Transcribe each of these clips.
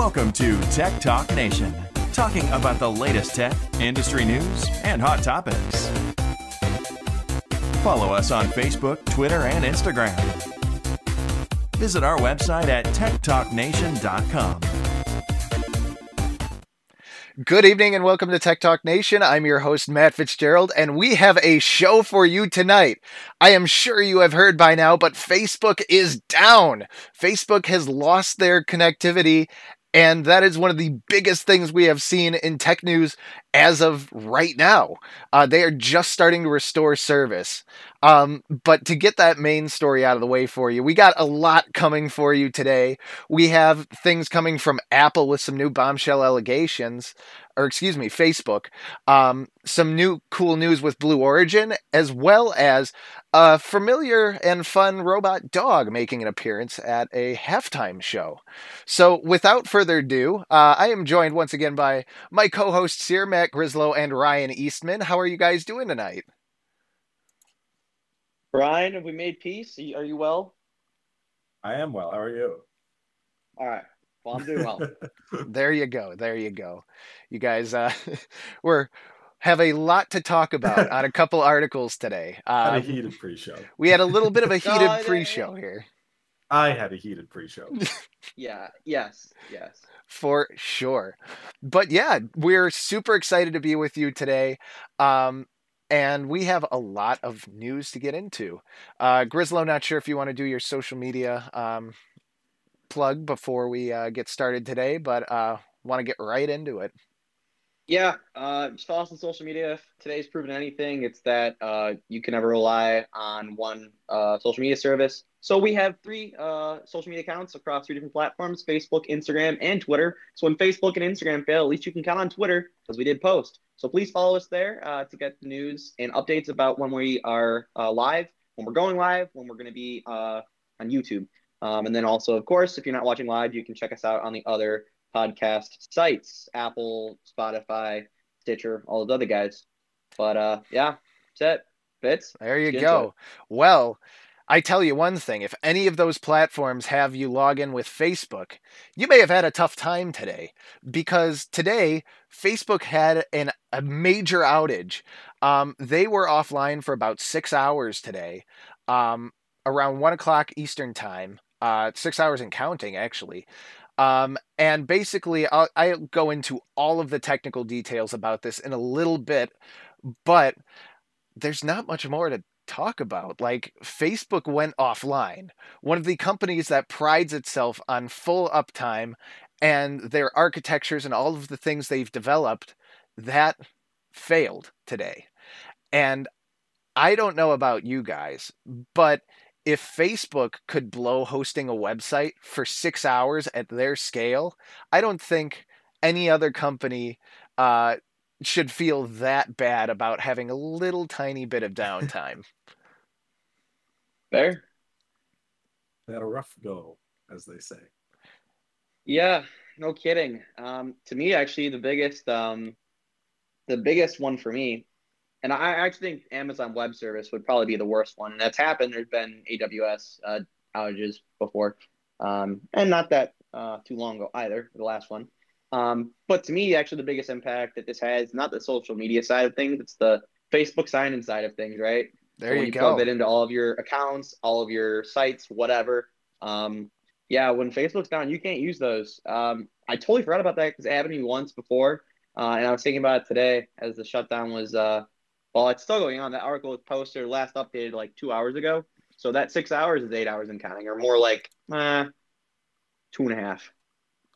Welcome to Tech Talk Nation, talking about the latest tech, industry news, and hot topics. Follow us on Facebook, Twitter, and Instagram. Visit our website at techtalknation.com. Good evening and welcome to Tech Talk Nation. I'm your host, Matt Fitzgerald, and we have a show for you tonight. I am sure you have heard by now, but Facebook is down. Facebook has lost their connectivity and that is one of the biggest things we have seen in tech news as of right now. Uh, they are just starting to restore service. Um, but to get that main story out of the way for you, we got a lot coming for you today. We have things coming from Apple with some new bombshell allegations or excuse me, Facebook, um, some new cool news with Blue Origin, as well as a familiar and fun robot dog making an appearance at a halftime show. So, without further ado, uh, I am joined once again by my co hosts here, Matt Grislow and Ryan Eastman. How are you guys doing tonight? Ryan, have we made peace? Are you, are you well? I am well. How are you? All right. Well, I'm doing well. there you go. There you go. You guys, uh, we're have a lot to talk about on a couple articles today. Uh, had a heated pre-show. We had a little bit of a heated pre-show here. I had a heated pre-show. yeah. Yes. Yes. For sure. But yeah, we're super excited to be with you today. Um, and we have a lot of news to get into. Uh, Grislow, not sure if you want to do your social media um, plug before we uh, get started today, but uh, want to get right into it. Yeah, uh, just follow us on social media. If today's proven anything, it's that uh, you can never rely on one uh, social media service. So we have three uh, social media accounts across three different platforms: Facebook, Instagram, and Twitter. So when Facebook and Instagram fail, at least you can count on Twitter because we did post. So please follow us there uh, to get the news and updates about when we are uh, live, when we're going live, when we're going to be on YouTube. Um, and then also, of course, if you're not watching live, you can check us out on the other podcast sites Apple, Spotify, Stitcher, all those other guys. But uh, yeah, that's it. Fitz. There you go. Well, I tell you one thing if any of those platforms have you log in with Facebook, you may have had a tough time today because today Facebook had an, a major outage. Um, they were offline for about six hours today, um, around one o'clock Eastern time uh, six hours and counting, actually. Um, and basically, I'll, I'll go into all of the technical details about this in a little bit, but there's not much more to talk about. Like, Facebook went offline, one of the companies that prides itself on full uptime and their architectures and all of the things they've developed, that failed today. And I don't know about you guys, but if Facebook could blow hosting a website for six hours at their scale, I don't think any other company uh, should feel that bad about having a little tiny bit of downtime. Fair. They had a rough go, as they say. Yeah, no kidding. Um, to me, actually, the biggest, um, the biggest one for me and I actually think Amazon Web Service would probably be the worst one. And that's happened. There's been AWS uh, outages before, um, and not that uh, too long ago either. The last one. Um, but to me, actually, the biggest impact that this has not the social media side of things; it's the Facebook sign-in side of things, right? There so you, you go. Plug it into all of your accounts, all of your sites, whatever. Um, yeah, when Facebook's down, you can't use those. Um, I totally forgot about that because it happened to me once before, uh, and I was thinking about it today as the shutdown was uh, well, it's still going on. That article was posted last updated like two hours ago. So that six hours is eight hours and counting, or more like eh, two and a half.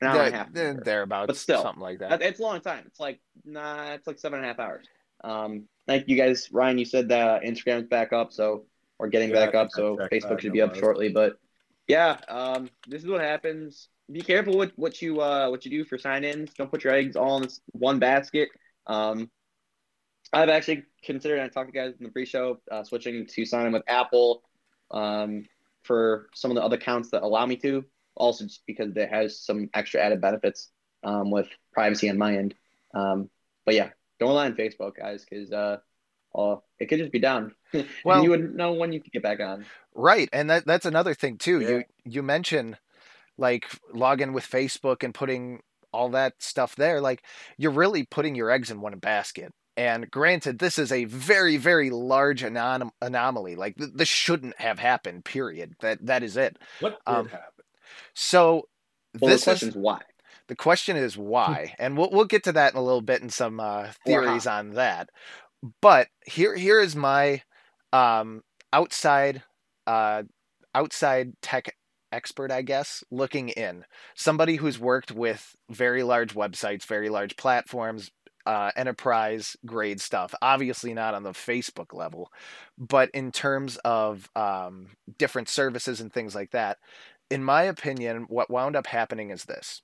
An hour yeah, and a half. There, thereabouts, but still, something like that. It's a long time. It's like nah, it's like seven and a half hours. Um, thank you guys, Ryan. You said that Instagram's back up, so we're getting yeah, back up, so Facebook should be up shortly. But yeah, um, this is what happens. Be careful with what you uh, what you do for sign-ins. Don't put your eggs all in one basket. Um, I've actually considered, I talked to guys in the pre-show, uh, switching to sign in with Apple um, for some of the other accounts that allow me to. Also, just because it has some extra added benefits um, with privacy on my end. Um, but yeah, don't rely on Facebook, guys, because uh, uh, it could just be down. Well, you wouldn't know when you could get back on. Right, and that that's another thing too. Yeah. You you mentioned like log in with Facebook and putting all that stuff there, like you're really putting your eggs in one basket. And granted, this is a very, very large anom- anomaly. Like th- this shouldn't have happened. Period. That that is it. What did Um, happen? So Well, this the question is why. the question is why, and we'll we'll get to that in a little bit and some uh, theories on that. But here here is my um, outside uh, outside tech expert, I guess, looking in. Somebody who's worked with very large websites, very large platforms, uh, enterprise grade stuff. Obviously not on the Facebook level, but in terms of um, different services and things like that. In my opinion, what wound up happening is this.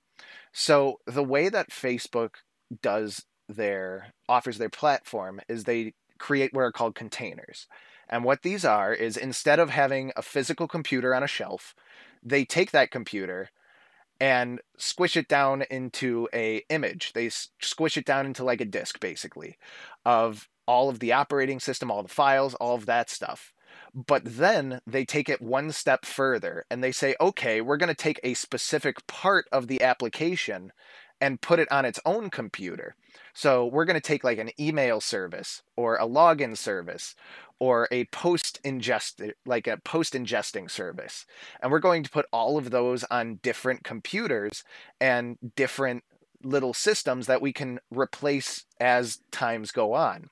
So the way that Facebook does their offers their platform is they create what are called containers. And what these are is instead of having a physical computer on a shelf, they take that computer and squish it down into a image. They squish it down into like a disk basically of all of the operating system, all the files, all of that stuff. But then they take it one step further and they say, okay, we're going to take a specific part of the application and put it on its own computer. So we're going to take like an email service or a login service or a post ingest like a post ingesting service. And we're going to put all of those on different computers and different little systems that we can replace as times go on.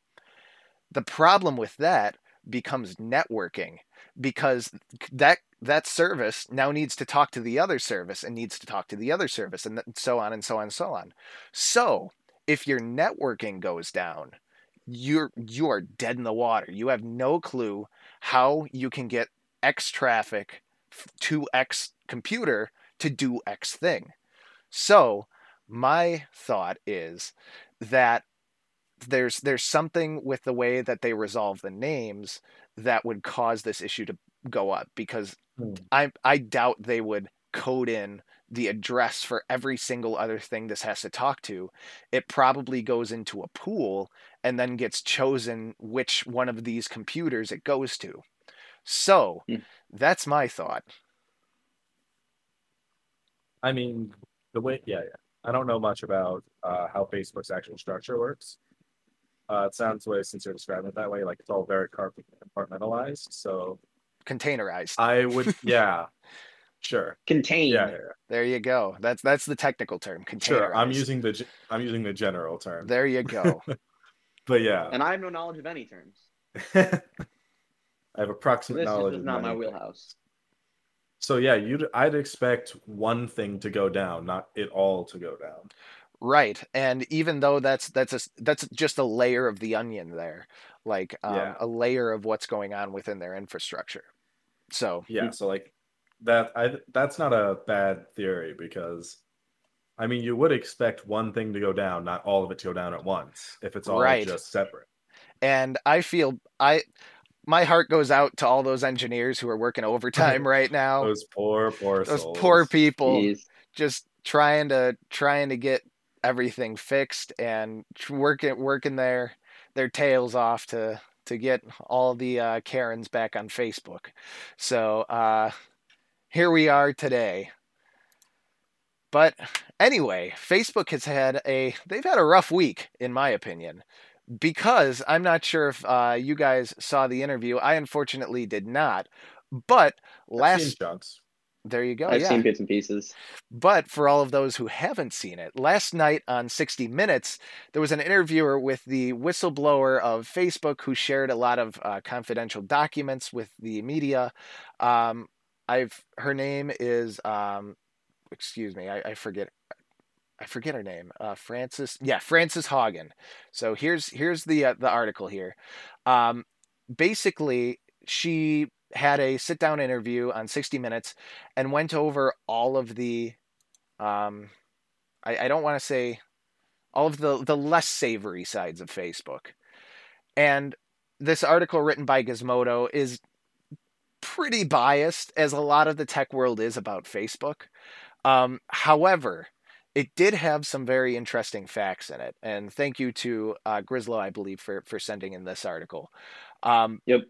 The problem with that becomes networking because that that service now needs to talk to the other service and needs to talk to the other service and so on and so on and so on. So, if your networking goes down, you're you are dead in the water. You have no clue how you can get X traffic to X computer to do X thing. So, my thought is that there's there's something with the way that they resolve the names that would cause this issue to go up because Hmm. I I doubt they would code in the address for every single other thing this has to talk to. It probably goes into a pool and then gets chosen which one of these computers it goes to. So Hmm. that's my thought. I mean, the way, yeah, yeah. I don't know much about uh, how Facebook's actual structure works. Uh, it sounds way since you're describing it that way, like it's all very compartmentalized. So Containerized. I would, yeah, sure, Contained. yeah, yeah, yeah. There you go. That's that's the technical term. Containerized. sure. I'm using the, I'm using the general term, There you go. but yeah, And I have no knowledge of any terms. I have So approximate this knowledge. is of not my many wheelhouse. So yeah, you'd I'd expect one thing to go down, not it all to go down. Right, and even though that's that's a that's just a layer of the onion there, like um, Yeah. a layer of what's going on within their infrastructure. So Yeah, so like that I that's not a bad theory because I mean you would expect one thing to go down, not all of it to go down at once if it's all Right. just separate. and I feel I my heart goes out to all those engineers who are working overtime right now. Those poor, poor Those souls. poor people Jeez. just trying to trying to get everything fixed and working working their their tails off to to get all the uh, Karens back on Facebook. So uh, here we are today. But anyway, Facebook has had a they've had a rough week in my opinion because I'm not sure if uh, you guys saw the interview. I unfortunately did not. But last. There you go. I've yeah. seen bits and pieces. But for all of those who haven't seen it, last night on 60 Minutes, there was an interviewer with the whistleblower of Facebook who shared a lot of uh, confidential documents with the media. Um, I've her name is um, excuse me, I, I forget. I forget her name. Uh, Frances. Yeah, Frances Haugen. So here's here's the uh, the article here. Um, basically, she had a sit down interview on 60 Minutes and went over all of the um I, I don't want to say all of the the less savory sides of Facebook. And this article written by Gizmodo is pretty biased as a lot of the tech world is about Facebook. Um, however, it did have some very interesting facts in it, and thank you to uh, Grislow, I believe, for for sending in this article. Um, Yep.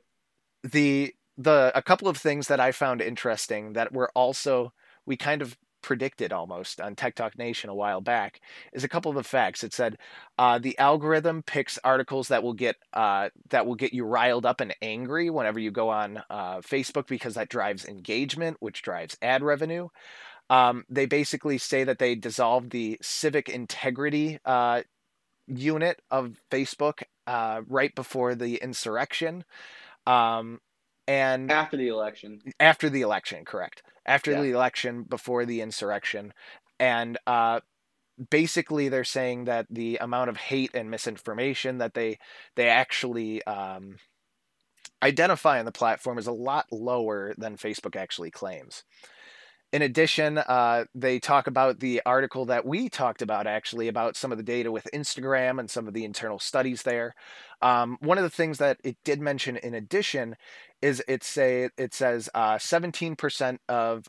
The the a couple of things that I found interesting that were also we kind of predicted almost on Tech Talk Nation a while back is a couple of the facts. It said uh, the algorithm picks articles that will get uh, that will get you riled up and angry whenever you go on uh, Facebook because that drives engagement, which drives ad revenue. Um, they basically say that they dissolved the civic integrity uh, unit of Facebook uh, right before the insurrection. Um, and after the election. After the election, correct. After Yeah. the election, before the insurrection. And uh, basically, they're saying that the amount of hate and misinformation that they they actually um, identify on the platform is a lot lower than Facebook actually claims. In addition, uh, they talk about the article that we talked about actually about some of the data with Instagram and some of the internal studies there. Um, one of the things that it did mention in addition is it say it says uh, 17% of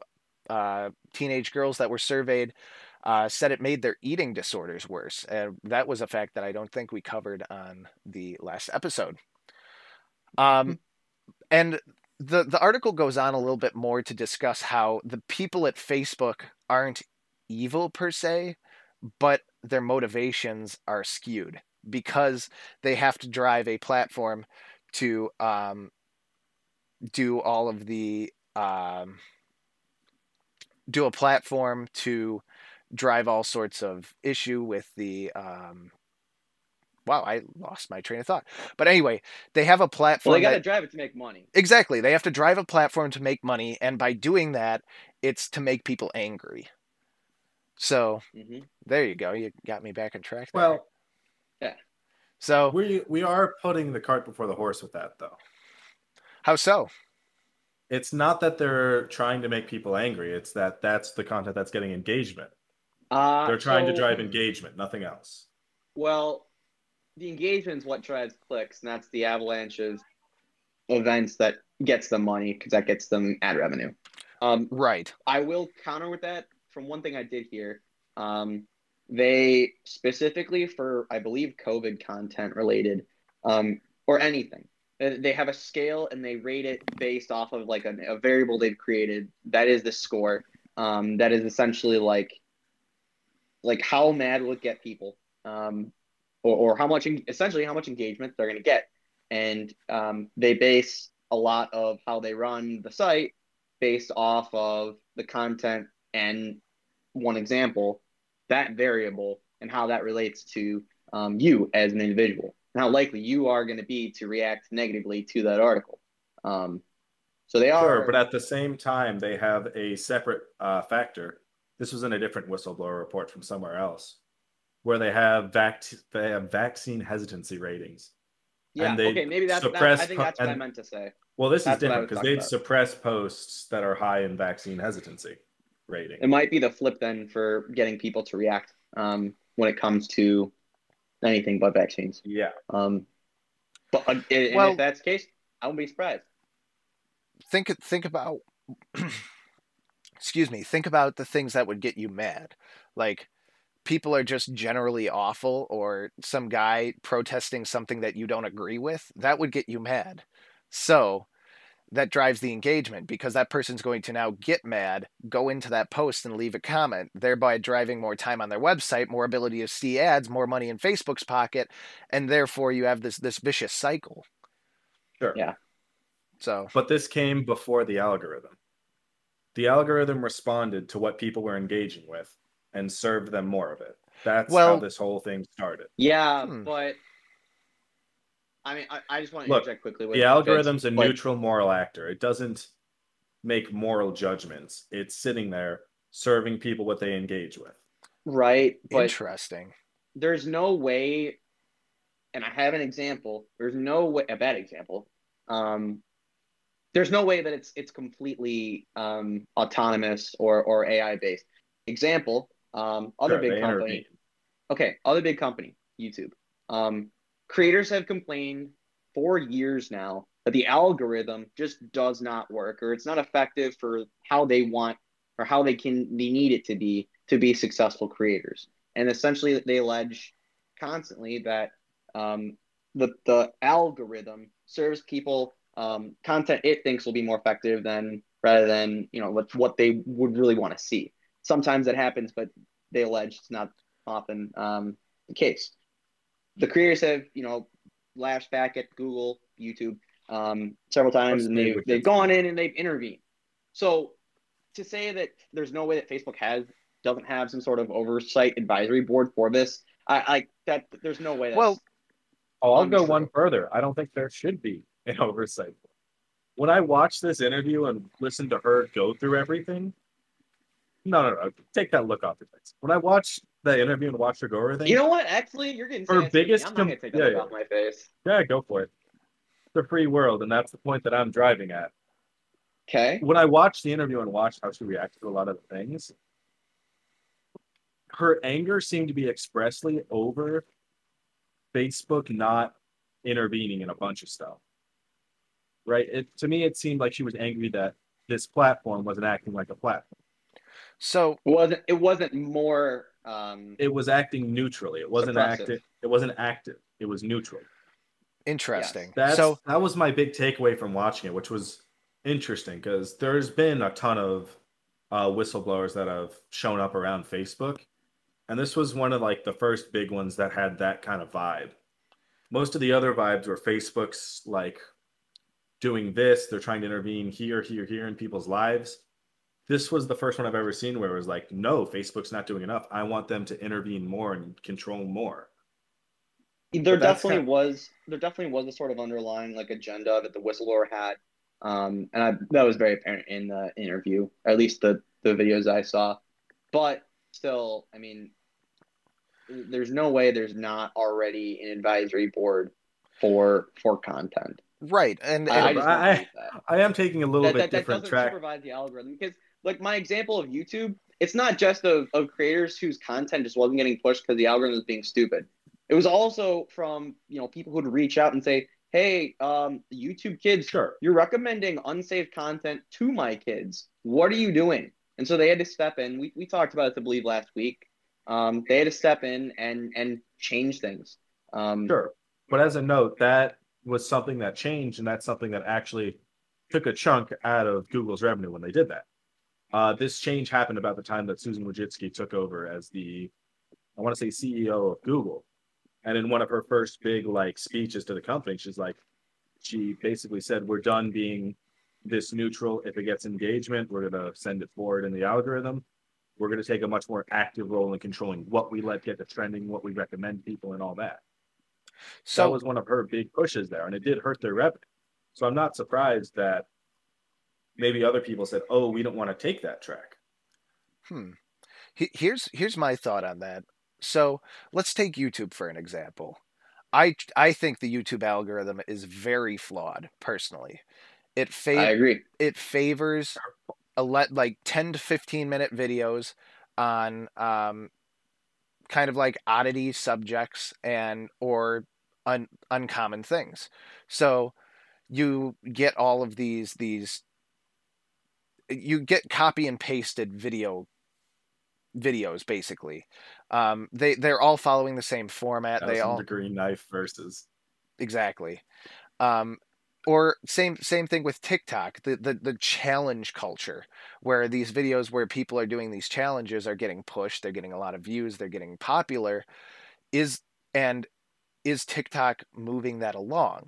uh, teenage girls that were surveyed uh, said it made their eating disorders worse. And that was a fact that I don't think we covered on the last episode. Um, and the the article goes on a little bit more to discuss how the people at Facebook aren't evil per se, but their motivations are skewed because they have to drive a platform to um, do all of the um, do a platform to drive all sorts of issue with the um, wow i lost my train of thought but anyway they have a platform Well, they got to drive it to make money. Exactly. They have to drive a platform to make money, and by doing that, it's to make people angry. So hmm there you go. You got me back on track. There. Well, so we we are putting the cart before the horse with that, though. How so? It's not that they're trying to make people angry. It's that that's the content that's getting engagement. Uh, They're trying to drive engagement, nothing else. Well, the engagement is what drives clicks, and that's the avalanche of events that gets them money because that gets them ad revenue. Um, Right. I will counter with that from one thing I did hear. Um, they specifically for I believe COVID content related, um, or anything. Uh, They have a scale and they rate it based off of like a, a variable they've created. That is the score. Um, that is essentially like, like how mad will it get people, um, or, or how much essentially how much engagement they're going to get, and um, they base a lot of how they run the site based off of the content and one example, that variable and how that relates to um, you as an individual and how likely you are going to be to react negatively to that article. Um, so they are, Sure, but at the same time, they have a separate uh, factor. This was in a different whistleblower report from somewhere else, where they have vac- they have vaccine hesitancy ratings. yeah, and okay, maybe that's, that, suppress I think that's what I meant to say. Well, this That's is different because they'd about. suppress posts that are high in vaccine hesitancy rating. It might be the flip then for getting people to react um, when it comes to anything but vaccines. Yeah, Um, but uh, and Well- if that's the case, I won't be surprised. Think think about. excuse me. Think about the things that would get you mad, like people are just generally awful, or some guy protesting something that you don't agree with. That would get you mad. So that drives the engagement because that person's going to now get mad, go into that post and leave a comment, thereby driving more time on their website, more ability to see ads, more money in Facebook's pocket, and therefore you have this this vicious cycle. sure. Yeah. So But this came before the algorithm. The algorithm responded to what people were engaging with and served them more of it. That's Well- how this whole thing started. Yeah, Hmm. but I mean, I, I just want to Look, interject quickly. With The algorithm's a but- neutral moral actor. It doesn't make moral judgments. It's sitting there serving people what they engage with. right? But interesting. there's no way, and I have an example. There's no way, a bad example. Um, there's no way that it's it's completely um, autonomous or or AI based. Example, um, other Sure, big company. Okay, other big company, YouTube. Um, creators have complained for years now that the algorithm just does not work or it's not effective for how they want or how they can they need it to be to be successful creators. And essentially, they allege constantly that um, the the algorithm serves people um, content it thinks will be more effective than rather than you know what what they would really want to see. sometimes that happens, but they allege it's not often um, the case. The creators have, you know, lashed back at Google, YouTube um, several times, and they've, they've gone in and they've intervened. So to say that there's no way that Facebook has doesn't have some sort of oversight advisory board for this, I, I that there's no way. That's Well, Oh, I'll Untrue. go one further. I don't think there should be an oversight. When I watched this interview and listened to her go through everything, no, no, no, take that look off your face. When I watched the interview and watched her go over everything, you know what? Actually, you're getting Her sassy with me. biggest I'm not gonna take that yeah, look yeah. off my face. yeah, go for it. It's a free world, and that's the point that I'm driving at. Okay. When I watched the interview and watched how she reacted to a lot of the things, her anger seemed to be expressly over Facebook not intervening in a bunch of stuff. Right? It to me it seemed like she was angry that this platform wasn't acting like a platform. So It wasn't it wasn't more um It was acting neutrally. It wasn't Suppressive. active. It wasn't active. It was neutral. interesting. That's so that was my big takeaway from watching it, which was interesting because there's been a ton of uh, whistleblowers that have shown up around Facebook, and this was one of like the first big ones that had that kind of vibe. Most of the other vibes were Facebook's like doing this, they're trying to intervene here, here, here in people's lives. This was the first one I've ever seen where it was like, no, Facebook's not doing enough. I want them to intervene more and control more. there definitely kind- was there definitely was a sort of underlying like agenda that the whistleblower had um and I, that was very apparent in the interview or at least the the videos i saw but still i mean there's no way there's not already an advisory board for for content right, and, I, I and just don't I- I am taking a little that, bit that, that different doesn't track. supervise the algorithm because like my example of youtube it's not just of, of creators whose content just wasn't getting pushed because the algorithm was being stupid it was also from you know people who'd reach out and say hey um youtube kids Sure. you're recommending unsaved content to my kids what are you doing and so they had to step in we, we talked about it i believe last week um, they had to step in and and change things um, Sure. But as a note, that was something that changed, and that's something that actually took a chunk out of Google's revenue when they did that. Uh, this change happened about the time that Susan Wojcicki took over as the, I want to say CEO of Google. And in one of her first big like speeches to the company, she's like, she basically said, "We're done being this neutral. If it gets engagement, we're gonna send it forward in the algorithm. We're gonna take a much more active role in controlling what we let get to trending, what we recommend people, and all that." so that was one of her big pushes there, and it did hurt their revenue. So I'm not surprised that maybe other people said, "Oh, we don't want to take that track." Hmm. Here's here's my thought on that. So let's take YouTube for an example. I I think the YouTube algorithm is very flawed personally. It i agree it favors a let like 10 to 15 minute videos on um kind of like oddity subjects and or un, uncommon things. So you get all of these these you get copy and pasted video videos basically. Um they they're all following the same format. They Thousand all degree knife versus exactly um or same same thing with tiktok the, the the challenge culture where these videos where people are doing these challenges are getting pushed they're getting a lot of views they're getting popular is and is tiktok moving that along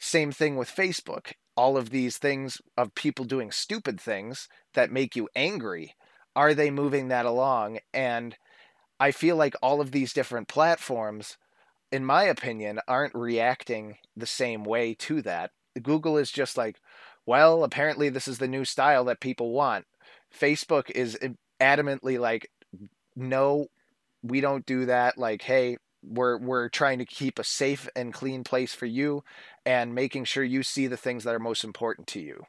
same thing with facebook all of these things of people doing stupid things that make you angry are they moving that along and i feel like all of these different platforms in my opinion, aren't reacting the same way to that. Google is just like, well, apparently this is the new style that people want. Facebook is eh, adamantly like, no, we don't do that. Like, hey, we're we're trying to keep a safe and clean place for you and making sure you see the things that are most important to you.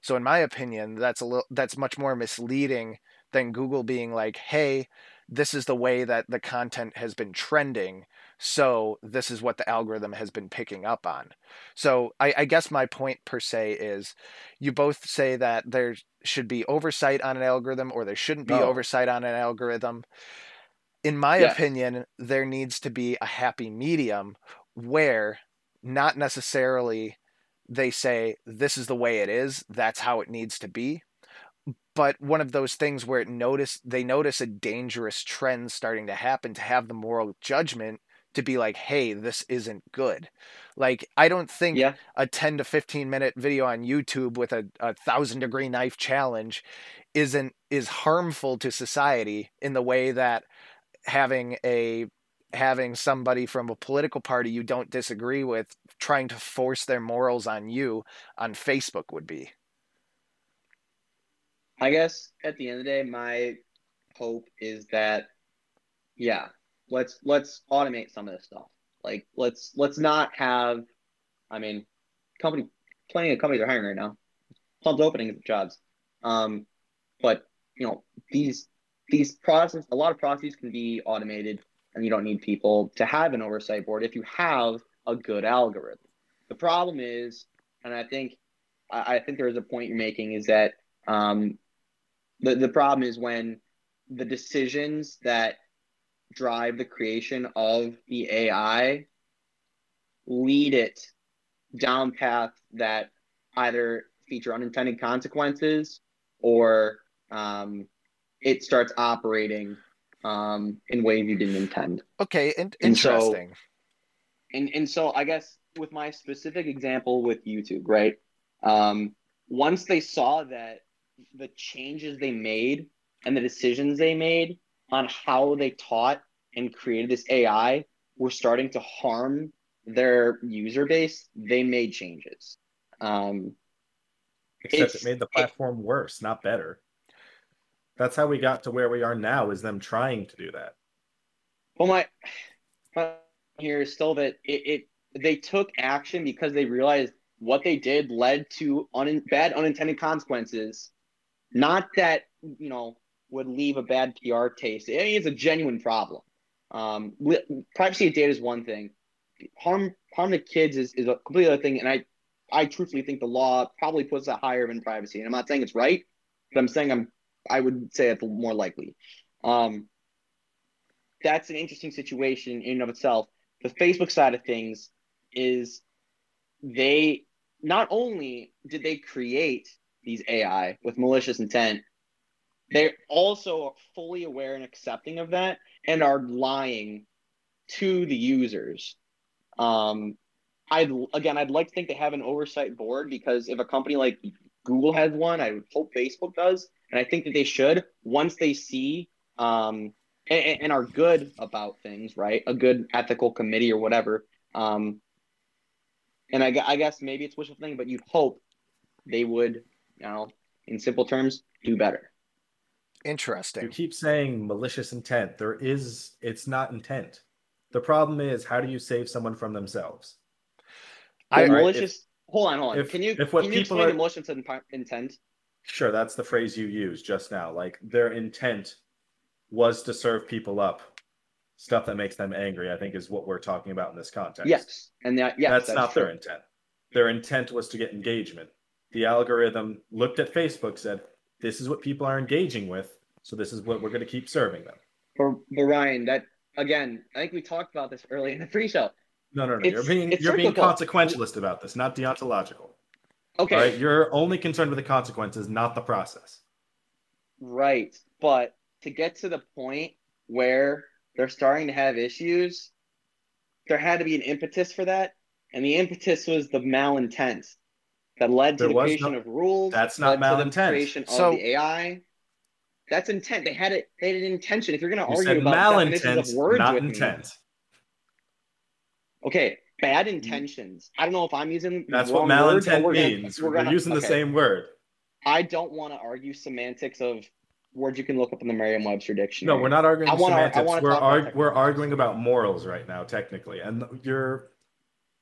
So in my opinion, that's a little that's much more misleading than Google being like, hey, this is the way that the content has been trending so this is what the algorithm has been picking up on so I, I, guess my point per se is you both say that there should be oversight on an algorithm or there shouldn't be No. oversight on an algorithm in my Yes. opinion there needs to be a happy medium where not necessarily they say this is the way it is that's how it needs to be but one of those things where it notice they notice a dangerous trend starting to happen to have the moral judgment to be like hey this isn't good like i don't think Yeah. a 10 to 15 minute video on youtube with a, a thousand degree knife challenge isn't is harmful to society in the way that having a having somebody from a political party you don't disagree with trying to force their morals on you on facebook would be I guess at the end of the day, my hope is that, yeah, let's let's automate some of this stuff. Like let's let's not have, I mean, company, plenty of companies are hiring right now, tons of openings of jobs. Um, but you know these these processes, a lot of processes can be automated, and you don't need people to have an oversight board if you have a good algorithm. The problem is, and I think I, think there is a point you're making is that um, the the problem is when the decisions that drive the creation of the AI lead it down path that either feature unintended consequences or um, it starts operating um, in ways you didn't intend. okay and And so- interesting and and so I guess with my specific example with YouTube, right? Um, once they saw that the changes they made and the decisions they made on how they taught and created this AI were starting to harm their user base, they made changes. Um, Except it made the platform worse, not better. That's how we got to where we are now, is them trying to do that. Well, my, my here is still that it, it they took action because they realized what they did led to un, bad unintended consequences. Not that you know would leave a bad PR taste. I mean, it's a genuine problem. Um, privacy of data is one thing. Harm harm to kids is, is a completely other thing. And I I truthfully think the law probably puts that higher than privacy. And I'm not saying it's right, but I'm saying I'm I would say it's more likely. Um, that's an interesting situation in and of itself. The Facebook side of things is they not only did they create these AI with malicious intent, they're also fully aware and accepting of that and are lying to the users. Um, I'd again, I'd like to think they have an oversight board because if a company like Google has one, I would hope Facebook does, and I think that they should once they see um, and, and are good about things, right? A good ethical committee or whatever. Um, and I, I guess maybe it's wishful thinking, but you'd hope they would, you know, in simple terms, do better. Interesting. You keep saying malicious intent. There is, it's not intent. The problem is, how do you save someone from themselves? I- Right, malicious. hold on, hold on. if- can you if what can you explain are- the malicious intent? Sure, that's the phrase you used just now. Like their intent was to serve people up. Stuff that makes them angry, I think, is what we're talking about in this context. Yes, and that yes, that's, that's, not true. their intent. Their intent was to get engagement. The algorithm looked at Facebook, said, "This is what people are engaging with, so this is what we're going to keep serving them." For Ryan, that again, I think we talked about this early in the pre-show. No, no, no. It's- you're being you're being consequentialist about this, not deontological. Okay, All right, you're only concerned with the consequences, not the process. Right. But to get to the point where they're starting to have issues, there had to be an impetus for that. And the impetus was the malintent that led to There the creation no- of rules. That's not led to the malintent. creation of the AI. That's intent. They had it. They had an intention. If you're going to You argue said about definitions malintent, of words not with me, intent. okay, bad mm-hmm. intentions. I don't know if I'm using That's what wrong malintent we're gonna- means. we're We're, gonna- using the same word. I don't want to argue semantics of words you can look up in the Merriam-Webster dictionary. No, we're not arguing I wanna- I semantics. wanna we're talk about arg- we're arguing about morals right now, technically, and you're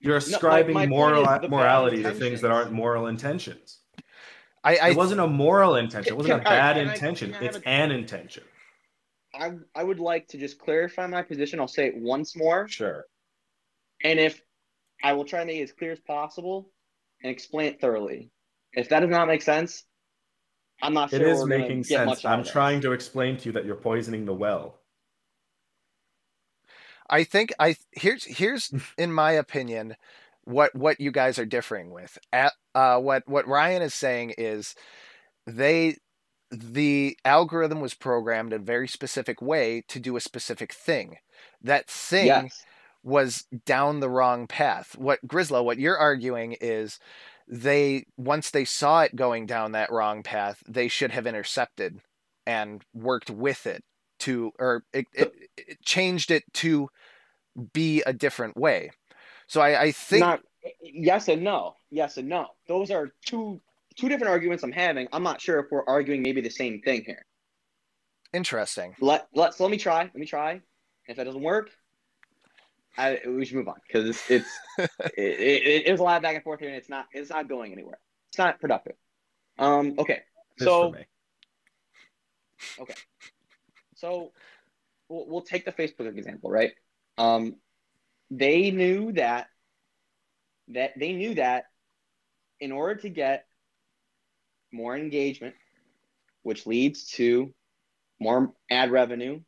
you're my- ascribing my point moral is the bad morality to things that aren't moral intentions. I, I it wasn't a moral intention. It wasn't a Can- all right, bad I- intention. can I it's a- an intention. I, I would like to just clarify my position. I'll say it once more. Sure. And if I will try to make it as clear as possible and explain it thoroughly. If that does not make sense, I'm not sure It is we're making get sense. much I'm of this. trying to explain to you that you're poisoning the well. I think I here's here's in my opinion what what you guys are differing with. At uh, what what Ryan is saying is they the algorithm was programmed in a very specific way to do a specific thing. That thing Yes. Was down the wrong path. What Grislow, what you're arguing is they once they saw it going down that wrong path, they should have intercepted and worked with it to or it, it, it changed it to be a different way. So I, I think Not yes and no. Yes and no. Those are two two different arguments I'm having. I'm not sure if we're arguing maybe the same thing here. interesting. Let let's let me try. Let me try. If that doesn't work, I we should move on because it's it's it, it, it's a lot of back and forth here, and it's not it's not going anywhere. It's not productive. Um. Okay. Just So Okay. so we'll, we'll take the Facebook example, right? Um, they knew that that they knew that in order to get more engagement, which leads to more ad revenue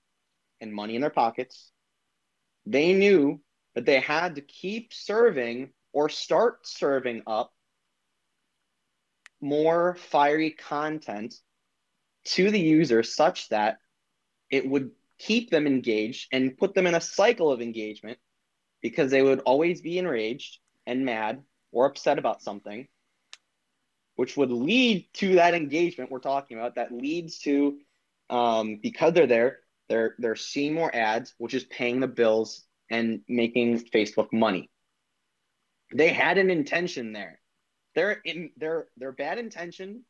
and money in their pockets, they knew that they had to keep serving or start serving up more fiery content to the user such that it would keep them engaged and put them in a cycle of engagement because they would always be enraged and mad or upset about something which would lead to that engagement we're talking about that leads to um, because they're there they're they're seeing more ads which is paying the bills and making facebook money they had an intention there their in their their bad intention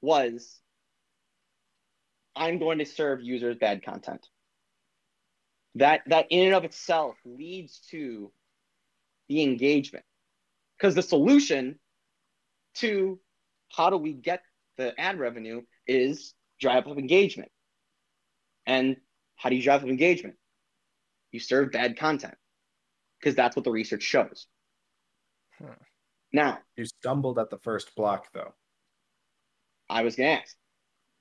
was I'm going to serve users bad content. That that in and of itself leads to the engagement. Because the solution to how do we get the ad revenue is drive up engagement. And how do you drive up engagement? You serve bad content. Because that's what the research shows. Hmm. Now, You stumbled at the first block, though. I was going to ask,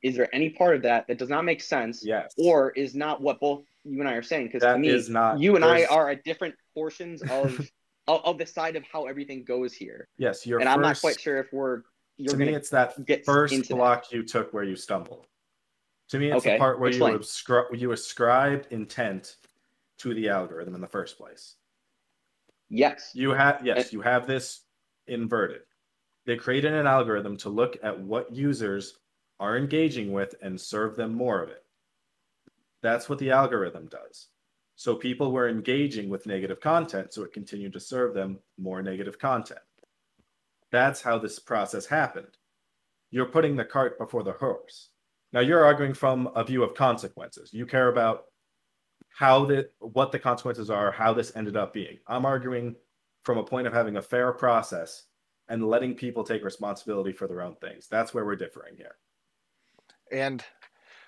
is there any part of that that does not make sense Yes. or is not what both you and I are saying? Because to me, is not- you and I are at different portions of, of of the side of how everything goes here, yes, your and first, I'm not quite sure if we're you're to me, it's that get first into that. block you took where you stumbled. To me, it's the part where you ascri- you ascribed intent to the algorithm in the first place. yes, You have yes, you have this inverted. They created an algorithm to look at what users are engaging with and serve them more of it. That's what the algorithm does. So people were engaging with negative content, so it continued to serve them more negative content. That's how this process happened. You're putting the cart before the horse. Now you're arguing from a view of consequences. You care about how the what the consequences are, how this ended up being. I'm arguing from a point of having a fair process and letting people take responsibility for their own things. That's where we're differing here. and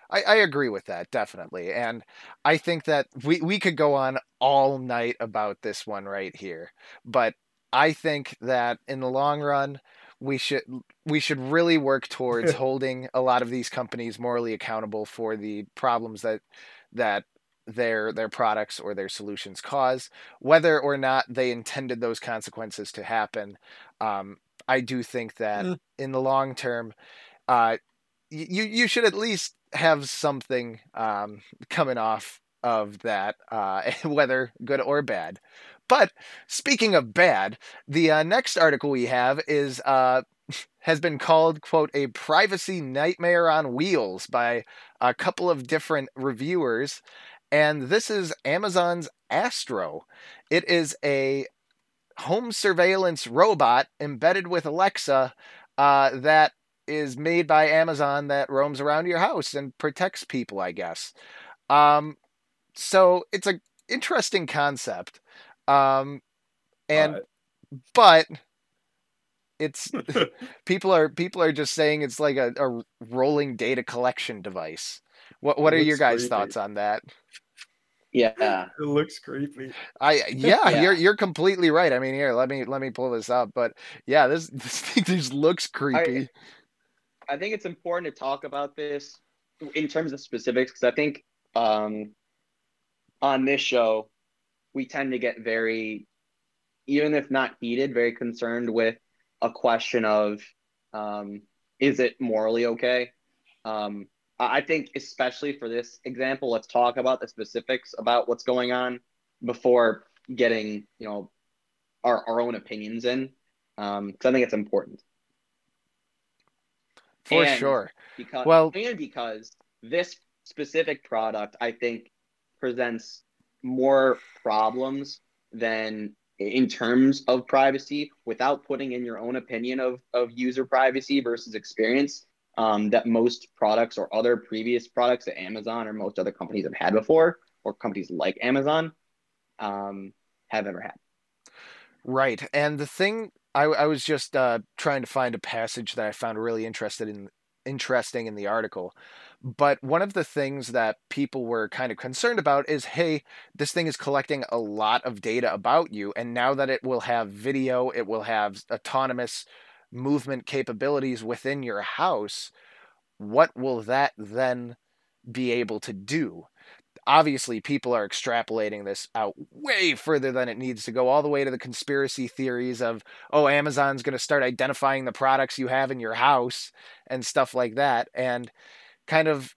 I, I agree with that definitely and i think that we, we could go on all night about this one right here but i think that in the long run we should we should really work towards holding a lot of these companies morally accountable for the problems that that their their products or their solutions cause whether or not they intended those consequences to happen um, i do think that Mm. in the long term uh, you you should at least have something um, coming off of that, uh, whether good or bad. But speaking of bad, the uh, next article we have is uh, has been called quote a privacy nightmare on wheels by a couple of different reviewers, and this is Amazon's Astro. It is a home surveillance robot embedded with Alexa uh, that is made by Amazon that roams around your house and protects people, I guess. Um, so it's a interesting concept. Um, and but it's people are people are just saying it's like a, a rolling data collection device. What what are your guys' creepy. thoughts on that? yeah, it looks creepy. I yeah, Yeah. you're you're completely right. I mean, here, let me let me pull this up. But yeah, this this thing just looks creepy. I think it's important to talk about this in terms of specifics because I think um, on this show we tend to get very, even if not heated, very concerned with a question of um, is it morally okay? Um, I think especially for this example, let's talk about the specifics about what's going on before getting you know our our own opinions in, because I think it's important. For And sure. Because Well- and because this specific product, I think, presents more problems than in terms of privacy without putting in your own opinion of, of user privacy versus experience um, that most products or other previous products that Amazon or most other companies have had before, or companies like Amazon um, have ever had. Right. And the thing I, I was just uh, trying to find a passage that I found really interested in interesting in the article. But one of the things that people were kind of concerned about is hey, this thing is collecting a lot of data about you. And now that it will have video, it will have autonomous movement capabilities within your house. What will that then be able to do? obviously people are extrapolating this out way further than it needs to go all the way to the conspiracy theories of oh amazon's going to start identifying the products you have in your house and stuff like that and kind of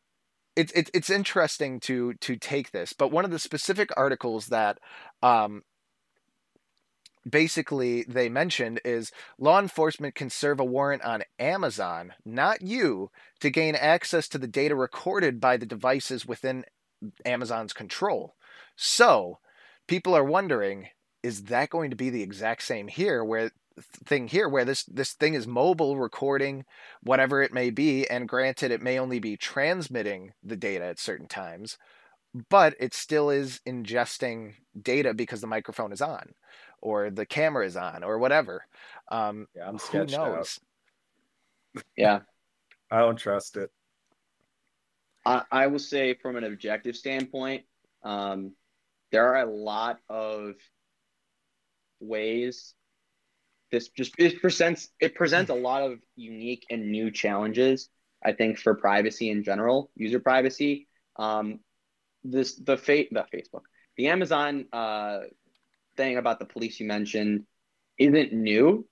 it's it's it's interesting to to take this but one of the specific articles that um basically they mentioned is law enforcement can serve a warrant on Amazon, not you, to gain access to the data recorded by the devices within Amazon's control. So, people are wondering is that going to be the exact same here where thing here where this this thing is mobile recording whatever it may be and granted it may only be transmitting the data at certain times but it still is ingesting data because the microphone is on or the camera is on or whatever um Yeah, I'm who sketched out. knows Yeah. I don't trust it. I, I will say from an objective standpoint, um, there are a lot of ways this just it presents it presents a lot of unique and new challenges. I think for privacy in general, user privacy. Um, this the fa- the Facebook, the Amazon uh, thing about the police you mentioned isn't new,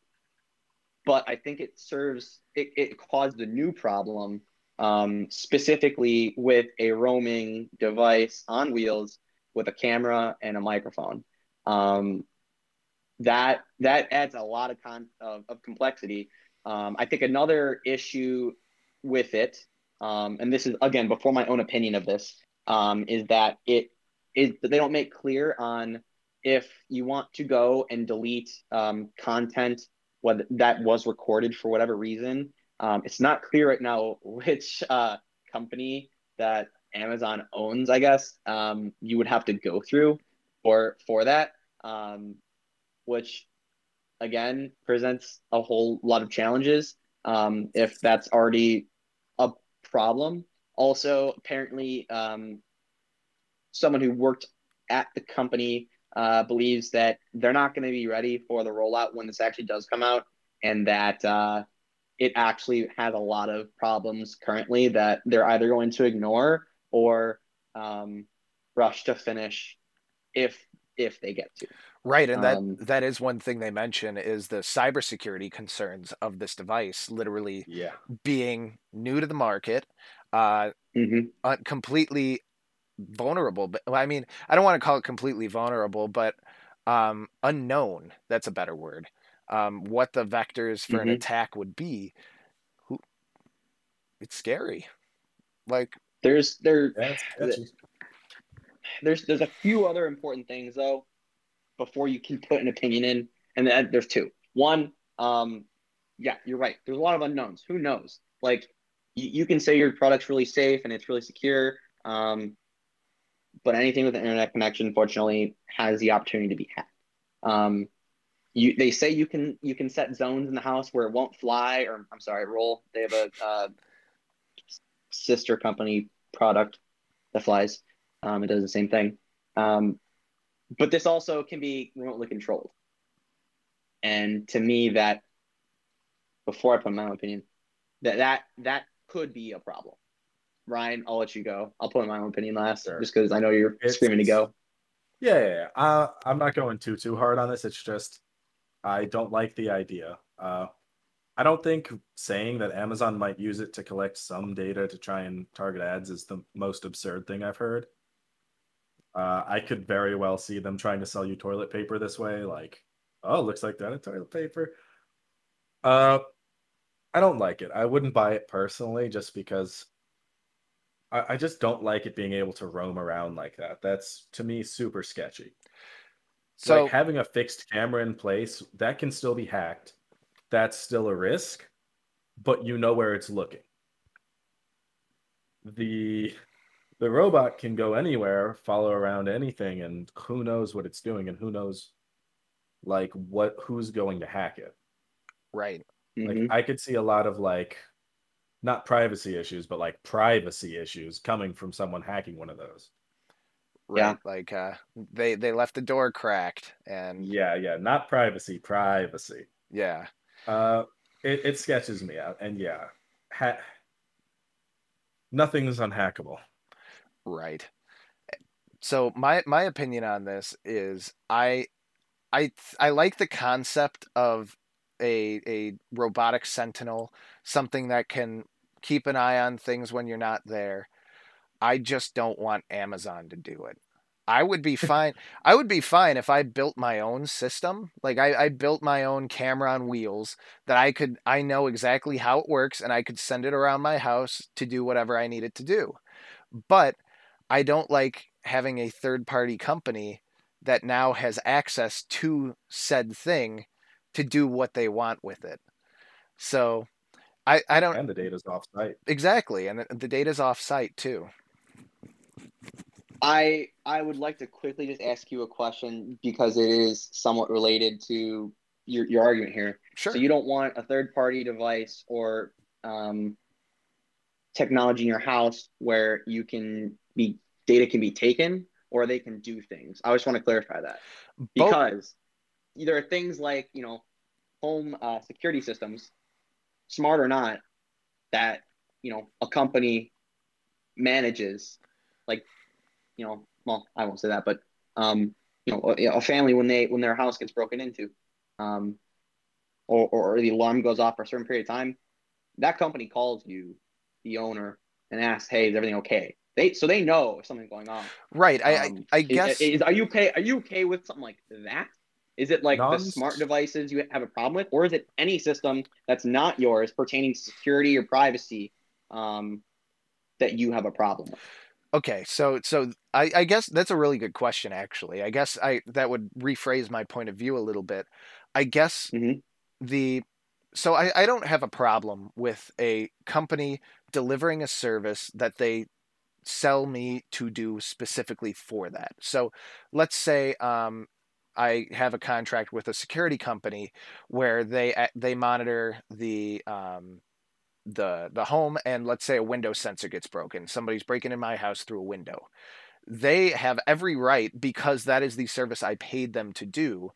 but I think it serves it, it caused a new problem um, specifically with a roaming device on wheels with a camera and a microphone. Um, that that adds a lot of con of, of complexity. Um, I think another issue with it, um, and this is again before my own opinion of this, um, is that it is they don't make clear on if you want to go and delete um, content whether that was recorded for whatever reason um, it's not clear right now which uh, company that Amazon owns. I guess um, you would have to go through for for that, um, which again presents a whole lot of challenges. Um, if that's already a problem, also apparently um, someone who worked at the company uh, believes that they're not going to be ready for the rollout when this actually does come out, and that uh, it actually has a lot of problems currently that they're either going to ignore or um, rush to finish if if they get to. Right, and that Um, that is one thing they mention is the cybersecurity concerns of this device literally Yeah. being new to the market, uh, hmm un- completely vulnerable. But well, I mean, I don't want to call it completely vulnerable, but um, unknown. That's a better word. Um, what the vectors for an Mhm. attack would be. Who? It's scary. Like There's there That's sketchy. There's there's a few other important things though before you can put an opinion in, and then there's two. One, um, yeah, you're right. There's a lot of unknowns. Who knows? Like you, you can say your product's really safe and it's really secure, um, but anything with an internet connection, fortunately, has the opportunity to be hacked. Um, you they say you can you can set zones in the house where it won't fly, or I'm sorry, roll. They have a uh, sister company product that flies. Um, it does the same thing. Um, but this also can be remotely controlled. And to me, that before I put my own opinion, that that that could be a problem. Ryan, I'll let you go. I'll put my own opinion last, Sure. just because I know you're It's- screaming to go. Yeah, yeah, yeah. Uh, I'm not going too too hard on this. It's just I don't like the idea. Uh, I don't think saying that Amazon might use it to collect some data to try and target ads is the most absurd thing I've heard. Uh, I could very well see them trying to sell you toilet paper this way. Like, oh, looks like that in toilet paper. Uh, I don't like it. I wouldn't buy it personally, just because I, I just don't like it being able to roam around like that. That's to me super sketchy. So like having a fixed camera in place that can still be hacked. That's still a risk, but you know where it's looking. The the robot can go anywhere, follow around anything, and who knows what it's doing, and who knows like what who's going to hack it. right. Like Mhm. I could see a lot of like not privacy issues, but like privacy issues coming from someone hacking one of those. Right. Yeah. Like uh they they left the door cracked and Yeah, yeah, not privacy, privacy. yeah. Uh, it, it sketches me out, and yeah, ha- nothing is unhackable. Right. So my my opinion on this is I I I like the concept of a a robotic sentinel, something that can keep an eye on things when you're not there. I just don't want Amazon to do it. I would be fine. I would be fine if I built my own system. Like I, I built my own camera on wheels that I could I know exactly how it works and I could send it around my house to do whatever I needed it to do. But I don't like having a third party company that now has access to said thing to do what they want with it. So I, I don't And the data's off site. exactly, and the- the data's off site too. I I would like to quickly just ask you a question because it is somewhat related to your your argument here. Sure. So you don't want a third party device or um, technology in your house where you can be data can be taken or they can do things. I just want to clarify that Both- because there are things like you know home uh, security systems, smart or not, that you know a company manages, like you know, well, I won't say that, but um, you know, a, a family when they when their house gets broken into, um, or or the alarm goes off for a certain period of time, that company calls you, the owner, and asks, "Hey, is everything okay?" They so they know if something's going on. right. I, Um, I I guess is, are you okay? Are you okay with something like that? Is it like the smart devices you have a problem with, or is it any system that's not yours pertaining to security or privacy um, that you have a problem with? Okay, so so I, I guess that's a really good question actually. I guess I that would rephrase my point of view a little bit. I guess Mhm. the so I, I don't have a problem with a company delivering a service that they sell me to do specifically for that. So let's say um, I have a contract with a security company where they they monitor the um, the the home and let's say a window sensor gets broken somebody's breaking in my house through a window they have every right because that is the service i paid them to do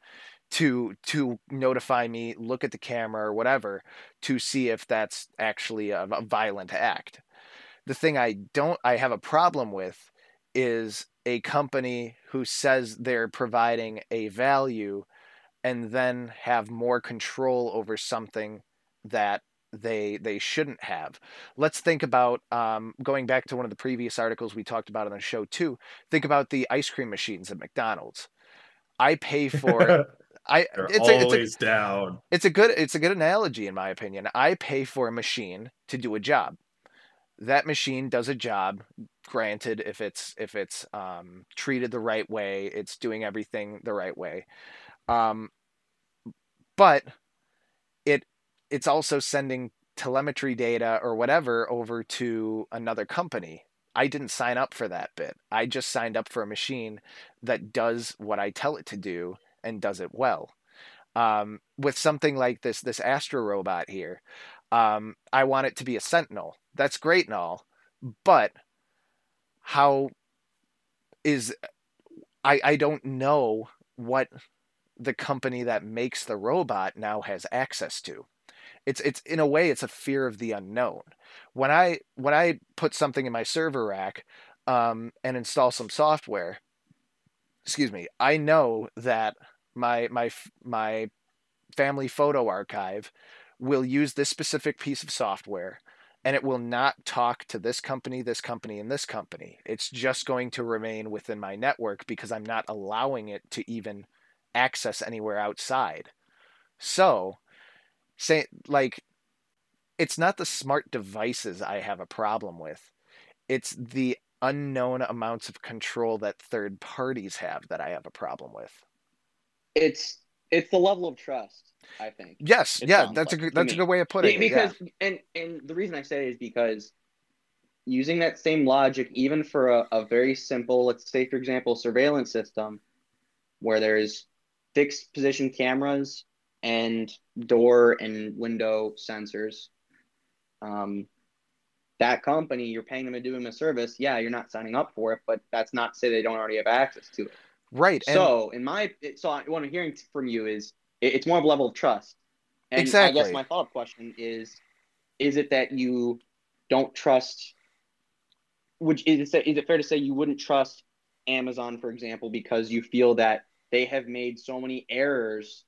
to to notify me look at the camera or whatever to see if that's actually a, a violent act the thing i don't i have a problem with is a company who says they're providing a value and then have more control over something that they they shouldn't have. Let's think about um, going back to one of the previous articles we talked about on the show too. Think about the ice cream machines at McDonald's. I pay for I They're it's a, it's a always down. it's a good it's a good analogy in my opinion. I pay for a machine to do a job. That machine does a job. Granted, if it's if it's um, treated the right way, it's doing everything the right way. Um, but it it's also sending telemetry data or whatever over to another company. I didn't sign up for that bit. I just signed up for a machine that does what I tell it to do and does it well. Um, with something like this, this Astro robot here, um, I want it to be a Sentinel. That's great and all, but how is I I don't know what the company that makes the robot now has access to. It's it's in a way it's a fear of the unknown. When I when I put something in my server rack um, and install some software, excuse me, I know that my my my family photo archive will use this specific piece of software and it will not talk to this company, this company, and this company. It's just going to remain within my network because I'm not allowing it to even access anywhere outside. So, say like it's not the smart devices I have a problem with. It's the unknown amounts of control that third parties have that I have a problem with. It's it's the level of trust, I think. Yes, yeah, that's a good that's a good way of putting Be- it. Yeah. because and and the reason I say is because using that same logic, even for a, a very simple, let's say for example, surveillance system, where there's fixed position cameras and door and window sensors. Um, that company, you're paying them to do them a service. Yeah, you're not signing up for it, but that's not to say they don't already have access to it. Right. And So, in my so what I'm hearing from you is it's more of a level of trust. And I Exactly. guess my follow up question is: Is it that you don't trust? Which is it is it fair to say you wouldn't trust Amazon, for example, because you feel that they have made so many errors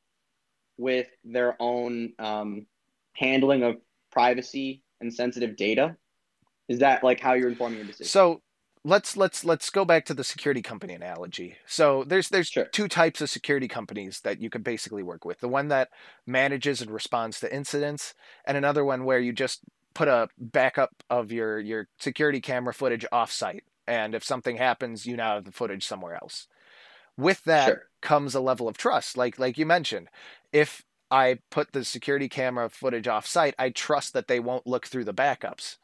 with their own um, handling of privacy and sensitive data? Is that like how you're informing your decision? So let's let's let's go back to the security company analogy. So there's there's Sure. two types of security companies that you could basically work with. The one that manages and responds to incidents, and another one where you just put a backup of your your security camera footage offsite, and if something happens, you now have the footage somewhere else. With that Sure. comes a level of trust, like like you mentioned. If I put the security camera footage offsite, I trust that they won't look through the backups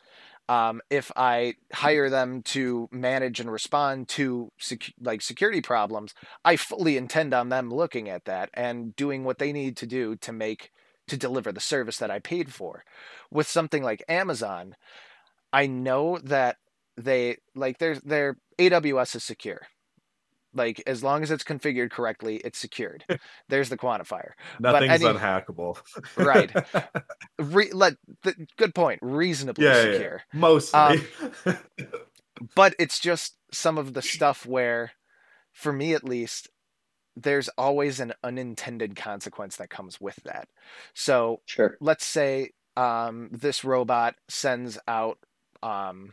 um, if I hire them to manage and respond to sec- like security problems, I fully intend on them looking at that and doing what they need to do to make to deliver the service that I paid for. With something like Amazon, I know that they like their their AWS is secure. Like as long as it's configured correctly, it's secured. There's the quantifier. Nothing's any- unhackable. Right. Re- let the, good point. Reasonably yeah, yeah, secure. yeah. Mostly. Um, but it's just some of the stuff where for me at least there's always an unintended consequence that comes with that so Sure. let's say um, this robot sends out um,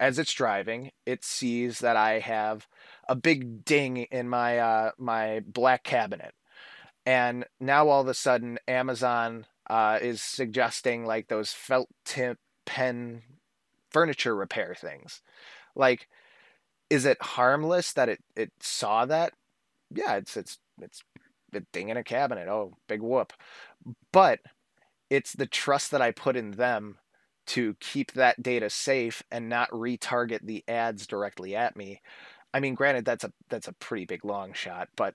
as it's driving it sees that i have a big ding in my uh, my black cabinet. And now all of a sudden amazon uh, is suggesting like those felt tip pen furniture repair things. Like is it harmless that it it saw that? Yeah it's it's it's a ding in a cabinet. Oh big whoop. But it's the trust that i put in them to keep that data safe and not retarget the ads directly at me. I mean granted that's a that's a pretty big long shot but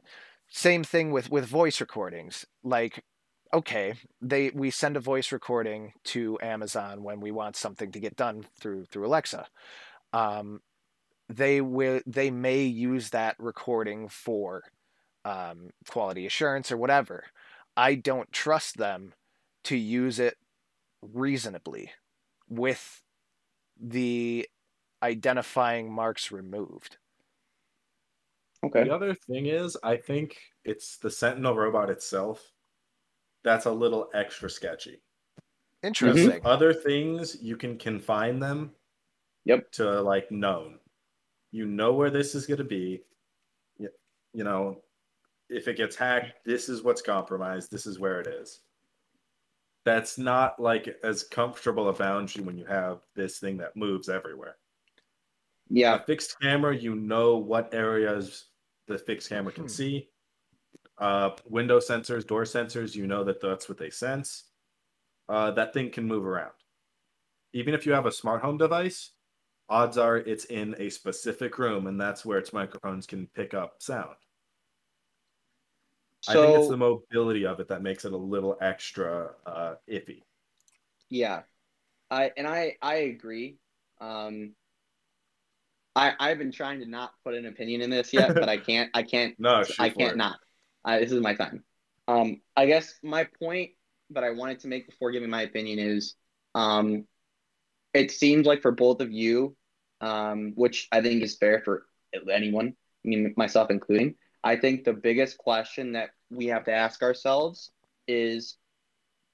same thing with with voice recordings. Like okay they we send a voice recording to amazon when we want something to get done through through alexa. Um, they will they may use that recording for um, quality assurance or whatever. I don't trust them to use it reasonably with the identifying marks removed Okay. The other thing is, I think it's the Sentinel robot itself that's a little extra sketchy. interesting mm-hmm. Other things you can confine them Yep. to like known. You know where this is going to be. You, you know, if it gets hacked, this is what's compromised. This is where it is. That's not like as comfortable a boundary when you have this thing that moves everywhere. Yeah. A fixed camera, you know what areas the fixed camera can Hmm. see. Uh, window sensors, door sensors, you know that that's what they sense. Uh, that thing can move around. Even if you have a smart home device, odds are it's in a specific room, and that's where its microphones can pick up sound. I think it's the mobility of it that makes it a little extra uh, iffy. yeah, I and I I agree. Um, I I've been trying to not put an opinion in this yet, but I can't. I can't. No, I can't it. not. I, this is my time. Um, I guess my point that I wanted to make before giving my opinion is, um, it seems like for both of you, um, which I think is fair for anyone, I mean myself including. I think the biggest question that we have to ask ourselves is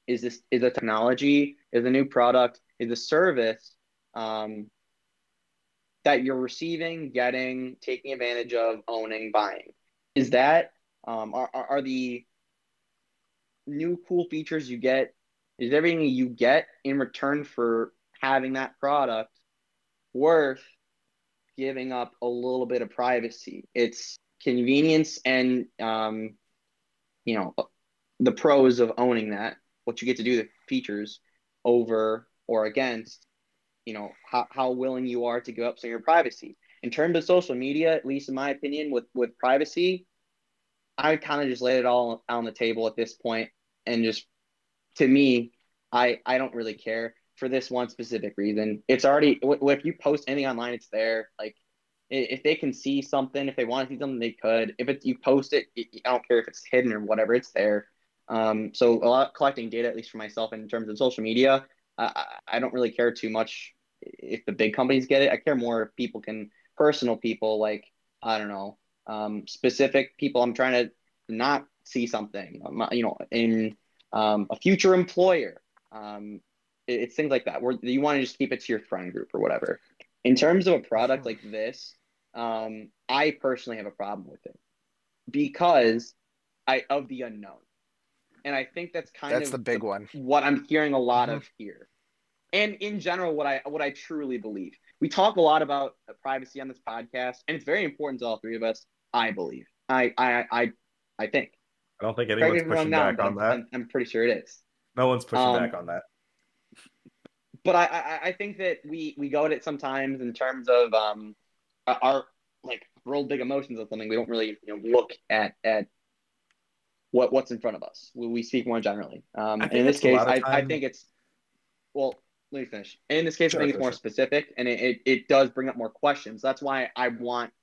is this is a technology, is a new product, is a service um, that you're receiving, getting, taking advantage of, owning, buying. Is that um, are, are the new cool features you get? Is everything you get in return for having that product worth giving up a little bit of privacy? It's convenience and um, you know the pros of owning that, what you get to do, the features over or against you know how, how willing you are to give up some of your privacy. In terms of social media at least in my opinion with with privacy i kind of just laid it all on the table at this point and just to me i i don't really care for this one specific reason. It's already if you post anything online it's there. Like if they can see something if they want to see something they could if it's you post it i don't care if it's hidden or whatever it's there um, so a lot collecting data at least for myself in terms of social media I, I don't really care too much if the big companies get it. I care more if people can, personal people like, I don't know, um, specific people. I'm trying to not see something, um, you know, in um, a future employer. Um, it, it's things like that where you want to just keep it to your friend group or whatever. In terms of a product like this, um, I personally have a problem with it because I of the unknown. And I think that's kind That's of the big the- one. what I'm hearing a lot Mhm. of here. And in general, what I what I truly believe. We talk a lot about privacy on this podcast, and it's very important to all three of us. I believe. I I I I think. I don't think Correct anyone's I'm pushing back but on I'm, that. I'm, I'm pretty sure it is. No one's pushing Um, back on that. but I, I I think that we we go at it sometimes in terms of um our like real big emotions of something. We don't really you know look at at what what's in front of us. We, we speak more generally. Um, and in this case, I, I think it's well. Let me finish. In this case, Sure, I think it's more sure. specific, and it, it, it does bring up more questions. That's why I want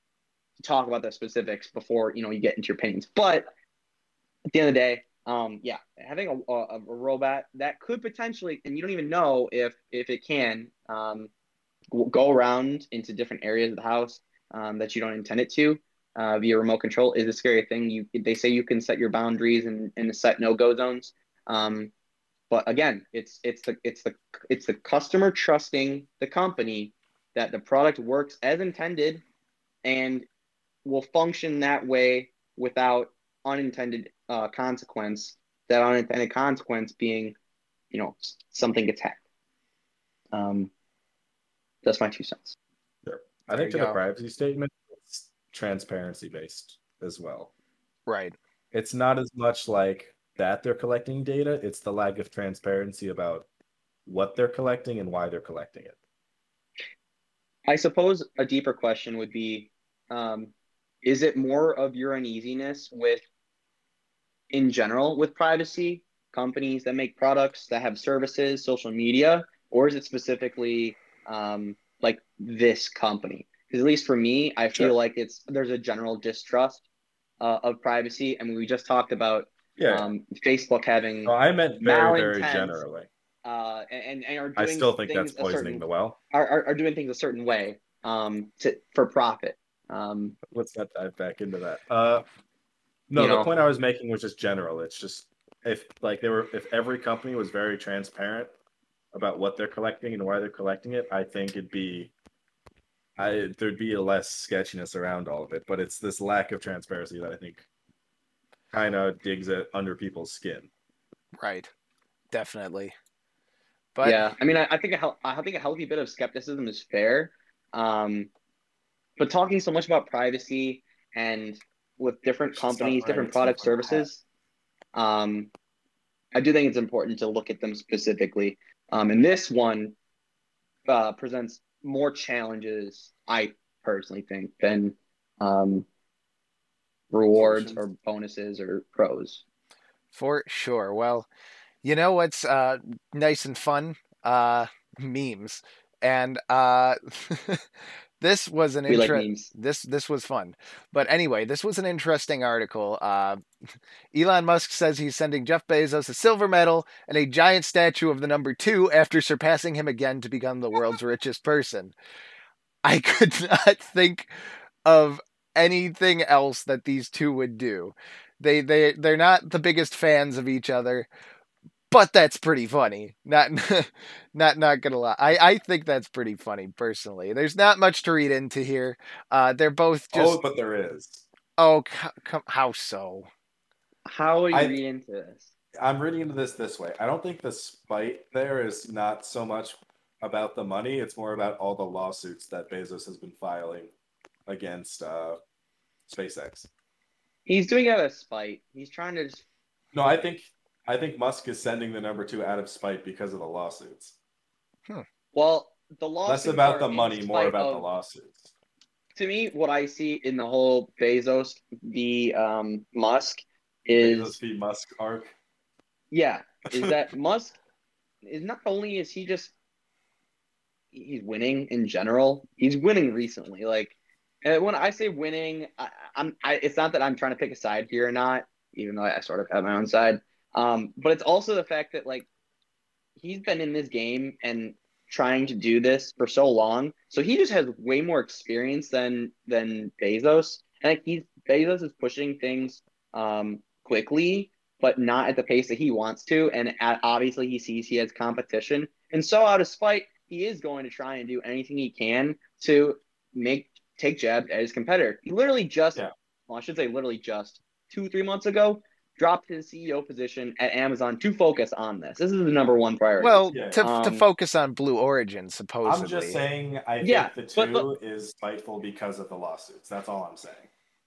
to talk about the specifics before you know you get into your opinions. But at the end of the day, um, yeah, having a, a, a robot that could potentially, and you don't even know if if it can, um, go around into different areas of the house um, that you don't intend it to uh, via remote control is a scary thing. You they say you can set your boundaries and, and set no go zones. Um, but again, it's it's the it's the it's the customer trusting the company that the product works as intended and will function that way without unintended uh, consequence. That unintended consequence being, you know, something gets hacked. Um, that's my two cents. I There think you to the privacy statement, it's transparency based as well. Right. It's not as much like that they're collecting data, it's the lack of transparency about what they're collecting and why they're collecting it. I suppose a deeper question would be um, is it more of your uneasiness with, in general, with privacy, companies that make products, that have services, social media, or is it specifically um, like this company? Because at least for me, I feel Sure. like it's there's a general distrust uh, of privacy. I mean, we just talked about Yeah. um, Facebook having no, I meant very, very generally. uh, and, and are doing I still think that's poisoning certain, the well. are, are, are doing things a certain way um, to for profit. Um, Let's not dive back into that. Uh no, the know. point I was making was just general. It's just if like they were if every company was very transparent about what they're collecting and why they're collecting it, I think it'd be I there'd be a less sketchiness around all of it. But it's this lack of transparency that I think kind of digs it under people's skin. Right. Definitely. But yeah, I mean, I, I think a hel- I think a healthy bit of skepticism is fair. Um, but talking so much about privacy and with different Just stop companies, different product something like that. services, um, I do think it's important to look at them specifically. Um, and this one uh, presents more challenges, I personally think, than um, rewards or bonuses or pros. For sure. Well, you know what's uh, nice and fun? Uh, memes. And uh, this was an interesting. like this this was fun. But anyway, this was an interesting article. Uh, Elon Musk says he's sending Jeff Bezos a silver medal and a giant statue of the number two after surpassing him again to become the world's richest person. I could not think of anything else that these two would do. They they they're not the biggest fans of each other, but that's pretty funny. Not not not gonna lie. I I think that's pretty funny personally. There's not much to read into here. Uh, they're both just oh, but there is. oh, co- com- how so? How are you I- reading into this? I'm reading into this this way. I don't think the spite there is not so much about the money; it's more about all the lawsuits that Bezos has been filing against uh, SpaceX. He's doing it out of spite. He's trying to just No, I think I think Musk is sending the number two out of spite because of the lawsuits. well, the law. Less about the money, more about the lawsuits. To me, what I see in the whole Bezos v um, Musk is Bezos v. Musk arc. yeah, is that Musk is not only is he just he's winning in general, he's winning recently. Like and when I say winning, I, I'm I, it's not that I'm trying to pick a side here or not, even though I sort of have my own side. Um, but it's also the fact that like he's been in this game and trying to do this for so long, so he just has way more experience than than Bezos. And like he's Bezos is pushing things um, quickly, but not at the pace that he wants to. And at, obviously, he sees he has competition, and so out of spite, he is going to try and do anything he can to make take jabs at his competitor. He literally just, Yeah. well, I should say, literally just two three months ago, dropped his CEO position at Amazon to focus on this. This is the number one priority. Well, Yeah. to to Um, focus on Blue Origin, supposedly. I'm just saying, I think Yeah, the two but- is spiteful because of the lawsuits. That's all I'm saying.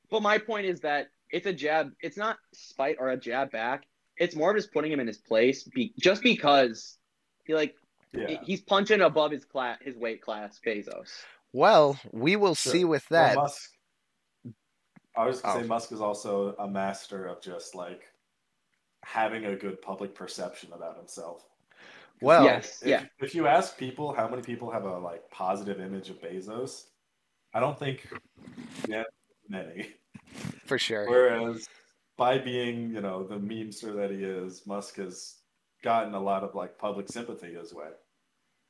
But my point is that it's a jab. It's not spite or a jab back. It's more of just putting him in his place, be, just because he like Yeah. he's punching above his class, his weight class, Bezos. Well, we will see with Well, that. Musk. I was gonna Oh. say Musk is also a master of just like having a good public perception about himself. Well, Yes, if, yeah. If you ask people how many people have a like positive image of Bezos, I don't think yeah many. for sure. Whereas by being you know the memester that he is, Musk has gotten a lot of like public sympathy his way.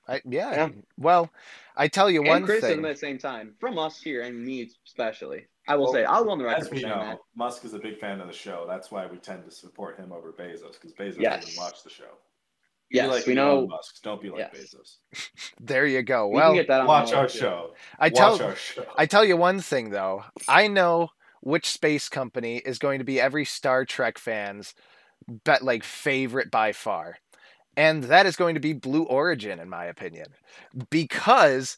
I, yeah. Yeah. Well, I tell you and one criticism thing. at the same time from us here and me especially. I will Well, say I'll go on the record As for we saying know, that. Musk is a big fan of the show. That's why we tend to support him over Bezos because Bezos Yes. doesn't watch the show. Yes, like we Elon know. Musk. Don't be like Yes. Bezos. There you go. Well, can get that Watch our show. I Watch tell our show. I tell you one thing though. I know which space company is going to be every Star Trek fan's bet like favorite by far. And that is going to be Blue Origin in my opinion. Because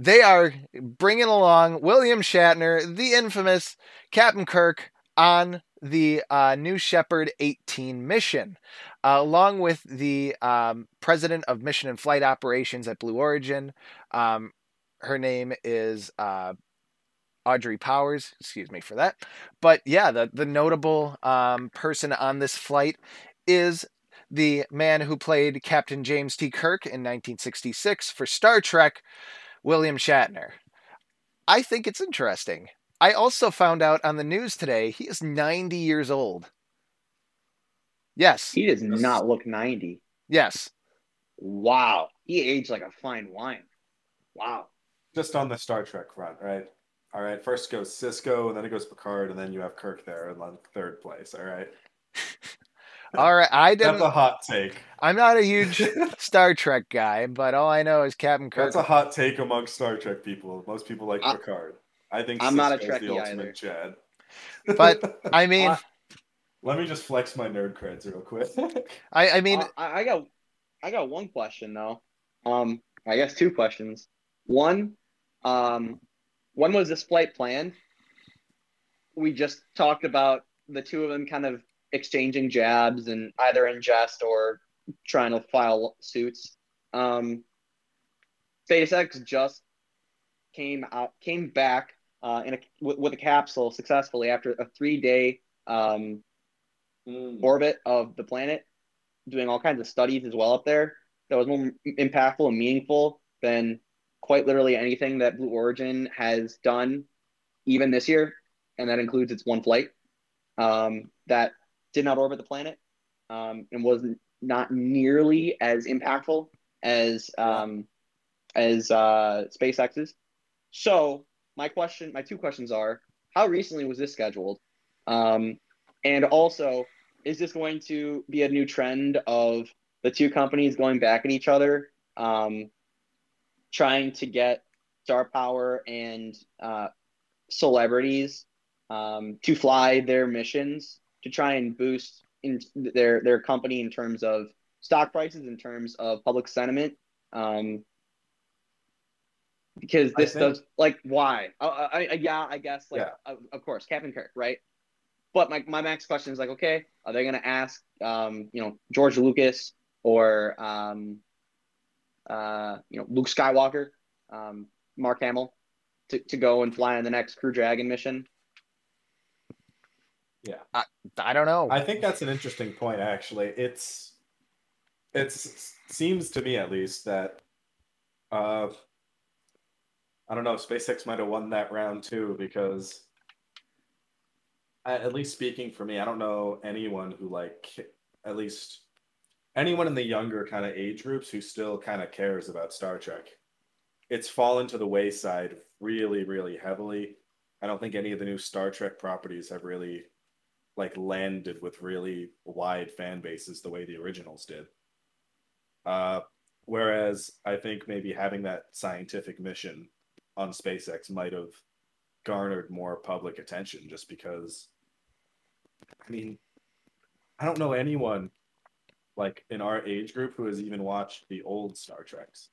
they are bringing along William Shatner, the infamous Captain Kirk on the uh, New Shepard 18 mission, uh, along with the um, president of mission and flight operations at Blue Origin. Um, her name is uh, Audrey Powers. Excuse me for that. But yeah, the the notable um, person on this flight is the man who played Captain James T. Kirk in 1966 for Star Trek, William Shatner. I think it's interesting. I also found out on the news today he is 90 years old. Yes, He does not look 90. yes. Wow. He aged like a fine wine. Wow. Just on the Star Trek front, right? All right. First goes Sisko, and then it goes Picard, and then you have Kirk there in like third place. All right. All right, I That's didn't. a hot take. I'm not a huge Star Trek guy, but all I know is Captain Kirk. That's a hot take among Star Trek people. Most people like I- Picard. I think I'm not a Sisko's the ultimate either. Chad. But I mean, Uh, let me just flex my nerd creds real quick. I, I mean, Uh, I, I got I got one question though. Um, I guess two questions. One, um, when was this flight planned? We just talked about the two of them kind of exchanging jabs and either in jest or trying to file suits. Um, SpaceX just came out came back uh, in a with, with a capsule successfully after a three day um, orbit of the planet, doing all kinds of studies as well up there. That was more impactful and meaningful than quite literally anything that Blue Origin has done, even this year, and that includes its one flight um, that did not orbit the planet um, and was not nearly as impactful as um, as uh, SpaceX's. So my question, my two questions are: How recently was this scheduled? Um, and also, is this going to be a new trend of the two companies going back at each other, um, trying to get star power and uh, celebrities um, to fly their missions to try and boost in their their company in terms of stock prices, in terms of public sentiment. Um, because this think- does like why? I, I, I yeah, I guess like Yeah. of, of course Captain Kirk, right? But my, my next question is like, okay, are they gonna ask um, you know, George Lucas or um uh you know, Luke Skywalker, um, Mark Hamill to, to go and fly on the next Crew Dragon mission? I don't know. I think that's an interesting point. Actually, it's it seems to me at least that uh, I don't know. SpaceX might have won that round too because I, at least speaking for me, I don't know anyone who like at least anyone in the younger kind of age groups who still kind of cares about Star Trek. It's fallen to the wayside really, really heavily. I don't think any of the new Star Trek properties have really like landed with really wide fan bases the way the originals did. Uh, whereas I think maybe having that scientific mission on SpaceX might have garnered more public attention just because I mean I don't know anyone like in our age group who has even watched the old Star Treks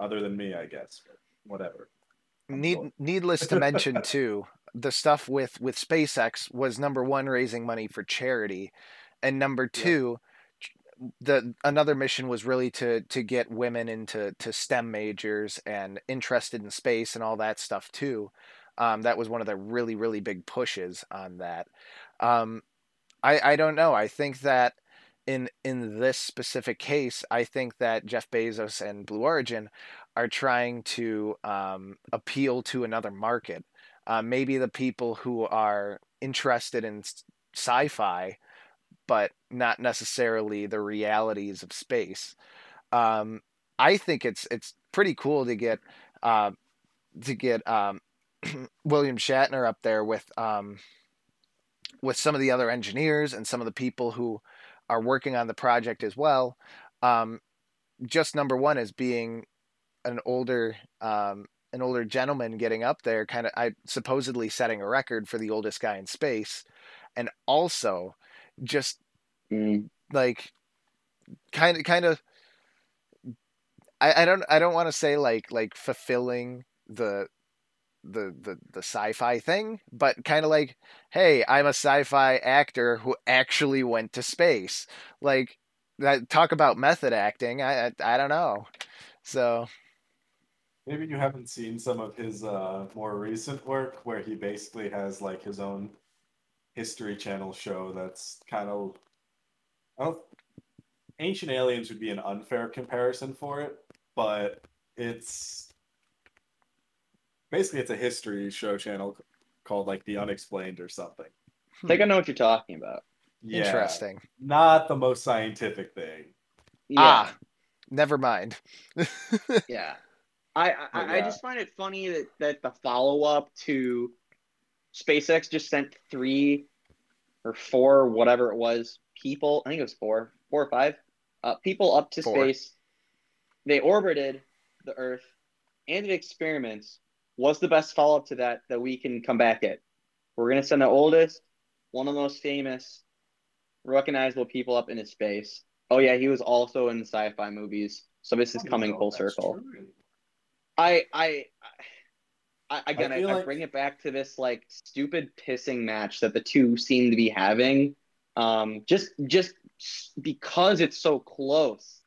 other than me I guess but whatever Need, needless to mention too, the stuff with with SpaceX was number one raising money for charity, and number Yeah. two, the another mission was really to to get women into to STEM majors and interested in space and all that stuff too. Um, that was one of the really really big pushes on that. Um, I I don't know. I think that in in this specific case, I think that Jeff Bezos and Blue Origin are trying to um, appeal to another market. Uh, maybe the people who are interested in sci-fi, but not necessarily the realities of space. Um, I think it's it's pretty cool to get uh, to get um, William Shatner up there with um, with some of the other engineers and some of the people who are working on the project as well. Um, just number one is being an older um, an older gentleman getting up there, kind of I supposedly setting a record for the oldest guy in space, and also just Mm. like kind of kind of I, I don't I don't want to say like like fulfilling the the the the sci-fi thing, but kind of like, hey, I'm a sci-fi actor who actually went to space. Like that talk about method acting. I I, I don't know. So Maybe you haven't seen some of his uh, more recent work where he basically has like his own History Channel show that's kind of I don't Ancient Aliens would be an unfair comparison for it, but it's basically it's a history show channel called like The Unexplained or something. I think I know what you're talking about. Yeah, interesting. Not the most scientific thing. Yeah. Ah, never mind. Yeah. I, I, But I just find it funny that, that the follow up to SpaceX just sent three or four, whatever it was, people, I think it was four, four or five, uh, people up to Four. space. They orbited the Earth and did experiments. What's the best follow up to that that we can come back at? We're going to send the oldest, one of the most famous, recognizable people up into space. Oh, yeah, he was also in sci fi movies. So this is coming full circle. I I I again I, I like- bring it back to this like stupid pissing match that the two seem to be having. Um, just just because it's so close.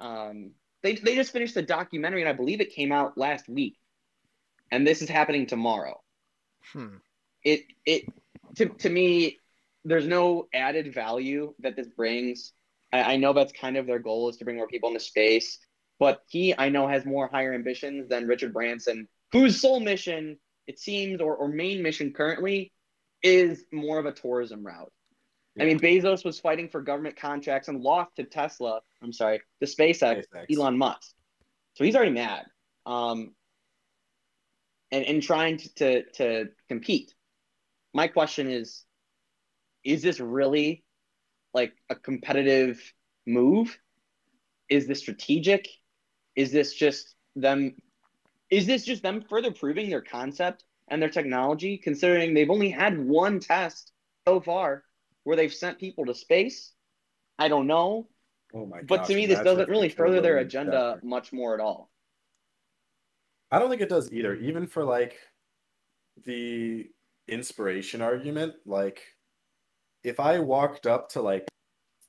Um, they they just finished the documentary and I believe it came out last week, and this is happening tomorrow. Hmm. It it to to me, there's no added value that this brings. I, I know that's kind of their goal is to bring more people into space but he I know has more higher ambitions than Richard Branson, whose sole mission it seems or, or main mission currently is more of a tourism route. I mean, Bezos was fighting for government contracts and lost to Tesla. I'm sorry, to SpaceX, SpaceX. Elon Musk. So he's already mad. Um, and, and trying to, to, to compete. My question is, is this really like a competitive move? Is this strategic? Is this just them? Is this just them further proving their concept and their technology, considering they've only had one test so far where they've sent people to space? I don't know. Oh my But to me, this doesn't really further their agenda Shatner. much more at all. I don't think it does either. Even for like the inspiration argument, like if I walked up to like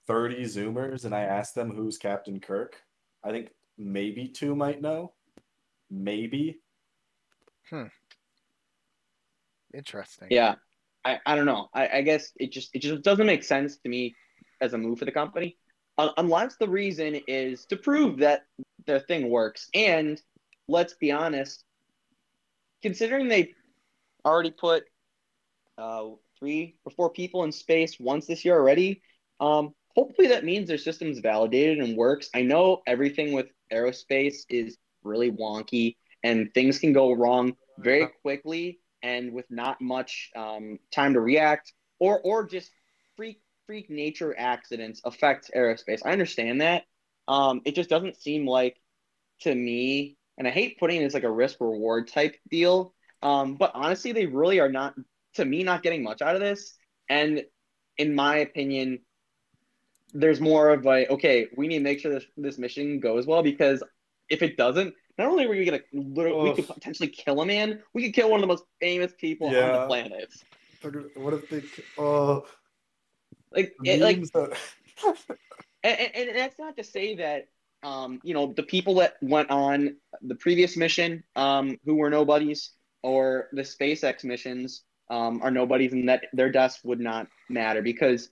30 Zoomers and I asked them who's Captain Kirk, I think maybe two might know. Maybe. Hmm. Interesting. Yeah, I, I don't know. I, I guess it just it just doesn't make sense to me as a move for the company, Un unless the reason is to prove that their thing works. And let's be honest, considering they already put uh, three or four people in space once this year already, um, hopefully that means their system's validated and works. I know everything with aerospace is really wonky and things can go wrong very quickly and with not much um, time to react or or just freak freak nature accidents affect aerospace. I understand that. Um, it just doesn't seem like to me, and I hate putting it as like a risk reward type deal. Um, but honestly, they really are not to me not getting much out of this. And in my opinion, there's more of like, okay, we need to make sure this this mission goes well because if it doesn't, not only are we gonna literally we could potentially kill a man, we could kill one of the most famous people on the planet. What if they oh. Like, it, like, that- and, and, and that's not to say that, um, you know, the people that went on the previous mission, um, who were nobodies, or the SpaceX missions, um, are nobodies, and that their deaths would not matter because,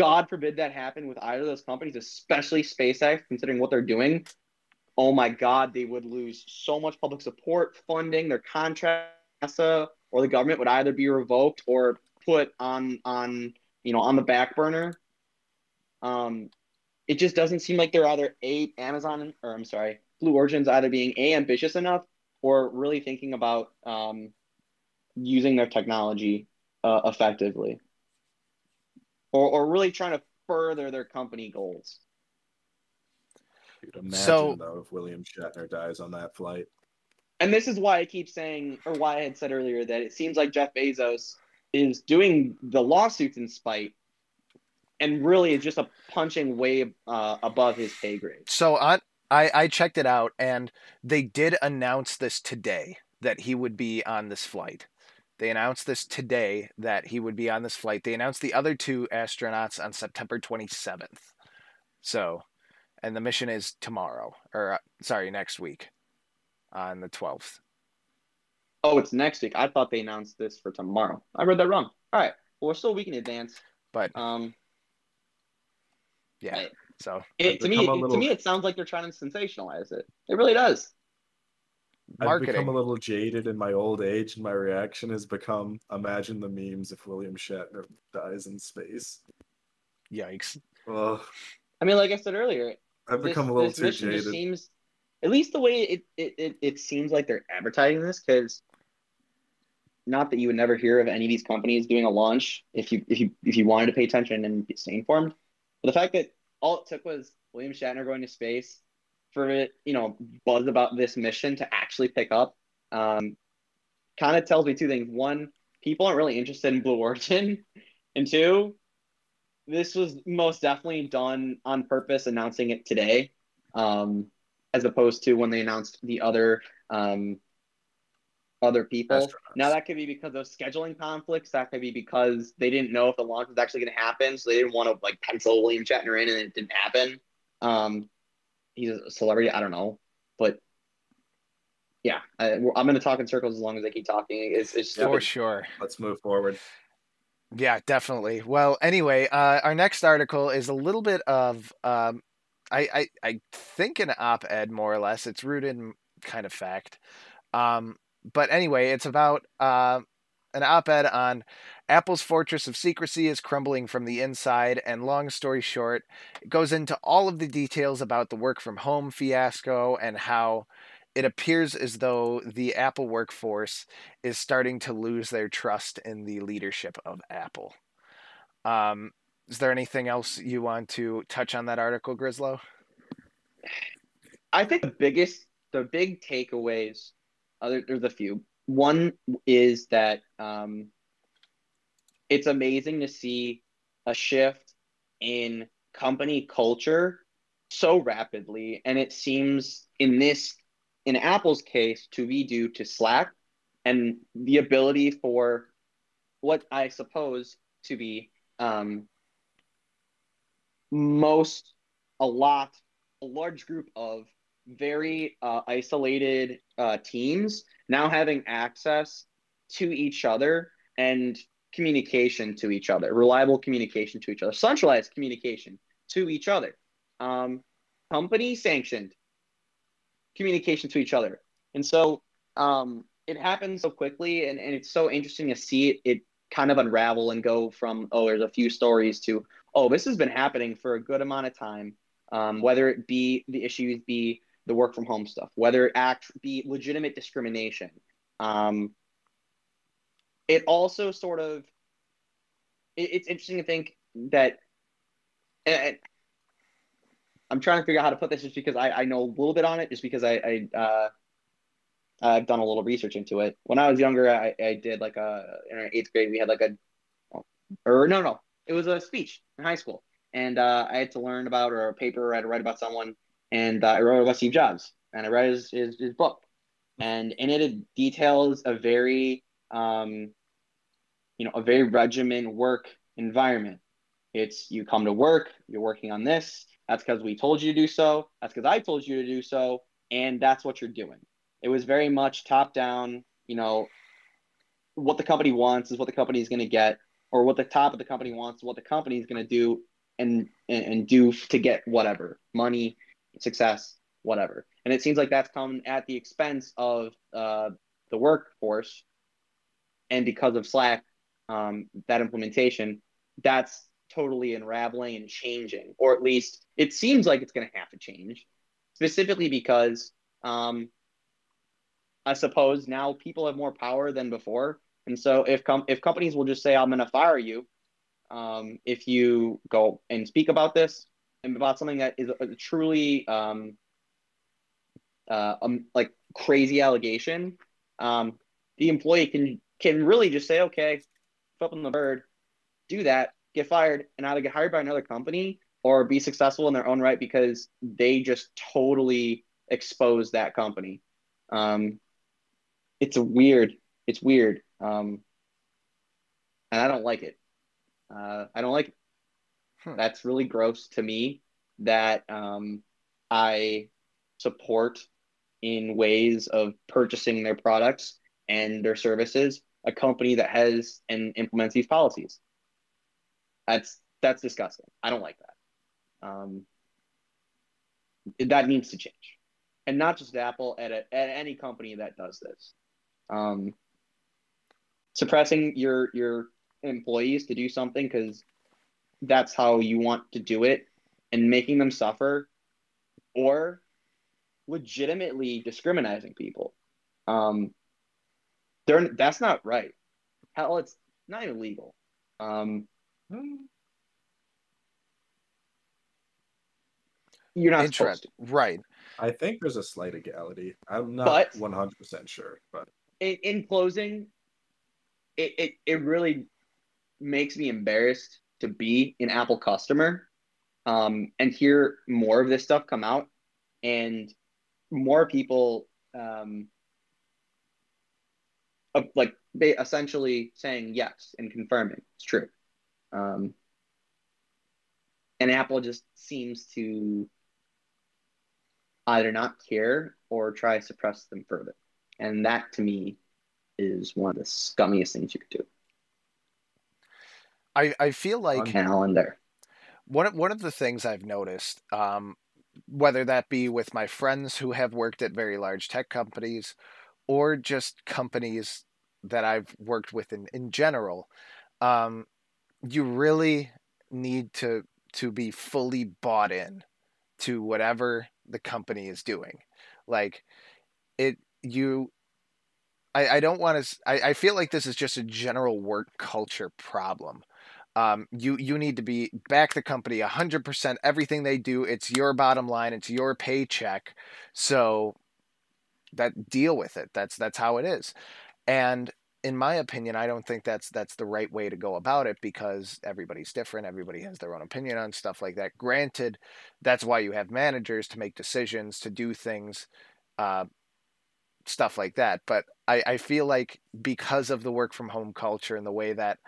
God forbid that happen with either of those companies, especially SpaceX, considering what they're doing. Oh my God, they would lose so much public support, funding, their contract, NASA, or the government would either be revoked or put on on you know on the back burner. Um, it just doesn't seem like they're either a Amazon or I'm sorry, Blue Origin's either being a ambitious enough or really thinking about um, using their technology uh, effectively, or or really trying to further their company goals. Dude, imagine So- though if William Shatner dies on that flight. And this is why I keep saying, or why I had said earlier, that it seems like Jeff Bezos is doing the lawsuits in spite, and really is just a punching way uh, above his pay grade. So on I, I checked it out and they did announce this today that he would be on this flight. They announced this today that he would be on this flight. They announced the other two astronauts on September 27th. So, and the mission is tomorrow or uh, sorry, next week on the 12th. Oh, it's next week. I thought they announced this for tomorrow. I read that wrong. All right. Well, we're still a week in advance. But Um, yeah. right. So, it, to me, it- little- to me, it sounds like they're trying to sensationalize it. It really does. I've become a little jaded in my old age, and my reaction has become imagine the memes if William Shatner dies in space. Yikes. Ugh, I mean, like I said earlier, I've this, become a little this too mission just jaded. seems, at least the way it it, it, it seems like they're advertising this, because not that you would never hear of any of these companies doing a launch if you if you if you wanted to pay attention and stay informed. But the fact that all it took was William Shatner going to space for it, you know, buzz about this mission to actually pick up, um, kind of tells me two things. One, people aren't really interested in Blue Origin, and two, this was most definitely done on purpose, announcing it today, um, as opposed to when they announced the other um, other people. Now that could be because of scheduling conflicts. That could be because they didn't know if the launch was actually going to happen, so they didn't want to like pencil William Shatner in, and it didn't happen. Um, he's a celebrity. I don't know, but yeah, I, I'm going to talk in circles as long as I keep talking. It's, it's For stupid. sure. Let's move forward. Yeah, definitely. Well, anyway, uh, our next article is a little bit of, um, I, I, I think an op-ed more or less. It's rooted in kind of fact. Um, but anyway, it's about uh, an op-ed on Apple's fortress of secrecy is crumbling from the inside. And long story short, it goes into all of the details about the work from home fiasco and how it appears as though the Apple workforce is starting to lose their trust in the leadership of Apple. Um, is there anything else you want to touch on that article, Grislow? I think the biggest, the big takeaways, uh, there's a few. One is that um, it's amazing to see a shift in company culture so rapidly, and it seems in this, in Apple's case, to be due to Slack and the ability for what I suppose to be um, most a lot a large group of very uh, isolated uh, teams now having access to each other. And communication to each other reliable communication to each other centralized communication to each other. Um, company sanctioned communication to each other. And so um, it happens so quickly and, and it's so interesting to see it, it kind of unravel and go from oh there's a few stories to oh this has been happening for a good amount of time um, whether it be the issues be the work from home stuff whether it act be legitimate discrimination um, it also sort of it, it's interesting to think that and i'm trying to figure out how to put this just because i, I know a little bit on it just because i, I uh, I've done a little research into it. When I was younger, I, I did like a in eighth grade we had like a or no no it was a speech in high school, and uh, I had to learn about or a paper I had to write about someone, and uh, I wrote about Steve Jobs, and I read his his, his book, and in it it details a very um, you know a very regimen work environment. It's you come to work, you're working on this. That's because we told you to do so. That's because I told you to do so, and that's what you're doing it was very much top down, you know, what the company wants is what the company is going to get, or what the top of the company wants is what the company is going to do and, and, and do to get whatever money, success, whatever. And it seems like that's come at the expense of uh, the workforce. And because of Slack, um, that implementation, that's totally unraveling and changing, or at least it seems like it's going to have to change, specifically because um, I suppose now people have more power than before. And so if com- if companies will just say, I'm going to fire you, um, if you go and speak about this and about something that is a, truly um, uh, um, like crazy allegation, um, the employee can can really just say, okay, flip on the bird, do that, get fired, and either get hired by another company or be successful in their own right because they just totally expose that company. Um, it's a weird. It's weird. Um, and I don't like it. Uh, I don't like it. Hmm. That's really gross to me. That um, I support in ways of purchasing their products and their services a company that has and implements these policies. That's that's disgusting. I don't like that. Um, that needs to change, and not just Apple at a, at any company that does this um, suppressing your your employees to do something because that's how you want to do it and making them suffer or legitimately discriminating people um they're that's not right hell it's not even legal um you're not supposed to. right I think there's a slight legality. I'm not 100% sure, but in, in closing, it, it it really makes me embarrassed to be an Apple customer um, and hear more of this stuff come out and more people um, uh, like essentially saying yes and confirming it's true. Um, and Apple just seems to either not care or try to suppress them further. And that to me is one of the scummiest things you could do. I, I feel like calendar. One of, one of the things I've noticed, um, whether that be with my friends who have worked at very large tech companies or just companies that I've worked with in, in general, um, you really need to to be fully bought in to whatever the company is doing. Like it you I, I don't want to I, I feel like this is just a general work culture problem. Um, you you need to be back the company hundred percent. Everything they do, it's your bottom line. It's your paycheck. So that deal with it. That's that's how it is. And in my opinion, I don't think that's that's the right way to go about it because everybody's different. Everybody has their own opinion on stuff like that. Granted, that's why you have managers to make decisions, to do things, uh, stuff like that. But I, I feel like because of the work from home culture and the way that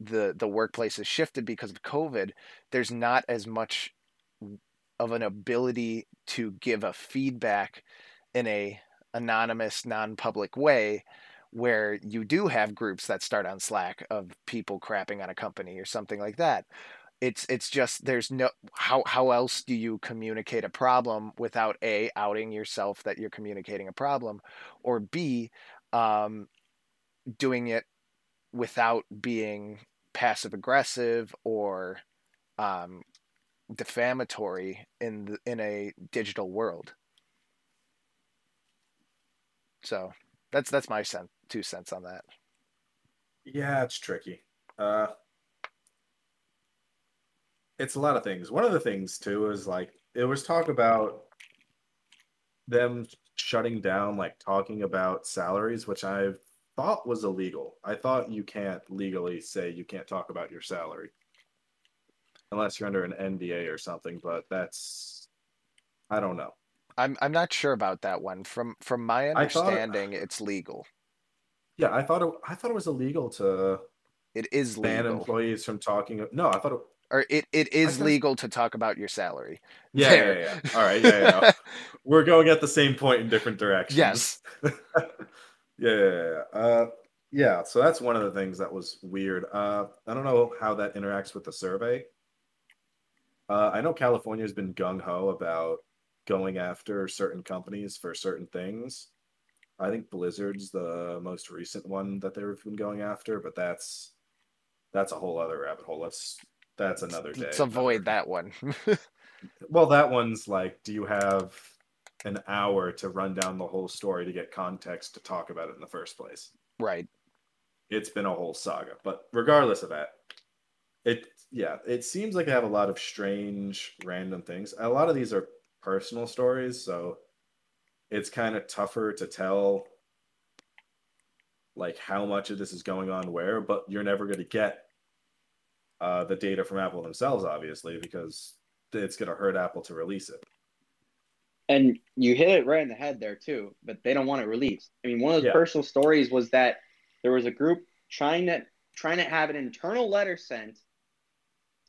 the the workplace has shifted because of COVID, there's not as much of an ability to give a feedback in a anonymous, non-public way where you do have groups that start on Slack of people crapping on a company or something like that. It's it's just there's no how how else do you communicate a problem without a outing yourself that you're communicating a problem, or b um, doing it without being passive aggressive or um, defamatory in the, in a digital world. So that's that's my two cents on that. Yeah, it's tricky. Uh, it's a lot of things. One of the things too is like it was talk about them shutting down like talking about salaries, which I thought was illegal. I thought you can't legally say you can't talk about your salary unless you're under an NDA or something, but that's I don't know. I'm I'm not sure about that one. From from my understanding, it's legal. Yeah, I thought it, I thought it was illegal to It is ban legal, employees from talking. No, I thought it, or it, it is thought- legal to talk about your salary. yeah, There. yeah, yeah. All right, yeah, yeah. We're going at the same point in different directions. Yes. yeah, yeah, yeah. Uh, yeah. So that's one of the things that was weird. Uh, I don't know how that interacts with the survey. Uh, I know California has been gung ho about going after certain companies for certain things. I think Blizzard's the most recent one that they've been going after, but that's that's a whole other rabbit hole. Let's that's another day. Let's avoid that one. Well, that one's like, do you have an hour to run down the whole story to get context to talk about it in the first place? right. It's been a whole saga. But regardless of that, it yeah, it seems like I have a lot of strange random things. A lot of these are personal stories, so it's kind of tougher to tell like how much of this is going on where, but you're never going to get uh, the data from Apple themselves, obviously, because it's going to hurt Apple to release it. And you hit it right in the head there too, but they don't want it released. I mean, one of those Yeah. personal stories was that there was a group trying to trying to have an internal letter sent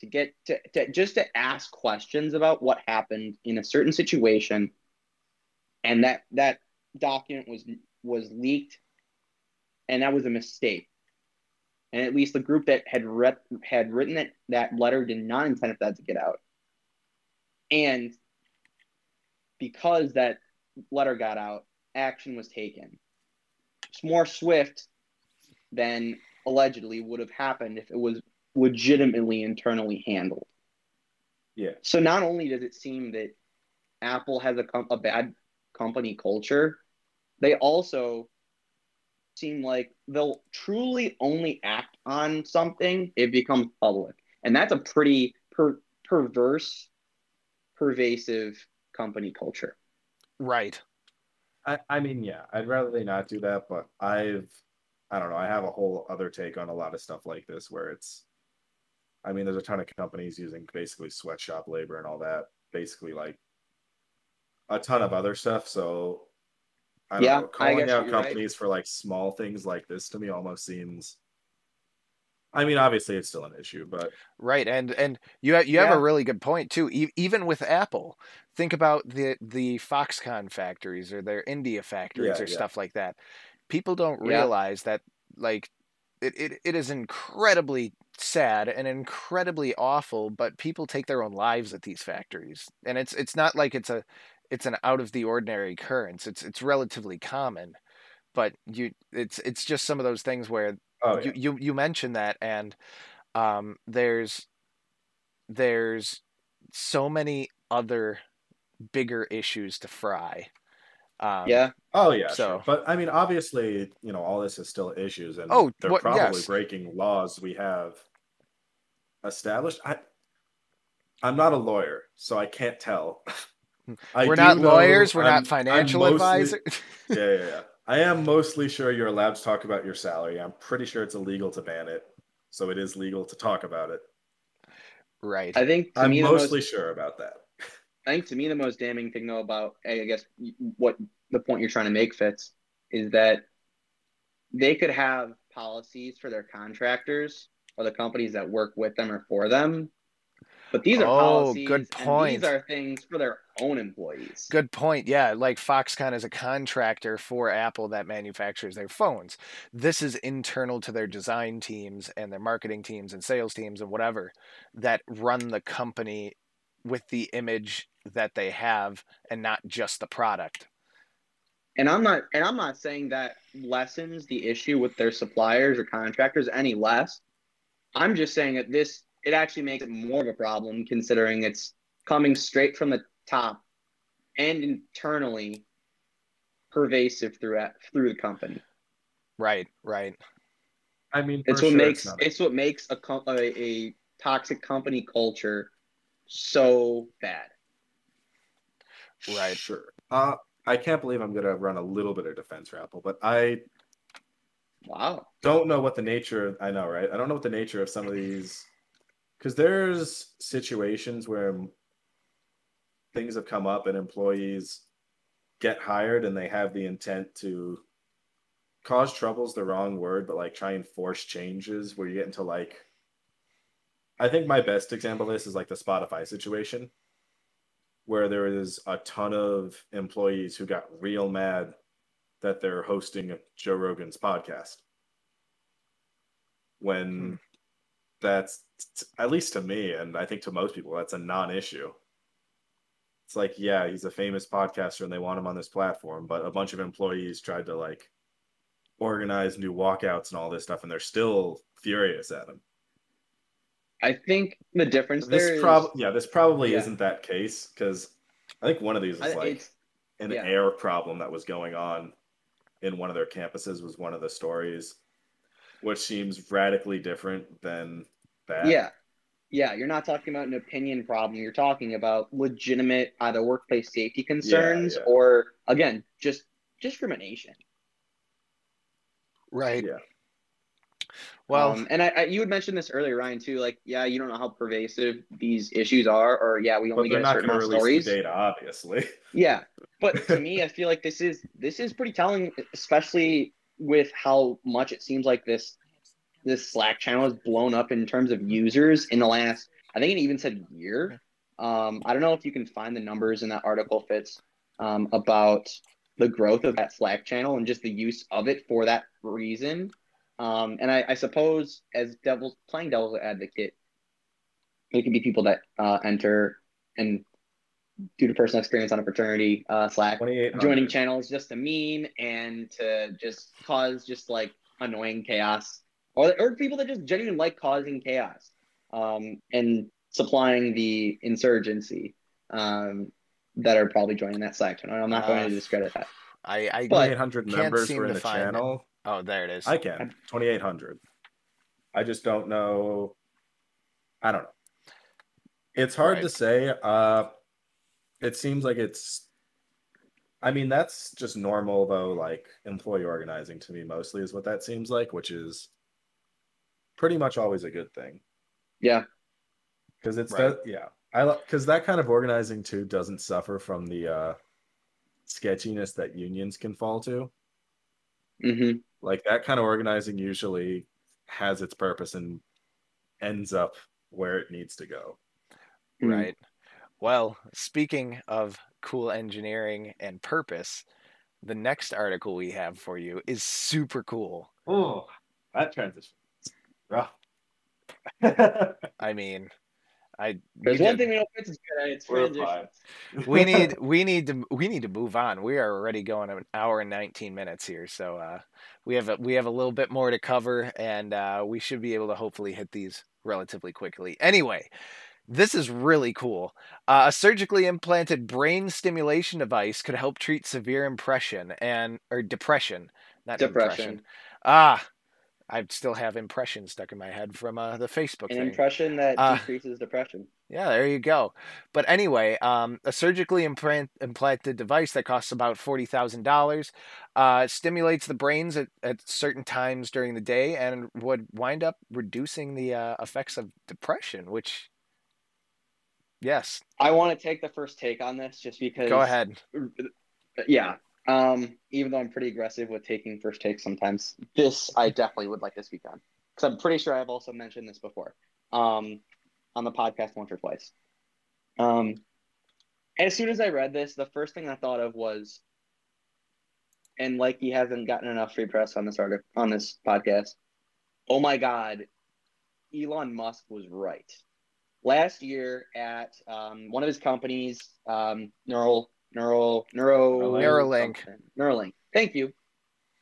to get to, to just to ask questions about what happened in a certain situation, and that that document was was leaked, and that was a mistake. And at least the group that had read had written that, that letter did not intend for that to get out. And because that letter got out, action was taken. It's more swift than allegedly would have happened if it was legitimately internally handled. Yeah. So not only does it seem that Apple has a, com- a bad company culture, they also seem like they'll truly only act on something if it becomes public. And that's a pretty per- perverse, pervasive company culture. Right. I, I mean, yeah, I'd rather they not do that, but I've, I don't know, I have a whole other take on a lot of stuff like this where it's, I mean, there's a ton of companies using basically sweatshop labor and all that, basically like a ton of other stuff. So, I don't Yeah, know, I calling guess out you're right. companies for like small things like this to me almost seems. I mean, obviously it's still an issue, but Right, and and you have, you have a really good point too. E- even with Apple, think about the the Foxconn factories or their India factories Yeah, or yeah. stuff like that. People don't Yeah. realize that like it, it, it is incredibly sad and incredibly awful, but people take their own lives at these factories. And it's it's not like it's a it's an out of the ordinary occurrence. It's it's relatively common. But you it's it's just some of those things where oh yeah, you, you you mentioned that and um there's there's so many other bigger issues to fry um yeah. oh yeah, so- sure. But I mean, obviously, you know, all this is still issues, and Oh, they're what- probably yes. breaking laws we have established. I I'm not a lawyer, so I can't tell. I We're not lawyers. We're I'm- not financial I'm mostly- advisors. yeah, yeah, yeah. I am mostly sure you're allowed to talk about your salary. I'm pretty sure it's illegal to ban it, so it is legal to talk about it. right. I think I'm mostly most, sure about that. I think to me the most damning thing though about I guess what the point you're trying to make fits is that they could have policies for their contractors or the companies that work with them or for them, but these are Oh, policies. good and point. these are things for their own employees. Good point. Yeah, like Foxconn is a contractor for Apple that manufactures their phones. This is internal to their design teams and their marketing teams and sales teams and whatever that run the company with the image that they have and not just the product. And I'm not and I'm not saying that lessens the issue with their suppliers or contractors any less. I'm just saying that this it actually makes it more of a problem considering it's coming straight from the top and internally pervasive throughout through the company. Right, right. I mean, It's what sure makes not. it's what makes a, com- a a toxic company culture so bad. Right. Sure. Uh, I can't believe I'm gonna run a little bit of defense for Apple, but I Wow. don't know what the nature I know, right? I don't know what the nature of some of these because there's situations where things have come up and employees get hired and they have the intent to cause trouble's the wrong word, but like try and force changes where you get into like I think my best example of this is like the Spotify situation where there is a ton of employees who got real mad that they're hosting Joe Rogan's podcast. When hmm. that's at least to me, and I think to most people, that's a non-issue. It's like, yeah, he's a famous podcaster and they want him on this platform, but a bunch of employees tried to like organize new walkouts and all this stuff, and they're still furious at him. I think the difference there This is yeah, this probably Yeah. isn't that case because I think one of these is I- like an yeah. air problem that was going on in one of their campuses was one of the stories, which seems radically different than that. Yeah. Yeah, you're not talking about an opinion problem. You're talking about legitimate either workplace safety concerns yeah. or again, just discrimination. Right. Yeah. Well, um, and I, I, you had mentioned this earlier, Ryan, too. Like, yeah, you don't know how pervasive these issues are, or yeah, we only get a certain going to amount of release stories. data, obviously. Yeah, but to me, I feel like this is this is pretty telling, especially with how much it seems like this this Slack channel has blown up in terms of users in the last. I think it even said year. Um, I don't know if you can find the numbers in that article, Fitz, um, about the growth of that Slack channel and just the use of it for that reason. Um, and I, I suppose as devil's playing devil's advocate, it can be people that uh, enter and due to personal experience on a fraternity uh, Slack, 2800. joining channels just to meme and to just cause just like annoying chaos, or or people that just genuinely like causing chaos, um, and supplying the insurgency um, that are probably joining that Slack channel. I'm not going Uh, to discredit that. I, I but- 2800 members seem were in the find it. channel. Oh, there it is. I can. 2800. I just don't know. I don't know. It's hard to say. Uh, it seems like it's. I mean, that's just normal though. Like employee organizing to me mostly is what that seems like, which is pretty much always a good thing Yeah, because it's Right. that. Yeah, I because that kind of organizing too doesn't suffer from the uh, sketchiness that unions can fall to. hmm like that kind of organizing usually has its purpose and ends up where it needs to go. Mm. Right. Well, speaking of cool engineering and purpose, the next article we have for you is super cool. Oh, that transition. Rough. I mean, I There's we one did- thing we know Fitz is good at. It's We're transitions. we need we need to we need to move on. We are already going an hour and 19 minutes here, so uh, we have a, we have a little bit more to cover, and uh, we should be able to hopefully hit these relatively quickly. Anyway, this is really cool. Uh, a surgically implanted brain stimulation device could help treat severe impression and or depression, not Depression. impression. Ah, I still have impressions stuck in my head from uh, the Facebook An thing. impression that Uh, decreases depression. Yeah, there you go. But anyway, um, a surgically implant- implanted device that costs about forty thousand dollars uh, stimulates the brains at, at certain times during the day and would wind up reducing the uh, effects of depression. Which, yes, I want to take the first take on this just because. go ahead. Yeah. Um, even though I'm pretty aggressive with taking first takes sometimes, this I definitely would like to speak on because I'm pretty sure I've also mentioned this before um, on the podcast once or twice. Um, as soon as I read this, the first thing I thought of was, and like he hasn't gotten enough free press on this article on this podcast. Oh my God, Elon Musk was right. Last year at um, one of his companies, um, Neural Neural Neuro Neuralink. Neuralink. Thank you.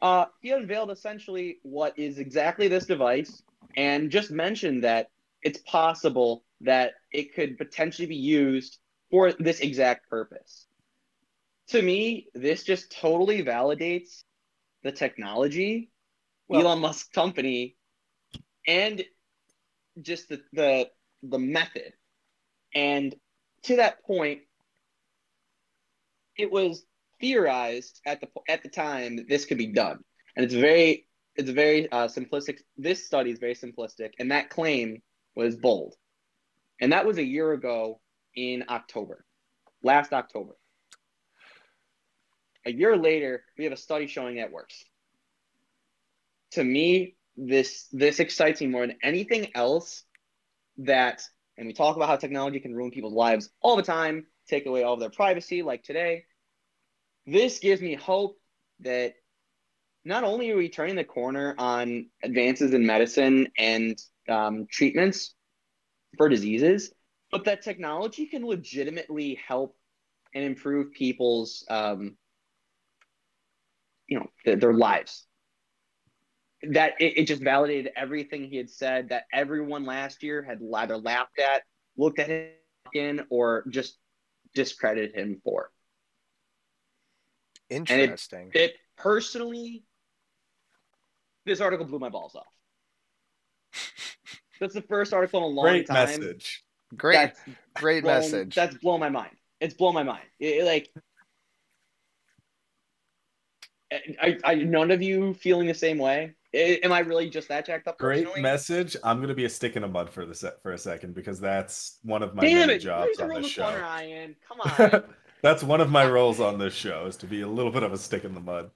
Uh, he unveiled essentially what is exactly this device, and just mentioned that it's possible that it could potentially be used for this exact purpose. To me, this just totally validates the technology, Well- Elon Musk company, and just the, the the method. And to that point, it was theorized at the at the time that this could be done, and it's very it's very uh, simplistic. This study is very simplistic, and that claim was bold, and that was a year ago in October, last October. A year later, we have a study showing that works. To me, this this excites me more than anything else. That and we talk about how technology can ruin people's lives all the time, take away all of their privacy, like today. This gives me hope that not only are we turning the corner on advances in medicine and um, treatments for diseases, but that technology can legitimately help and improve people's, um, you know, th- their lives. That it, it just validated everything he had said that everyone last year had either laughed at, looked at him or just discredited him for. Interesting. It personally, this article blew my balls off. That's the first article in a long time. Great time. message. great, That's great blown- message. That's blown my mind. It's blown my mind. It- it, like, I, I, none of you feeling the same way? I- am I really just that jacked up? Great personally? message. I'm gonna be a stick in the mud for the set for a second because that's one of my Damn many it! jobs on this the corner, show. Ryan. Come on. that's one of my roles on this show is to be a little bit of a stick in the mud.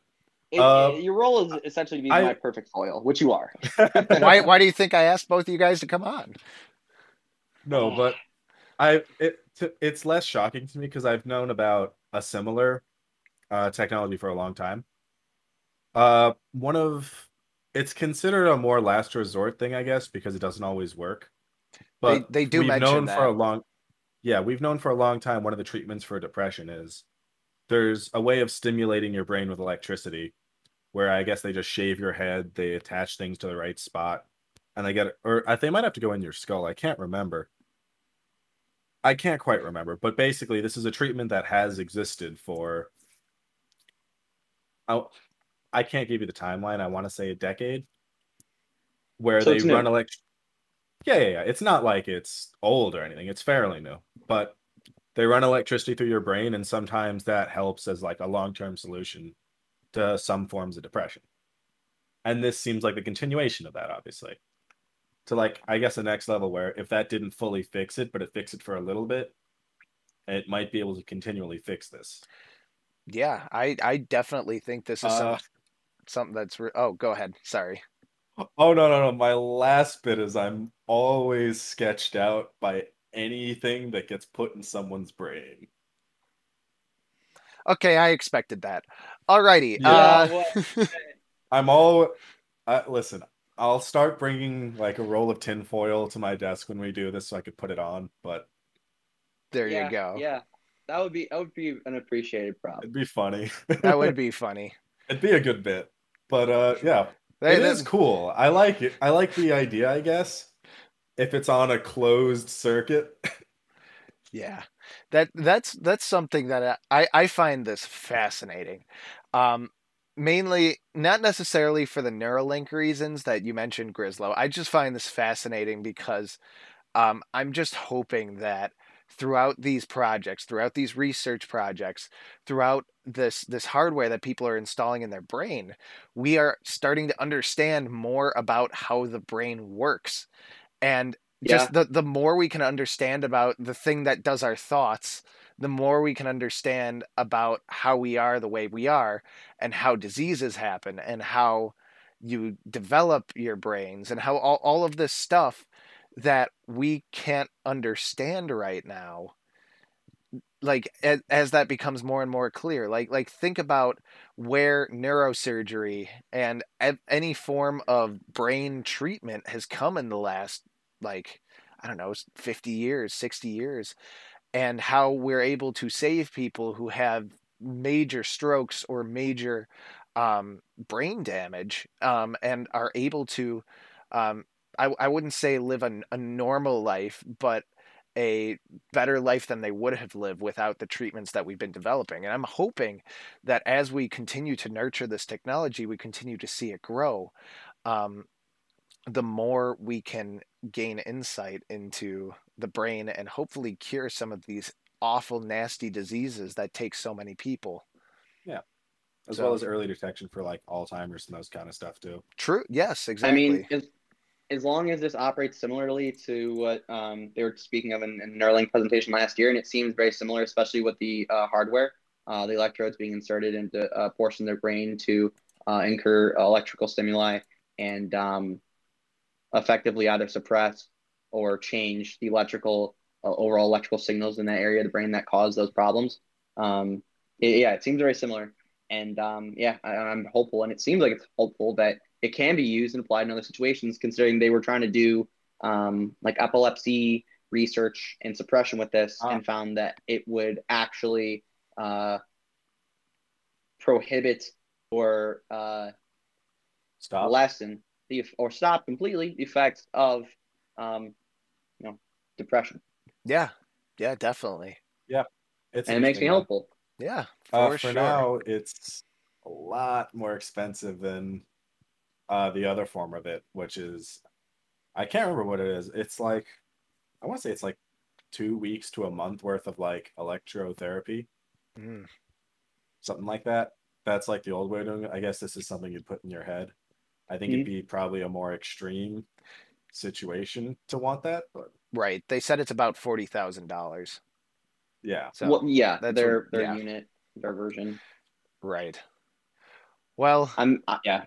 It- Uh, it- your role is essentially to be I- my perfect foil, which you are. why, why do you think I asked both of you guys to come on? No, but I it t- it's less shocking to me because I've known about a similar uh, technology for a long time. Uh, one of it's considered a more last resort thing, I guess, because it doesn't always work. But they do we've mention known that. for a long, yeah, we've known for a long time. One of the treatments for depression is there's a way of stimulating your brain with electricity, where I guess they just shave your head, they attach things to the right spot, and they get or I they might have to go in your skull. I can't remember. I can't quite remember, but basically, this is a treatment that has existed for. I, I can't give you the timeline. I want to say a decade, where So they run elect. Yeah, yeah, yeah. It's not like it's old or anything. It's fairly new, but they run electricity through your brain, and sometimes that helps as like a long-term solution to some forms of depression. And this seems like the continuation of that, obviously to like I guess the next level where if that didn't fully fix it, but it fixed it for a little bit, it might be able to continually fix this. Yeah, I, I definitely think this is some, Uh, something that's. Re- oh, go ahead. Sorry. oh no no no! My last bit is I'm always sketched out by anything that gets put in someone's brain. Okay, I expected that. Alrighty. Yeah. Uh, Uh, I'm all uh, listen. I'll start bringing like a roll of tinfoil to my desk when we do this, so I could put it on. But there yeah, you go. Yeah, that would be that would be an appreciated prop. it'd be funny. That would be funny. it'd be a good bit. But uh, yeah, They- it is cool. I like it. I like the idea, I guess. If it's on a closed circuit. Yeah, that that's that's something that I I find this fascinating. Um, mainly not necessarily for the Neuralink reasons that you mentioned, Grislow. I just find this fascinating because um, I'm just hoping that throughout these projects, throughout these research projects, throughout this this hardware that people are installing in their brain, we are starting to understand more about how the brain works. And just Yeah. the the more we can understand about the thing that does our thoughts, the more we can understand about how we are the way we are and how diseases happen and how you develop your brains and how all, all of this stuff that we can't understand right now like as, as that becomes more and more clear like like think about where neurosurgery and any form of brain treatment has come in the last like i don't know 50 years 60 years and how we're able to save people who have major strokes or major um, brain damage um, and are able to um, I, I wouldn't say live a, a normal life but a better life than they would have lived without the treatments that we've been developing. And I'm hoping that as we continue to nurture this technology, we continue to see it grow. Um, the more we can gain insight into the brain and hopefully cure some of these awful, nasty diseases that take so many people. Yeah. As So- well as early detection for like Alzheimer's and those kind of stuff too. True. Yes, I exactly. mean, as, long as this operates similarly to what um, they were speaking of in, in Neuralink presentation last year, and it seems very similar, especially with the uh, hardware, uh, the electrodes being inserted into a portion of their brain to uh, incur electrical stimuli and um, effectively either suppress or change the electrical uh, overall electrical signals in that area of the brain that cause those problems. Um, it- yeah, it seems very similar. And um, yeah, I, I'm hopeful, and it seems like it's hopeful that it can be used and applied in other situations, considering they were trying to do um, like epilepsy research and suppression with this Ah. and found that it would actually uh, prohibit or uh, Stop. lessen the or stop completely the effects of um, you know depression. yeah. Yeah, definitely. Yeah, it's And it makes me interesting, though. hopeful. Yeah, Uh, for for sure. now, it's a lot more expensive than uh, the other form of it, which is I can't remember what it is. It's like I want to say it's like two weeks to a month worth of like electrotherapy, Mm. something like that. That's like the old way of doing it. I guess this is something you'd put in your head. I think it'd be probably a more extreme situation to want that, but Right. They said it's about forty thousand dollars. yeah. So well, yeah, that's their what- their yeah. unit, their version. right. Well, I'm uh, yeah,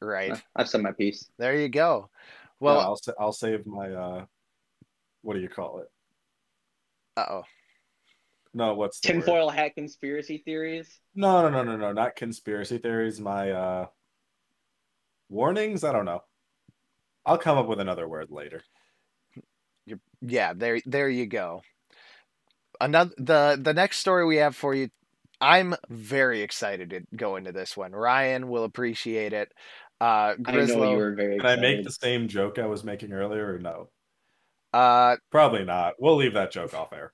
right. I've said my piece. There you go. Well, Well, I'll sa- I'll save my uh, what do you call it? uh oh. No, what's the word? Tinfoil hat conspiracy theories. No, no, no, no, no, not conspiracy theories. My uh warnings. I don't know. I'll come up with another word later. You're, yeah, there there you go. Another the the next story we have for you I'm very excited to go into this one. Ryan will appreciate it. Uh I know you were very Can I make the same joke I was making earlier, or no? uh Probably not. We'll leave that joke off air.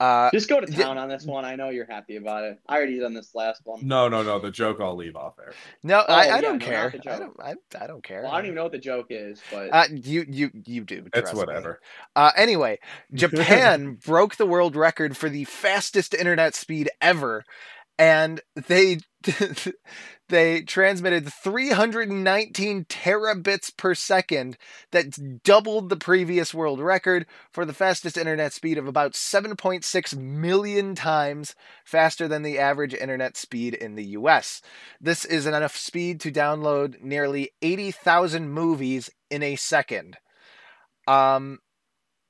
uh Just go to Yeah. town on this one. I know you're happy about it. I already done this last one. No, no, no. The joke I'll leave off air. no, Oh, I, I yeah, don't no, care. not the I don't I, I don't care. Well, I don't even know what the joke is, but uh, you you you do. It's trust me. whatever. Uh, anyway, Japan broke the world record for the fastest internet speed ever, and they they transmitted 319 terabits per second. That's doubled the previous world record for the fastest internet speed of about 7.6 million times faster than the average internet speed in the U.S. This is enough speed to download nearly 80,000 movies in a second. Um,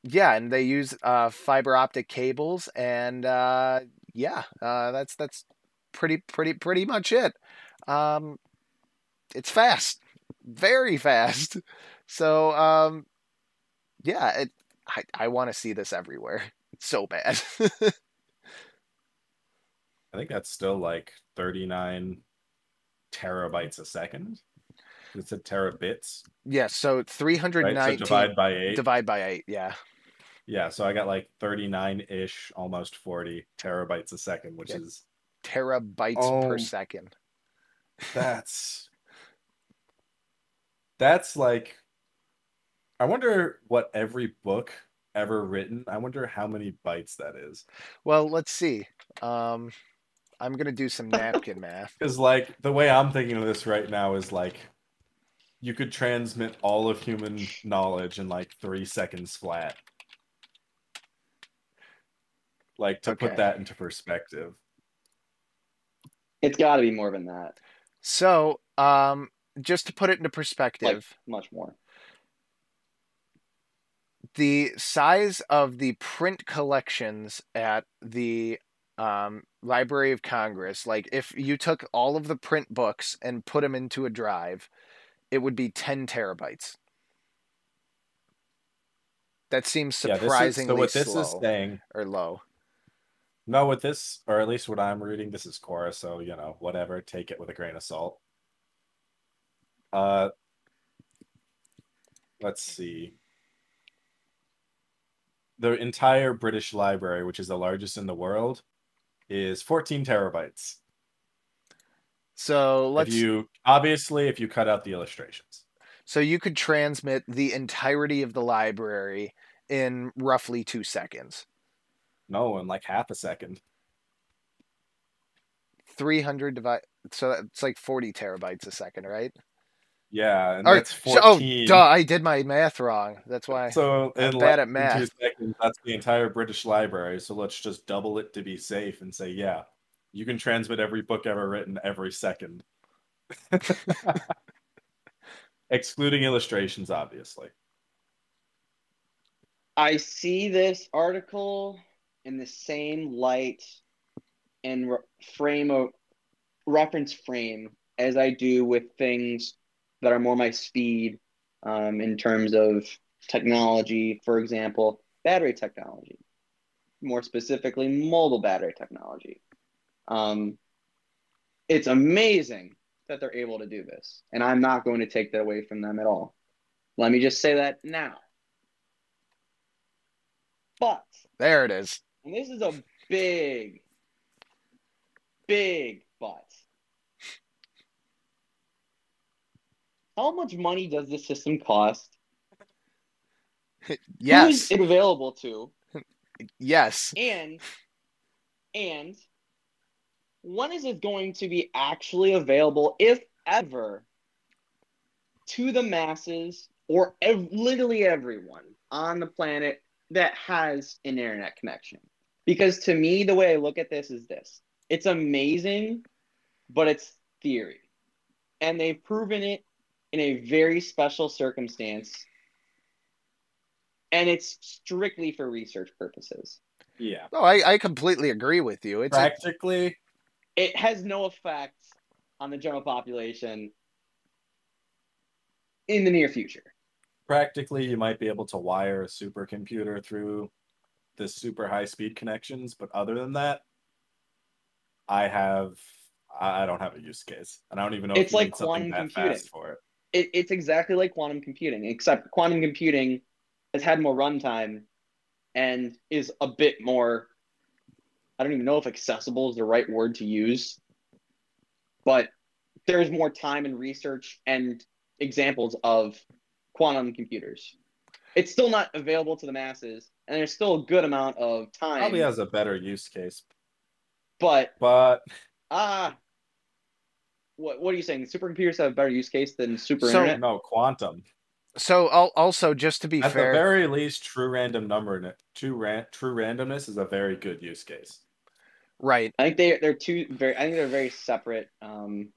yeah, and they use uh, fiber optic cables, and uh, yeah, uh, that's that's pretty pretty pretty much it. Um, it's fast, very fast. So um, yeah, it, I I want to see this everywhere so bad. I think that's still like 39 terabytes a second. It's a terabits, yeah, so three hundred right? So divide by eight. divide by eight. Yeah, Yeah, so I got like 39 ish, almost 40 terabytes a second, which Yeah. is terabytes per Oh. second. That's that's like I wonder what every book ever written. I wonder how many bytes that is. Well, let's see. Um, I'm gonna do some napkin math. Because like the way I'm thinking of this right now is like you could transmit all of human knowledge in like three seconds flat. Like to Okay. put that into perspective. It's got to be more than that. So, um, just to put it into perspective, Much more. the size of the print collections at the um, Library of Congress, like if you took all of the print books and put them into a drive, it would be 10 terabytes. That seems Yeah, this is, surprisingly so what this slow is saying or low. No, with this, or at least what I'm reading, this is Quora, so you know, whatever, take it with a grain of salt. Uh, let's see. The entire British Library, which is the largest in the world, is 14 terabytes. So let's If you obviously, if you cut out the illustrations, so you could transmit the entirety of the library in roughly 2 seconds. No, in like half a second. 300 divide so it's like 40 terabytes a second, right? Yeah, and Or- that's so- oh, duh, I did my math wrong. That's why. So I'm in bad less at than math. Two seconds, that's the entire British Library. So let's just double it to be safe and say, yeah, you can transmit every book ever written every second, excluding illustrations, obviously. I see this article in the same light and re- frame of reference frame as I do with things that are more my speed um, in terms of technology, for example, battery technology, more specifically, mobile battery technology. Um, it's amazing that they're able to do this, and I'm not going to take that away from them at all. Let me just say that now. But, There it is. And this is a big, big but. How much money does this system cost? Yes. Who's it available to? Yes. And and when is it going to be actually available, if ever, to the masses or ev- literally everyone on the planet that has an internet connection? Because to me, the way I look at this is this: it's amazing, but it's theory, and they've proven it in a very special circumstance. And it's strictly for research purposes. Yeah. No, I, I completely agree with you. It's a, Practically, it has no effect on the general population in the near future. practically, you might be able to wire a supercomputer through the super high speed connections, but other than that, I have I don't have a use case, and I don't even know It's like something quantum computing. for it. It, it's exactly like quantum computing, except quantum computing has had more runtime and is a bit more. I don't even know if accessible is the right word to use, but there's more time and research and examples of quantum computers. It's still not available to the masses, and there's still a good amount of time. Probably has a better use case, but but Ah, what what are you saying? Supercomputers have a better use case than super So- internet. no quantum. so also just to be At fair, at the very least, true random number in it, true ran- true randomness is a very good use case. right? I think they they're two very. I think they're very separate. Um,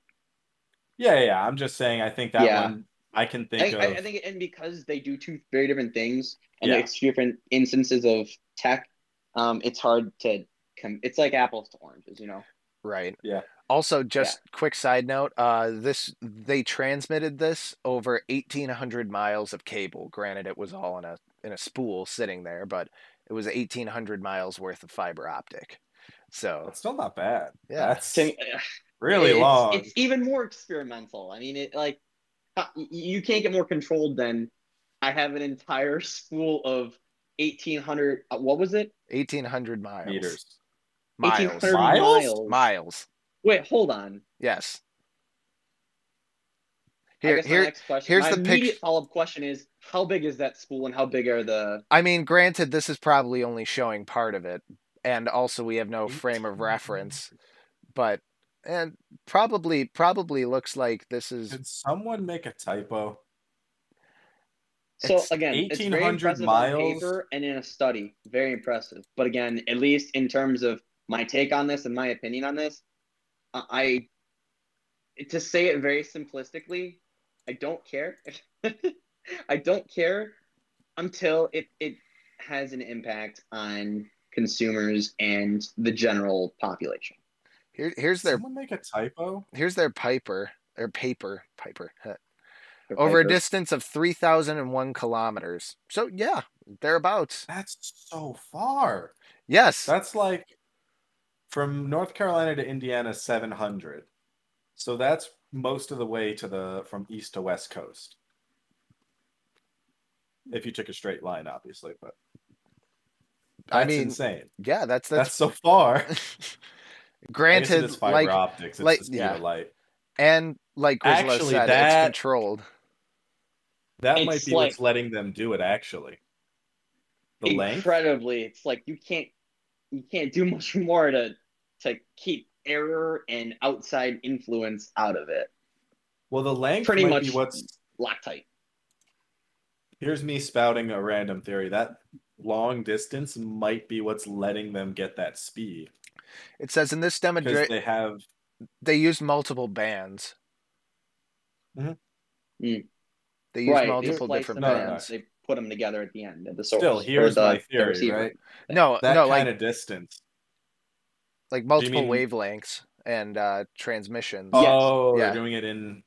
Yeah, yeah. I'm just saying. I think that Yeah. one I can think think, of. I, I think, and because they do two very different things, and Yeah. it's two different instances of tech, um, it's hard to. come. it's like apples to oranges, you know. Right. Yeah. Also, just quick side note, uh, this they transmitted this over eighteen hundred miles of cable. Granted, it was all in a in a spool sitting there, but it was eighteen hundred miles worth of fiber optic. So That's still not bad. Yeah. That's To- really it's, long. It's even more experimental. I mean, it like y- you can't get more controlled than I have an entire spool of eighteen hundred. Uh, what was it? eighteen hundred miles. meters. Miles. 1800 Miles? miles. Miles. Wait, hold on. Yes. Here- here- question. here's my the pic- immediate follow-up question is: How big is that spool, and how big are the? I mean, granted, this is probably only showing part of it, and also we have no frame of reference, but and probably probably looks like this is Did someone make a typo? So It's again, it's very 1800 impressive miles. on paper and in a study. Very impressive. But again, at least in terms of my take on this and my opinion on this, I to say it very simplistically, I don't care. I don't care until it it has an impact on consumers and the general population. Here, here's their Someone make a typo? here's their piper or paper piper For over a distance of three thousand and one kilometers. So yeah, thereabouts. That's so far. Yes, That's like from North Carolina to Indiana, 700. So that's most of the way to the from east to west coast. If you took a straight line, obviously, but I mean, insane. yeah, that's That's, that's, so far. I guess it granted. is fiber Like optics. It's like- the speed yeah. of light. and like Grisla Actually, said, that- it's controlled. That It's might be like- what's letting them do it. Actually, the length. incredibly it's like you can't you can't do much more to to keep error and outside influence out of it Well, the length Pretty might much- be what's. loctite Here's me spouting a random theory. That long distance might be what's letting them get that speed It says in this demo they have they used multiple bands. Mhm. Mm. They used right multiple splice different them No, in, no, bands. they put them together at the end at the source Still, here's the- my theory, receiver. right? No, that no, kind like of distance. like multiple mean- wavelengths and uh transmissions. Yes. Oh, Yeah. they're doing it in.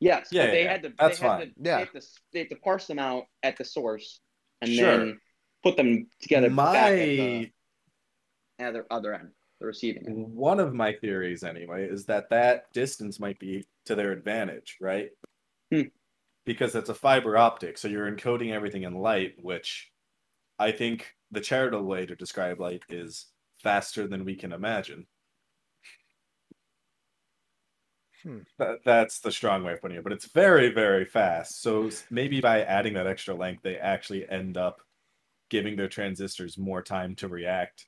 yes Yeah, but they yeah, had to that's they had fine. to, Yeah. they, had, to, they have to parse them out at the source and Sure. then put them together back My at the other, other end the receiving end. one of my theories, anyway, is that that distance might be to their advantage, right? Hmm. Because it's a fiber optic, so you're encoding everything in light, which I think the charitable way to describe light is faster than we can imagine. Hmm. That's the strong way of putting it, but it's very, very fast. So maybe by adding that extra length, they actually end up giving their transistors more time to react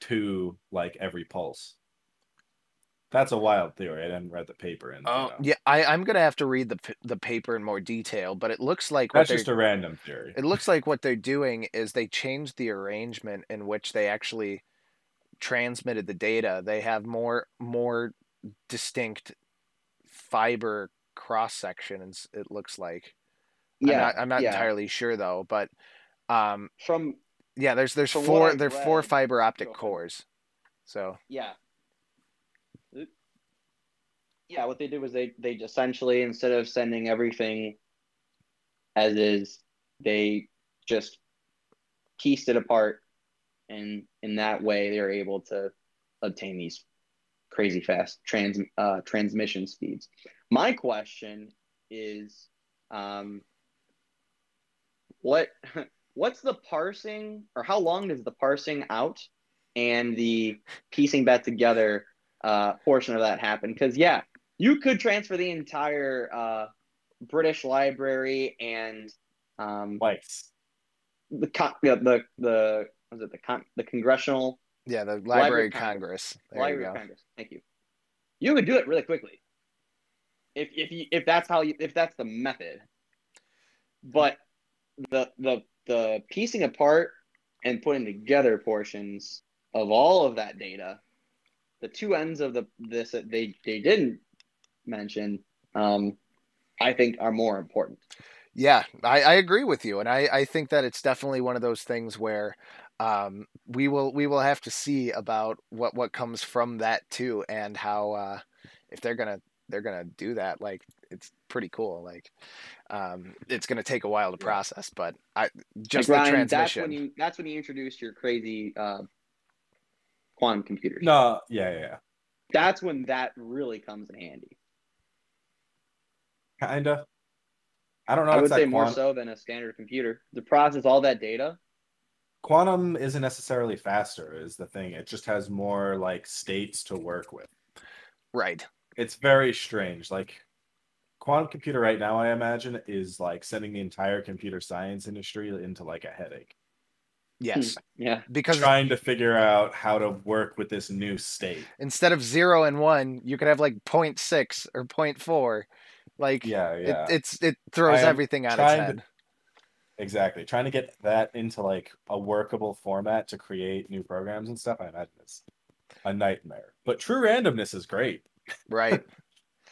to like every pulse. That's a wild theory. I didn't read the paper, and you Oh know, yeah, I I'm gonna have to read the the paper in more detail, but it looks like that's they're just a random theory. it looks like what they're doing is they changed the arrangement in which they actually transmitted the data. They have more more distinct fiber cross sections. It looks like. I'm yeah not, I'm not yeah. entirely sure though, but um, from yeah, there's there's four there are four fiber optic cores. So Yeah. Yeah, what they did was they they essentially instead of sending everything as is, they just pieced it apart, and in that way they were able to obtain these crazy fast trans uh, transmission speeds. My question is, um, what what's the parsing, or how long does the parsing out and the piecing back together uh, portion of that happen? Because yeah, you could transfer the entire uh, British Library and um, the con- the the, the was it the con- the Congressional yeah, the Library Library Congress. There Library you of go. Congress. Thank you. You would do it really quickly. If if you if that's how you if that's the method. But the the the piecing apart and putting together portions of all of that data, the two ends of the this that they they didn't mention, um, I think are more important. Yeah, I, I agree with you, and I, I think that it's definitely one of those things where um, we will we will have to see about what what comes from that too, and how uh, if they're gonna they're gonna do that. Like it's pretty cool. Like um, it's gonna take a while to process, but I just like, the Ryan, that's when you that's when you introduce your crazy uh, quantum computers. No, yeah, yeah, yeah. That's when that really comes in handy. Kinda. I don't know. I would say that more so than a standard computer. To process all that data, Quantum isn't necessarily faster, is the thing. It just has more like states to work with. right. It's very strange. Like quantum computer right now, I imagine, is like sending the entire computer science industry into like a headache. Yes, hmm. Yeah. because Trying to figure out how to work with this new state. instead of zero and one, you could have like 0.6 or 0.4. Like Yeah, yeah. it, it's it throws I am everything on its trying to- head. Exactly. Trying to get that into like a workable format to create new programs and stuff, I imagine is a nightmare. But true randomness is great. Right.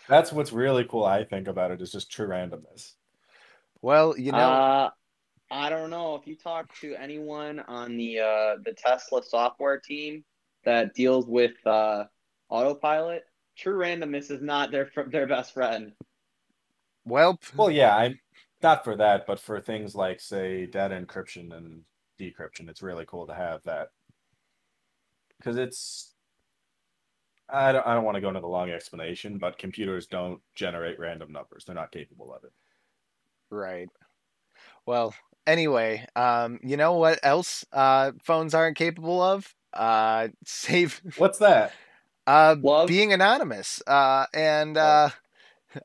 That's what's really cool, I think, about it is just true randomness. Well, you know, Uh, I don't know if you talk to anyone on the uh, the Tesla software team that deals with uh, autopilot. True randomness is not their their best friend. well, Well, yeah, I'm not for that, but for things like, say, data encryption and decryption, it's really cool to have that. Because it's, I don't, I don't want to go into the long explanation, but computers don't generate random numbers. They're not capable of it. right. Well, anyway, um, you know what else uh phones aren't capable of? Uh save What's that? uh Love? being anonymous. Uh and uh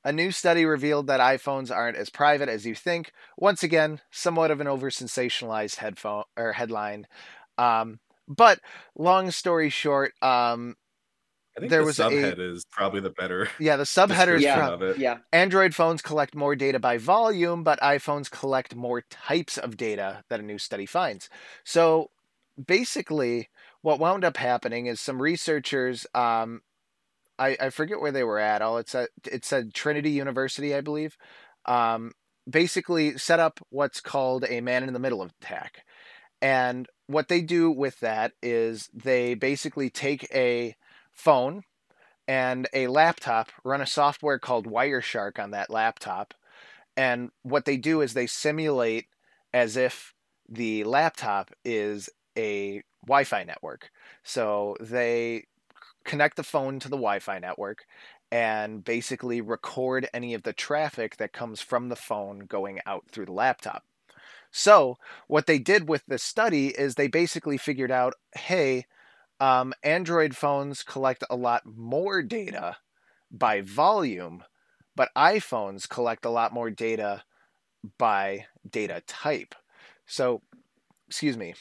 a new study revealed that iPhones aren't as private as you think. Once again, somewhat of an oversensationalized headphone or headline. Um but long story short, um I think There the was a- subhead is probably the better. yeah, the subheader is Description Yeah. from. Yeah. Android phones collect more data by volume, but iPhones collect more types of data that a new study finds. So basically, what wound up happening is some researchers, um, I, I forget where they were at. All it said it said Trinity University, I believe, um, basically set up what's called a man in the middle attack. And what they do with that is they basically take a phone and a laptop, run a software called Wireshark on that laptop. And what they do is they simulate as if the laptop is a Wi Fi network. So they connect the phone to the Wi Fi network and basically record any of the traffic that comes from the phone going out through the laptop. So, what they did with this study is they basically figured out hey, um, Android phones collect a lot more data by volume, but iPhones collect a lot more data by data type. So, excuse me.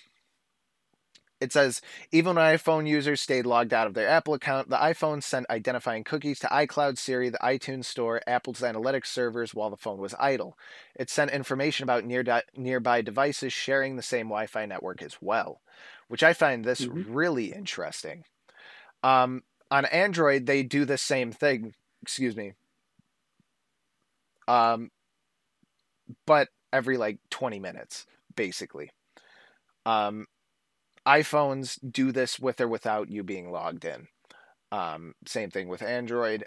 It says even when iPhone users stayed logged out of their Apple account, the iPhone sent identifying cookies to iCloud, Siri, the iTunes Store, Apple's analytics servers while the phone was idle. It sent information about near di- nearby devices sharing the same Wi Fi network as well, which I find this Mhm. really interesting. Um, on Android, they do the same thing. Excuse me. Um, but every like 20 minutes, basically. Um, iPhones do this with or without you being logged in. Um, same thing with Android.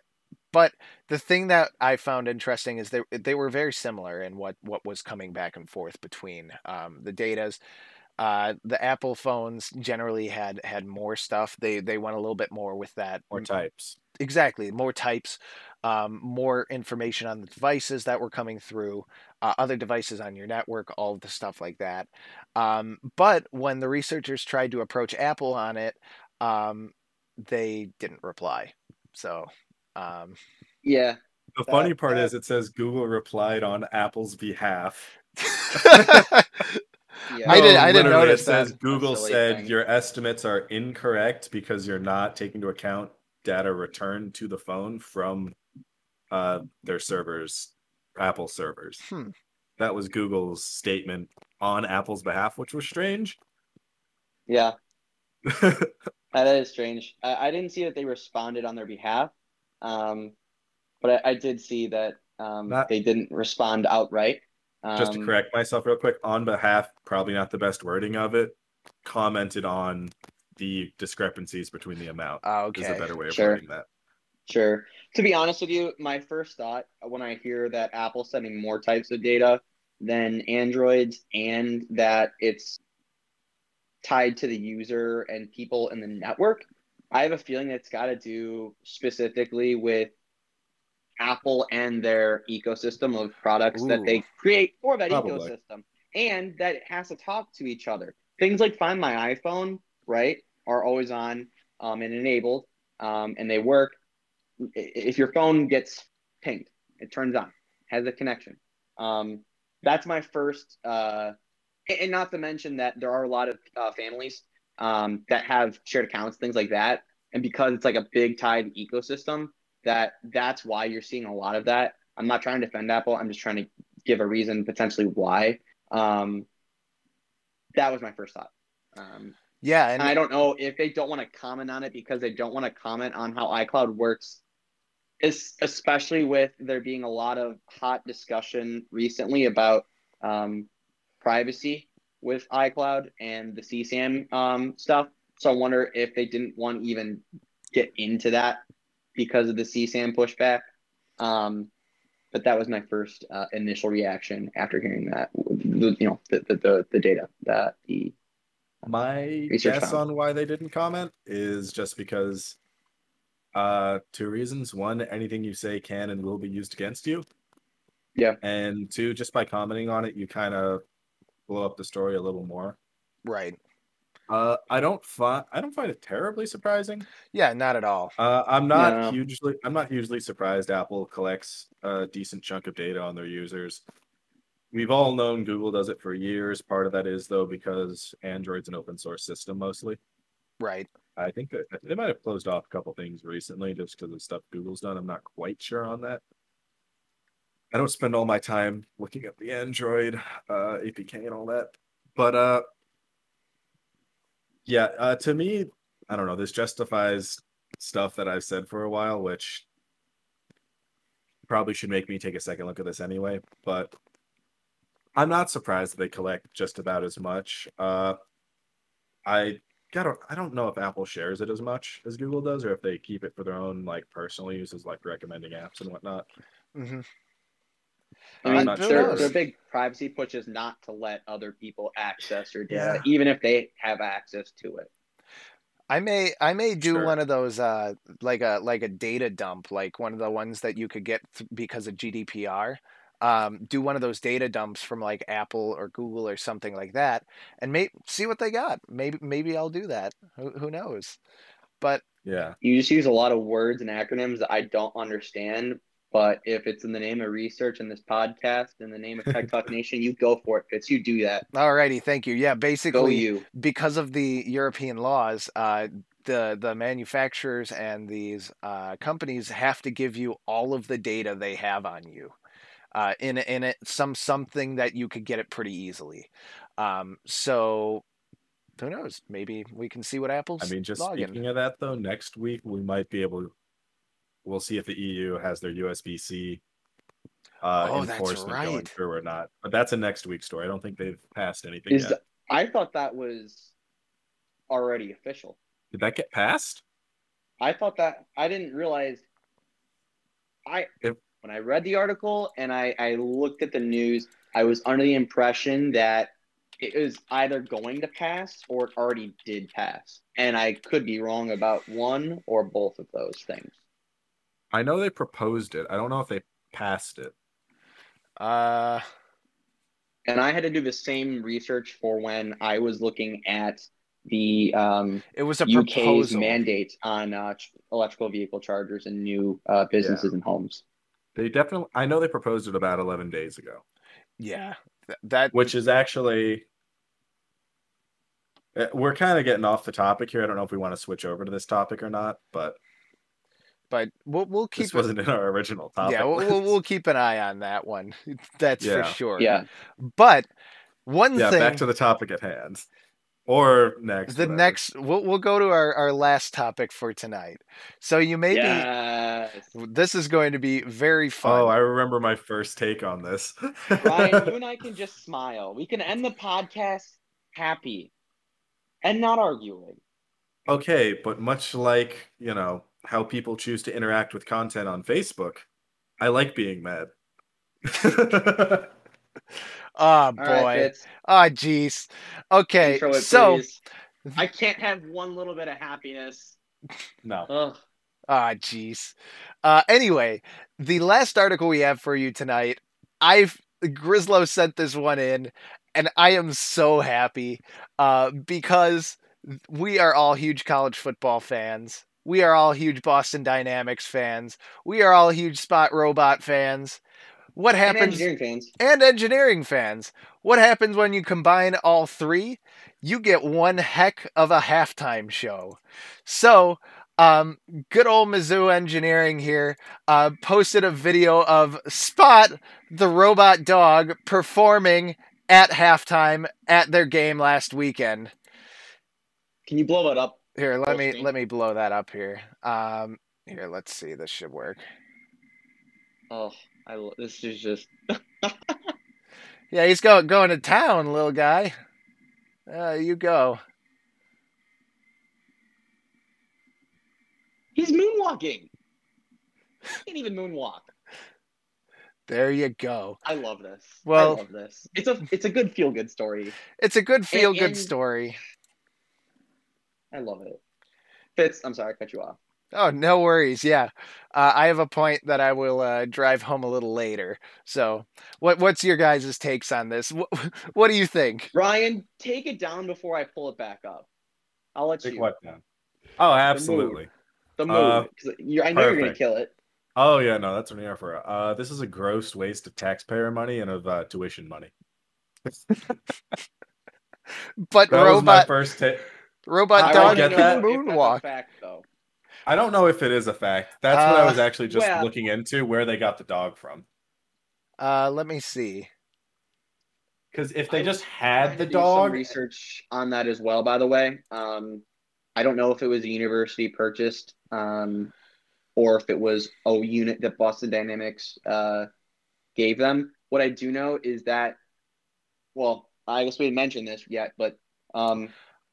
But the thing that I found interesting is they they were very similar in what what was coming back and forth between um, the datas. Uh, the Apple phones generally had had more stuff. They they went a little bit more with that More types. exactly more types um, more information on the devices that were coming through uh, other devices on your network all of the stuff like that um, but when the researchers tried to approach apple on it um, they didn't reply so um, Yeah. The That- funny part that- is it says Google replied on Apple's behalf. Yeah. I did- I didn't literally, notice it says that. Google said thing. your estimates are incorrect because you're not taking into account data returned to the phone from uh, their servers, Apple servers. Hmm. That was Google's statement on Apple's behalf, which was strange. Yeah. That is strange. I, I didn't see that they responded on their behalf, um, but I, I did see that um, Not- they didn't respond outright. Um, Just to correct myself real quick, on behalf, probably not the best wording of it. Commented on the discrepancies between the amount. Ah, Is a better way of Sure. wording that. Sure. To be honest with you, my first thought when I hear that Apple's sending more types of data than Androids and that it's tied to the user and people in the network, I have a feeling it's got to do specifically with Apple and their ecosystem of products that they create for that Probably. ecosystem and that it has to talk to each other. Things like Find My iPhone, right, are always on um, and enabled um, and they work. If your phone gets pinged, It turns on, has a connection. Um, that's my first. Uh, and not to mention that there are a lot of uh, families um, that have shared accounts, things like that. And because it's like a big tied ecosystem, that that's why you're seeing a lot of that. I'm not trying to defend Apple. I'm just trying to give a reason potentially why. Um, that was my first thought. Um, Yeah, and and I don't know if they don't want to comment on it because they don't want to comment on how iCloud works, es- especially with there being a lot of hot discussion recently about um, privacy with iCloud and the CSAM um, stuff. So I wonder if they didn't want to even get into that because of the CSAM pushback. Um, but that was my first uh, initial reaction after hearing that. The, you know, the, the, the, the data that the My guess found. on why they didn't comment is just because uh two reasons. One, anything you say can and will be used against you. Yeah. And two, just by commenting on it, you kind of blow up the story a little more. right. Uh I don't find I don't find it terribly surprising. Yeah, not at all. Uh I'm not Yeah. hugely I'm not hugely surprised Apple collects a decent chunk of data on their users. We've all known Google does it for years. Part of that is though because Android's an open source system mostly. Right. I think that they might have closed off a couple things recently just because of stuff Google's done. I'm not quite sure on that. I don't spend all my time looking at the Android uh, APK and all that, but uh, yeah, uh, to me, I don't know. This justifies stuff that I've said for a while, which probably should make me take a second look at this anyway. But I'm not surprised that they collect just about as much. Uh, I gotta I don't know if Apple shares it as much as Google does, or if they keep it for their own like personal uses, like recommending apps and whatnot. Mm-hmm. I I'm mean, not their, sure. their big privacy push is not to let other people access your data, Yeah. even if they have access to it. I may I may do Sure. one of those uh like a like a data dump, like one of the ones that you could get th- because of GDPR. Um, do one of those data dumps from like Apple or Google or something like that, and may see what they got. Maybe maybe I'll do that. Who, who knows? But Yeah, You just use a lot of words and acronyms that I don't understand. But if it's in the name of research in this podcast, in the name of Tech Talk Nation, you go for it, Fitz. You do that. alrighty, thank you. Yeah, Go basically you. because of the European laws, uh, the the manufacturers and these uh, companies have to give you all of the data they have on you. Uh, in in it some something that you could get it pretty easily. Um, so who knows? Maybe we can see what Apple's I mean, just login. speaking of that though, next week we might be able. To, We'll see if the EU has their USB C uh, Oh, that's enforcement going through or not. But that's a next week story. I don't think they've passed anything Is yet. I thought that was already official. Did that get passed? I thought that I didn't realize. I If- when I read the article and I, I looked at the news, I was under the impression that it was either going to pass or it already did pass, and I could be wrong about one or both of those things. I know they proposed it. I don't know if they passed it. Uh, And I had to do the same research for when I was looking at the um, it was a UK's proposal. mandate on uh, ch- electrical vehicle chargers and new uh, businesses and homes. They definitely. I know they proposed it about eleven days ago, Yeah, th- that which is actually. Uh, We're kind of getting off the topic here. I don't know if we want to switch over to this topic or not, but but we'll we'll keep this wasn't in our original topic. yeah we'll, we'll we'll keep an eye on that one. That's Yeah. for sure. Yeah, But one yeah, thing back to the topic at hand, or next. the whatever. next we'll we'll go to our, our last topic for tonight. So you may yes. be this is going to be very oh, fun. Oh, I remember my first take on this. Ryan, you and I can just smile. We can end the podcast happy and not arguing. okay, but much like you know how people choose to interact with content on Facebook, I like being mad. oh All boy. right, Fitz, oh jeez. Okay. it, So please. I can't have one little bit of happiness. no. Ugh. Ah, jeez. Uh, anyway, the last article we have for you tonight, I've Grislow sent this one in, and I am so happy uh, because we are all huge college football fans, We are all huge Boston Dynamics fans. We are all huge Spot Robot fans. What And happens? engineering fans. and engineering fans. What happens when you combine all three? You get one heck of a halftime show. So, um, good old Mizzou Engineering here uh, posted a video of Spot, the robot dog, performing at halftime at their game last weekend. Can you blow it up? Here, let me let me blow that up here. Um, here, let's see. This should work. Oh, I lo- this is just Yeah, he's going going to town, little guy. Uh, you go. he's moonwalking. He can't even moonwalk. There you go. I love this. Well- I love this. It's a it's a good feel good story. It's a good feel good story. I love it. Fitz, I'm sorry, I cut you off. Oh, no worries. Yeah, uh, I have a point that I will uh, drive home a little later. So, what what's your guys' takes on this? What, what do you think? Ryan, take it down before I pull it back up. I'll let you. Take you. what down? Oh, absolutely. The move. Uh, 'cause you, I know you're gonna kill it. Oh yeah, no, that's what I'm here for. Uh, this is a gross waste of taxpayer money and of uh, tuition money. But That was my robot first take. robot I dog get can that. If that's a moonwalk. fact, though. I don't know if it is a fact. That's what I Uh, was actually just well- looking into where they got the dog from. Uh, let me see. Because if they I- just had had the to do some dog, research on that as well, by the way. Um, I don't know if it was a university purchased, um, or if it was a unit that Boston Dynamics uh, gave them. What I do know is that, well, I guess we didn't mention this yet, but um,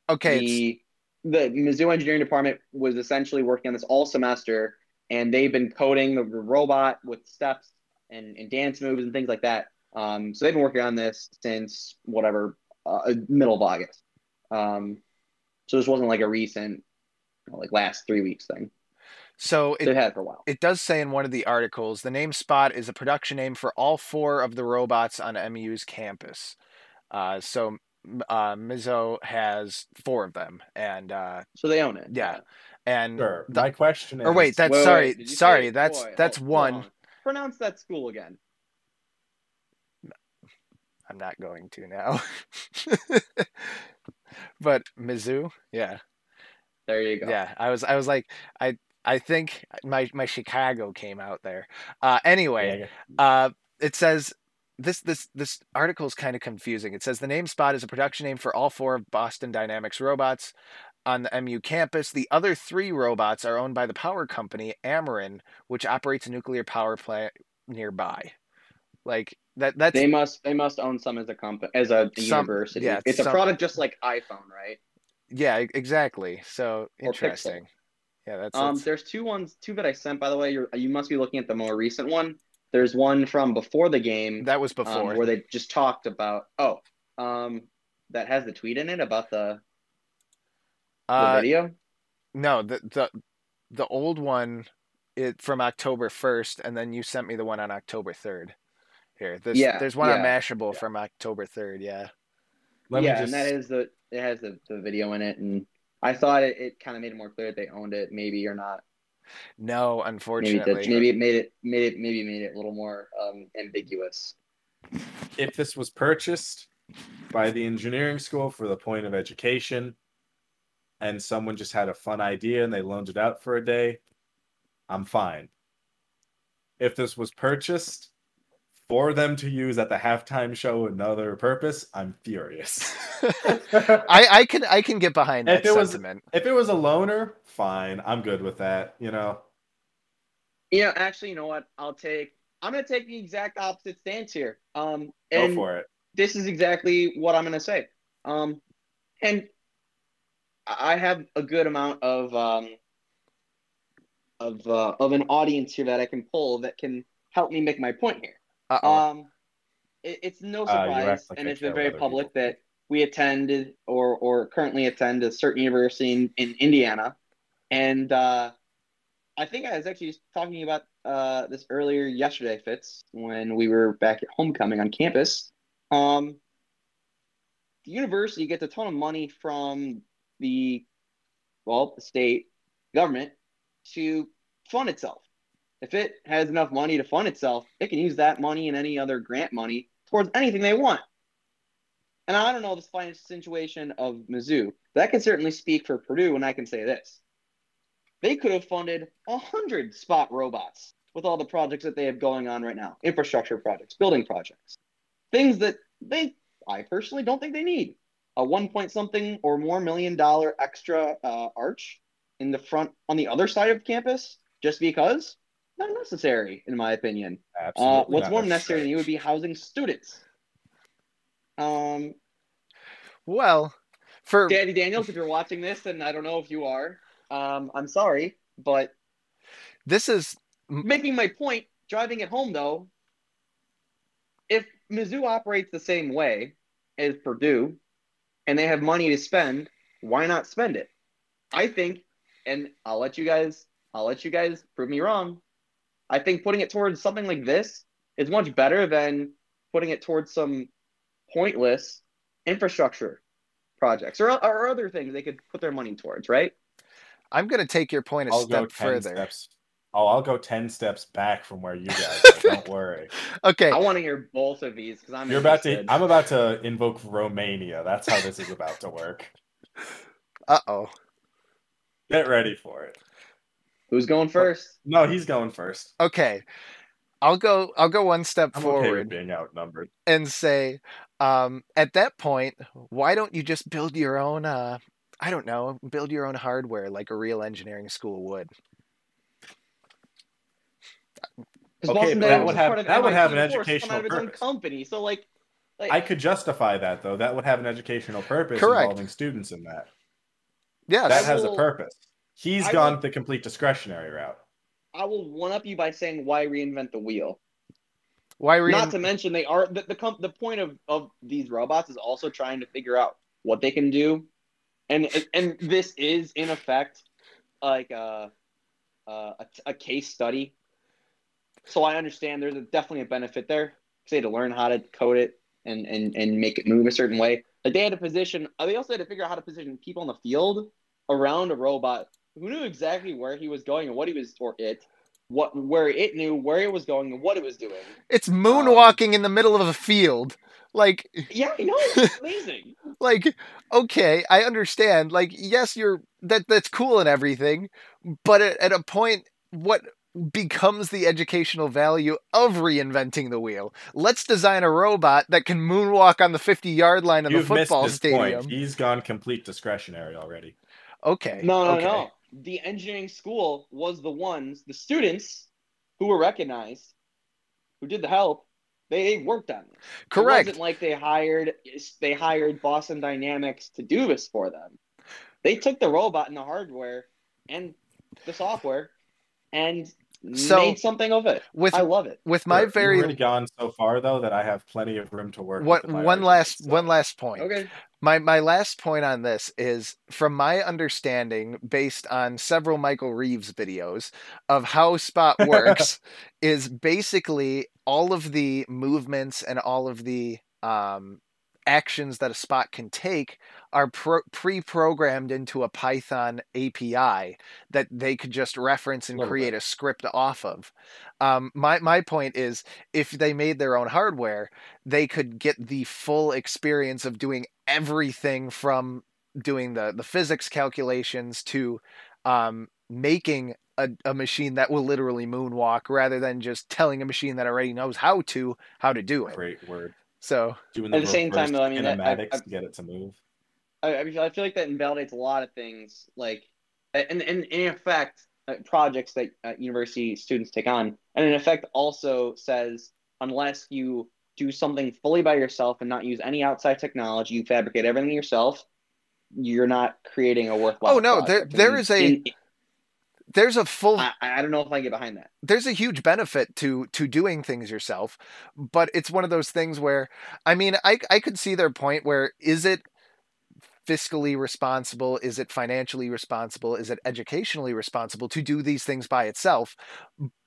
Okay, it's, the the Mizzou engineering department was essentially working on this all semester, and they've been coding the robot with steps and, and dance moves and things like that. Um, so they've been working on this since whatever uh, middle of August. Um, so this wasn't like a recent, like last three weeks thing. so it, had it for a while. it does say in one of the articles the name Spot is a production name for all four of the robots on MU's campus. Uh, so uh, Mizzo has four of them, and uh, So they own it. Yeah. and sure. the- My question is, or wait, that's Wait, wait, sorry, wait, sorry, say- that's boy, that's hold- one. hold on. Pronounce that school again. I'm not going to now. but Mizzou, yeah, There you go. yeah. I was, I was like, I, I think my my Chicago came out there. Uh, anyway, Yeah, uh, it says this this this article is kind of confusing. It says the name Spot is a production name for all four of Boston Dynamics robots on the MU campus. The other three robots are owned by the power company Ameren, which operates a nuclear power plant nearby. Like that. That's They must they must own some as a comp as a Some- university. yeah, it's a product just like iPhone, right? yeah, exactly. So interesting. Yeah, that's, Um, that's there's two ones, two that I sent. By the way, you're you must be looking at the more recent one. There's one from before the game, that was um, before. where they just talked about. Oh, um, that has the tweet in it about the, the uh, video. no, the the the old one, it from October first, and then you sent me the one on October third. Here, there's Yeah, there's one on yeah, Mashable from October third. Yeah. Let yeah, me just. and that is the it has the, the video in it, and I thought it, it kind of made it more clear that they owned it, maybe or not. No, Maybe unfortunately. that, maybe it made it made it maybe made it a little more um, ambiguous. if this was purchased by the engineering school for the point of education and someone just had a fun idea and they loaned it out for a day, I'm fine. If this was purchased for them to use at the halftime show another purpose, I'm furious. I I can I can get behind that If it was- sentiment. if it was a loner, fine. I'm good with that, you know. Yeah, actually, you know what? I'll take. I'm gonna take the exact opposite stance here. Um, Go for it. this is exactly what I'm gonna say. Um, and I have a good amount of um of uh, of an audience here that I can pull that can help me make my point here. Uh-oh. Um, it, it's no Uh, surprise, like and it's been very public people that we attended or or currently attend a certain university in, in Indiana, and uh, I think I was actually just talking about uh, this earlier yesterday, Fitz, when we were back at homecoming on campus. Um, the university gets a ton of money from the well, the state government to fund itself. If it has enough money to fund itself, it can use that money and any other grant money towards anything they want. And I don't know this financial situation of Mizzou. but That can certainly speak for Purdue, and I can say this. They could have funded a hundred spot robots with all the projects that they have going on right now. Infrastructure projects, building projects. Things that they I personally don't think they need. A one point something or more million dollar extra uh, arch in the front on the other side of campus just because not necessary in my opinion. Absolutely Uh, what's more necessary than you would be housing students. Um, Well, for Daddy Daniels, if you're watching this, and I don't know if you are, um, I'm sorry, but this is making my point, driving it home though, if Mizzou operates the same way as Purdue and they have money to spend, why not spend it? I think, and I'll let you guys, I'll let you guys prove me wrong. I think putting it towards something like this is much better than putting it towards some pointless infrastructure projects or, or other things they could put their money towards, right? I'm going to take your point a I'll step further. steps. Oh, I'll go 10 steps back from where you guys are. Don't worry. Okay, I want to hear both of these because I'm You're about to. I'm about to invoke Romania. That's how this is about to work. uh oh. Get ready for it. Who's going first? No, he's going first. Okay, I'll go. I'll go one step I'm okay with forward being outnumbered. and say, um, at that point, why don't you just build your own? Uh, I don't know, build your own hardware like a real engineering school would. Because Okay, but that would have- that would have an educational come out of its own purpose. company. So like, like I could justify that though. That would have an educational purpose Correct. involving students in that. Yes. That I has a purpose. He's I gone will- the complete discretionary route. I will one up you by saying why reinvent the wheel. why were Not to mention they are the the, comp, the point of of these robots is also trying to figure out what they can do, and and this is in effect like a a, a case study. So I understand there's a, definitely a benefit there because they had to learn how to code it and and and make it move a certain way. Like they had to position. uh, They also had to figure out how to position people in the field around a robot who knew exactly where he was going and what he was or it, what where it knew where it was going and what it was doing. It's moonwalking in the middle of a field. Like, Yeah, I know. It's amazing. like, okay, I understand. Like, yes, you're that that's cool and everything, but at, at a point, what becomes the educational value of reinventing the wheel? Let's design a robot that can moonwalk on the 50 yard line of You've the missed football this stadium. point. He's gone complete discretionary already. Okay. No, no, okay. no. The engineering school was the ones, the students who were recognized, who did the help. They worked on this. It Correct. It wasn't like they hired they hired Boston Dynamics to do this for them. They took the robot and the hardware and the software and So, made something of it. With I love it. with my You've very already gone so far though that I have plenty of room to work. what with my one last so- one last point. Okay. My my last point on this is from my understanding, based on several Michael Reeves videos of how Spot works, is basically all of the movements and all of the um, actions that a Spot can take are pro- pre-programmed into a Python API that they could just reference and create bit. a script off of. Um, my my point is, if they made their own hardware, they could get the full experience of doing everything from doing the the physics calculations to um, making a, a machine that will literally moonwalk rather than just telling a machine that already knows how to how to do it. Great word. So Doing At the same time, reverse though, I mean, that- I- I- to get it to move. I, I mean, I feel like that invalidates a lot of things, like, and, and in effect, uh, projects that uh, university students take on, and in effect also says unless you do something fully by yourself and not use any outside technology, you fabricate everything yourself, you're not creating a worthwhile. Oh, no, there- project. there And a- in- there's a full I, I don't know if I get behind that. there's a huge benefit to to doing things yourself but it's one of those things where i mean i i could see their point where is it fiscally responsible? Is it financially responsible? Is it educationally responsible to do these things by itself?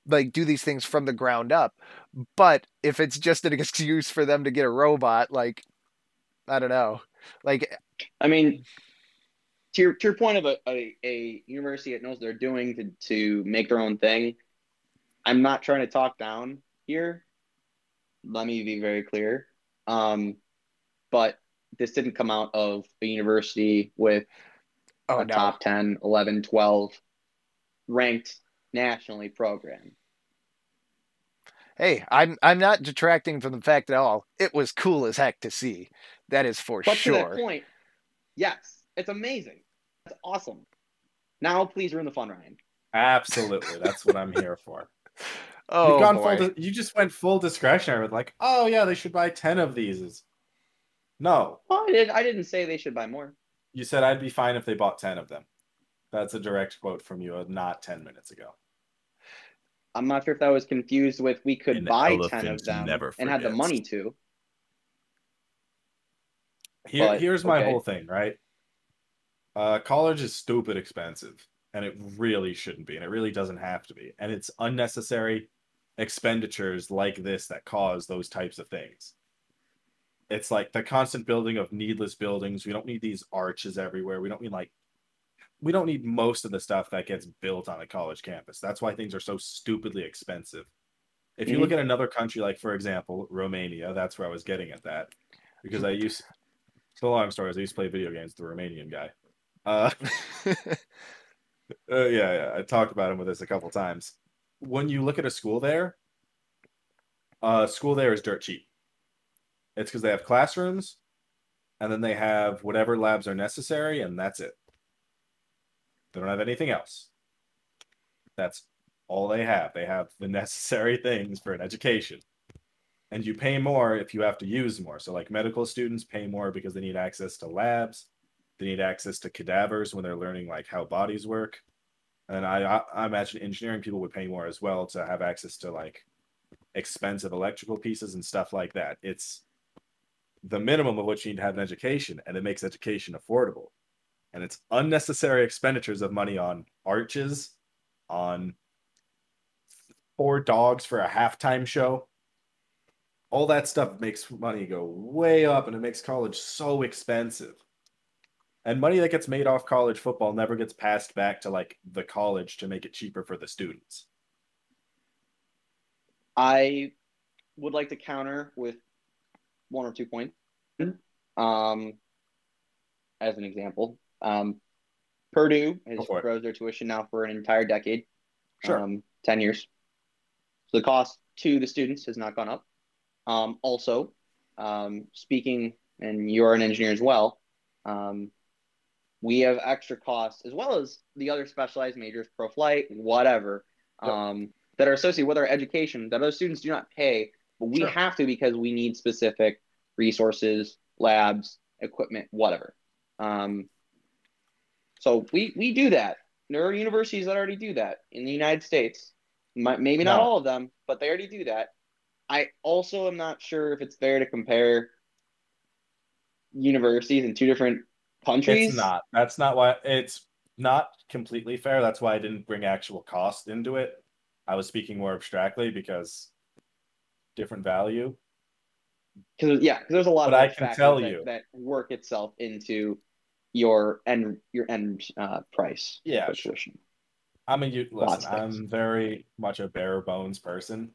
Like do these things from the ground up. But if it's just an excuse for them to get a robot like i don't know. Like I mean, to your, to your point of a, a, a university that knows what they're doing to, to make their own thing, I'm not trying to talk down here. Let me be very clear. Um, but this didn't come out of a university with Oh a no. top 10, 11, 12 ranked nationally program. Hey, I'm I'm not detracting from the fact at all. It was cool as heck to see. That is for But to that sure. point, yes, it's amazing. That's awesome. Now, please ruin the fun, Ryan. Absolutely, that's what I'm here for. Oh You've gone boy. full. Di- you just went full discretionary with like, oh yeah, they should buy ten of these. No, Well, I, did, I didn't say they should buy more. you said I'd be fine if they bought ten of them. That's a direct quote from you, uh, not ten minutes ago. I'm not sure if that was confused with we could An buy 10 of them never and had the money to. Here, But, here's my okay. whole thing, right? Uh, college is stupid expensive, and it really shouldn't be, and it really doesn't have to be, and it's unnecessary expenditures like this that cause those types of things. It's like the constant building of needless buildings. We don't need these arches everywhere. We don't need like we don't need most of the stuff that gets built on a college campus. That's why things are so stupidly expensive. If you look at another country, like for example, Romania, that's where I was getting at that. Because I used a long story. is I used to play video games with the Romanian guy. Uh, uh, yeah, yeah, I talked about him with this a couple times. When you look at a school there, uh, school there is dirt cheap. It's because they have classrooms, and then they have whatever labs are necessary, and that's it. They don't have anything else. That's all they have. They have the necessary things for an education. And you pay more if you have to use more. So, like medical students pay more because they need access to labs, they need access to cadavers when they're learning like how bodies work. And I, I, I imagine engineering people would pay more as well to have access to like expensive electrical pieces and stuff like that. It's the minimum of what you need to have an education, and it makes education affordable. And it's unnecessary expenditures of money on arches, on four dogs for a halftime show. All that stuff makes money go way up, and it makes college so expensive. And money that gets made off college football never gets passed back to like the college to make it cheaper for the students. I would like to counter with one or two points. Um, as an example, um, Purdue has froze their tuition now for an entire decade, Sure. um, ten years. So the cost to the students has not gone up. Um, also, um, speaking, and you're an engineer as well. We have extra costs as well as the other specialized majors, pro flight, whatever, Yep. um, that are associated with our education that other students do not pay, but we Sure. have to because we need specific resources, labs, equipment, whatever. Um, so we we do that. There are universities that already do that in the United States. Maybe not No. all of them, but they already do that. I also am not sure if it's fair to compare universities in two different countries. It's not. That's not why it's not completely fair. That's why I didn't bring actual cost into it. I was speaking more abstractly because different value. because yeah, because there's a lot But of I can tell that, you. that work itself into your end your end uh, price. Yeah, sure. tuition. I mean, you listen. I'm very much a bare bones person.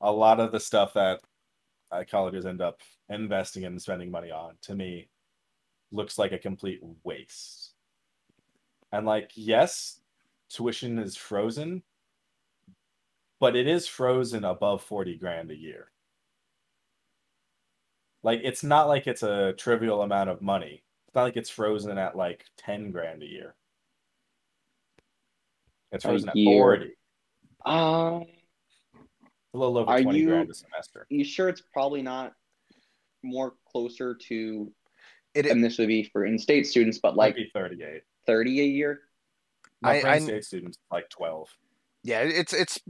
A lot of the stuff that uh, colleges end up investing in and spending money on, to me, looks like a complete waste. And like, yes, tuition is frozen, but it is frozen above forty grand a year. Like, it's not like it's a trivial amount of money. It's not like it's frozen at like ten grand a year. It's frozen at 40. Uh, A little over 20 you- grand a semester. you sure it's probably not more closer to It- and this would be for in-state students, but Like like be 38. 30 a year? My I- friend's I- state students like 12. Yeah, it's it's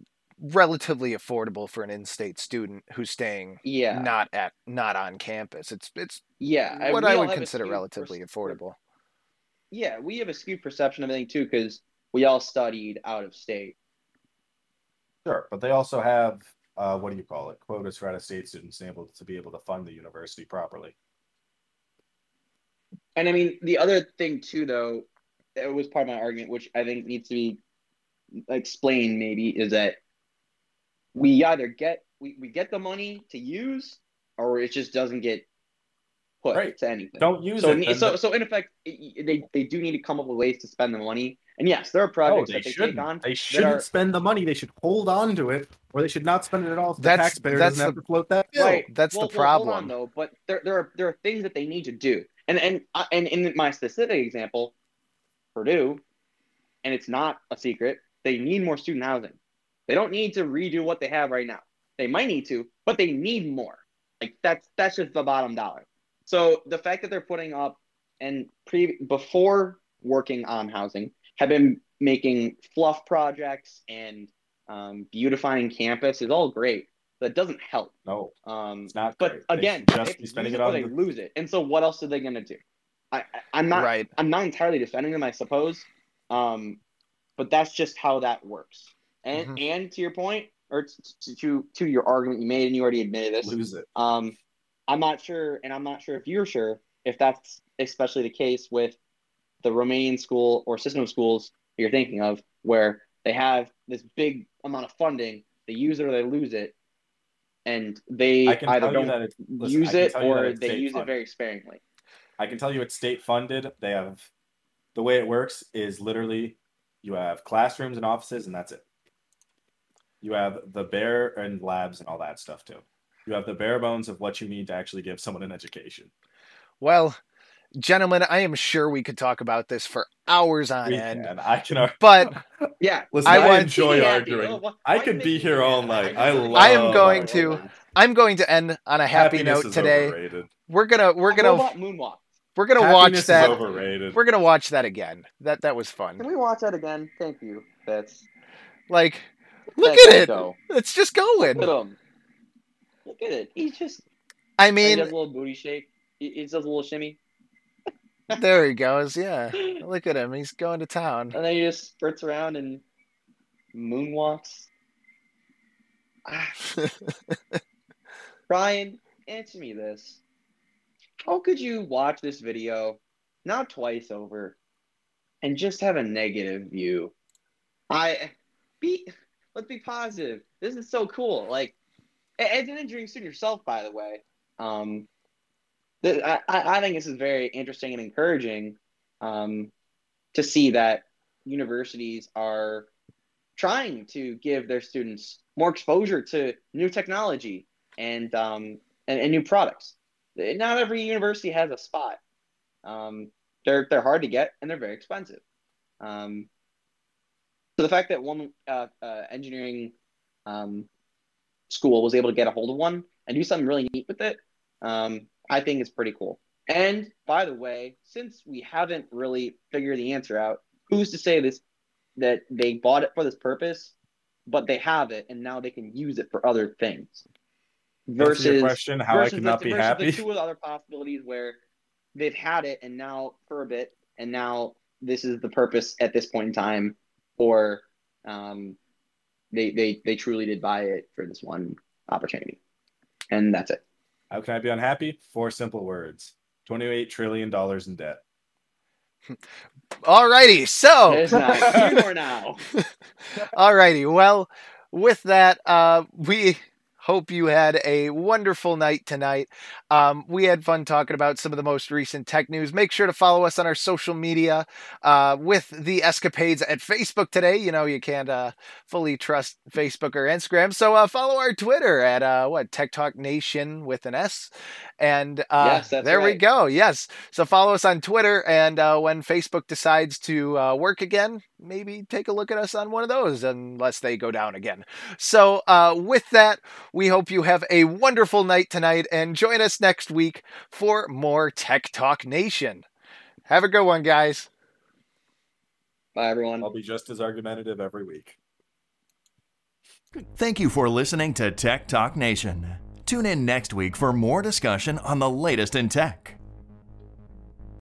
relatively affordable for an in-state student who's staying Yeah. not at not on campus. It's it's yeah. what I would consider relatively pers- affordable. Yeah, we have a skewed perception of everything too because we all studied out of state. Sure, but they also have uh, what do you call it? Quotas for out of state students able to be able to fund the university properly. And I mean, the other thing too, though, it was part of my argument, which I think needs to be explained. Maybe is that we either get we, we get the money to use, or it just doesn't get put Right. to anything. Don't use so, it. ne- so, the- so in effect, it- they they do need to come up with ways to spend the money. And yes, there are no, projects they that they shouldn't. take on. They shouldn't are- spend the money. They should hold on to it, or they should not spend it at all. So the That's- taxpayer that's doesn't have the- to float that bill. Right. That's the Well, well, problem. hold on, though, but there, there are there are things that they need to do, and and uh, and in my specific example, Purdue, and it's not a secret, they need more student housing. They don't need to redo what they have right now. They might need to, but they need more. Like that's that's just the bottom dollar. So the fact that they're putting up and pre before working on housing have been making fluff projects and um, beautifying campus is all great. That doesn't help. No, Um, it's not. but great. Again, just if spending it it on they the lose it. And so, what else are they going to do? I, I, I'm not. right. I'm not entirely defending them, I suppose. Um, but that's just how that works. And Mhm. and to your point, or to, to to your argument you made, and you already admitted this. lose it. Um, I'm not sure, and I'm not sure if you're sure if that's especially the case with the Romanian school or system of schools that you're thinking of, where they have this big amount of funding, they use it or they lose it, and they either don't that it's listen, use it tell you that or they state use it very sparingly. I can tell you it's state funded. They have the way it works is literally you have classrooms and offices, and that's it. You have the bare and labs and all that stuff too. You have the bare bones of what you need to actually give someone an education. Well, gentlemen, I am sure we could talk about this for hours on We end. can. I can. ar- But Yeah, Listen, I I, enjoy Make happy. arguing. I could be here all night. I love I am going arguing. to- I'm going to end on a happy Happiness note today. Overrated. We're gonna we're gonna about moonwalk. we're gonna watch Happiness is that. overrated. We're gonna watch that again. That that was fun. Can we watch that again? Thank you. That's Like, look that's at it. Go. It's just Look going. at him. Look at it. He's just. I mean, he mean, does a little booty shake. He, he does a little shimmy, there he goes. Yeah, look at him. He's going to town. and then he just spurts around and moonwalks. Ah, Ryan, answer me this. How could you watch this video, not twice over, and just have a negative view? I be let's be positive. This is so cool. Like as an engineering student yourself, by the way, um, I I think this is very interesting and encouraging um, to see that universities are trying to give their students more exposure to new technology and um, and, and new products. Not every university has a spot. Um, they're they're hard to get and they're very expensive. Um, so the fact that one uh, uh, engineering um, school was able to get a hold of one and do something really neat with it, um, I think is pretty cool. And by the way, since we haven't really figured the answer out, who's to say this that they bought it for this purpose, but they have it and now they can use it for other things? Versus your question, how I the- be happy. The two other possibilities where they've had it and now for a bit, and now this is the purpose at this point in time, or um, they they they truly did buy it for this one opportunity, and that's it. How can I be unhappy? Four simple words. $28 trillion in debt. Alrighty, so There's not two more now. Alrighty, well, with that, uh, we hope you had a wonderful night tonight. Um, we had fun talking about some of the most recent tech news. Make sure to follow us on our social media uh, with the escapades at Facebook today. You know, you can't uh, fully trust Facebook or Instagram. So uh, follow our Twitter at uh, what Tech Talk Nation with an S. And uh, Yes, there we go. Yes. So follow us on Twitter. And uh, when Facebook decides to uh, work again, maybe take a look at us on one of those, unless they go down again. So uh, with that, we hope you have a wonderful night tonight and join us next week for more Tech Talk Nation. Have a good one, guys. Bye, everyone. I'll be just as argumentative every week. Thank you for listening to Tech Talk Nation. Tune in next week for more discussion on the latest in tech.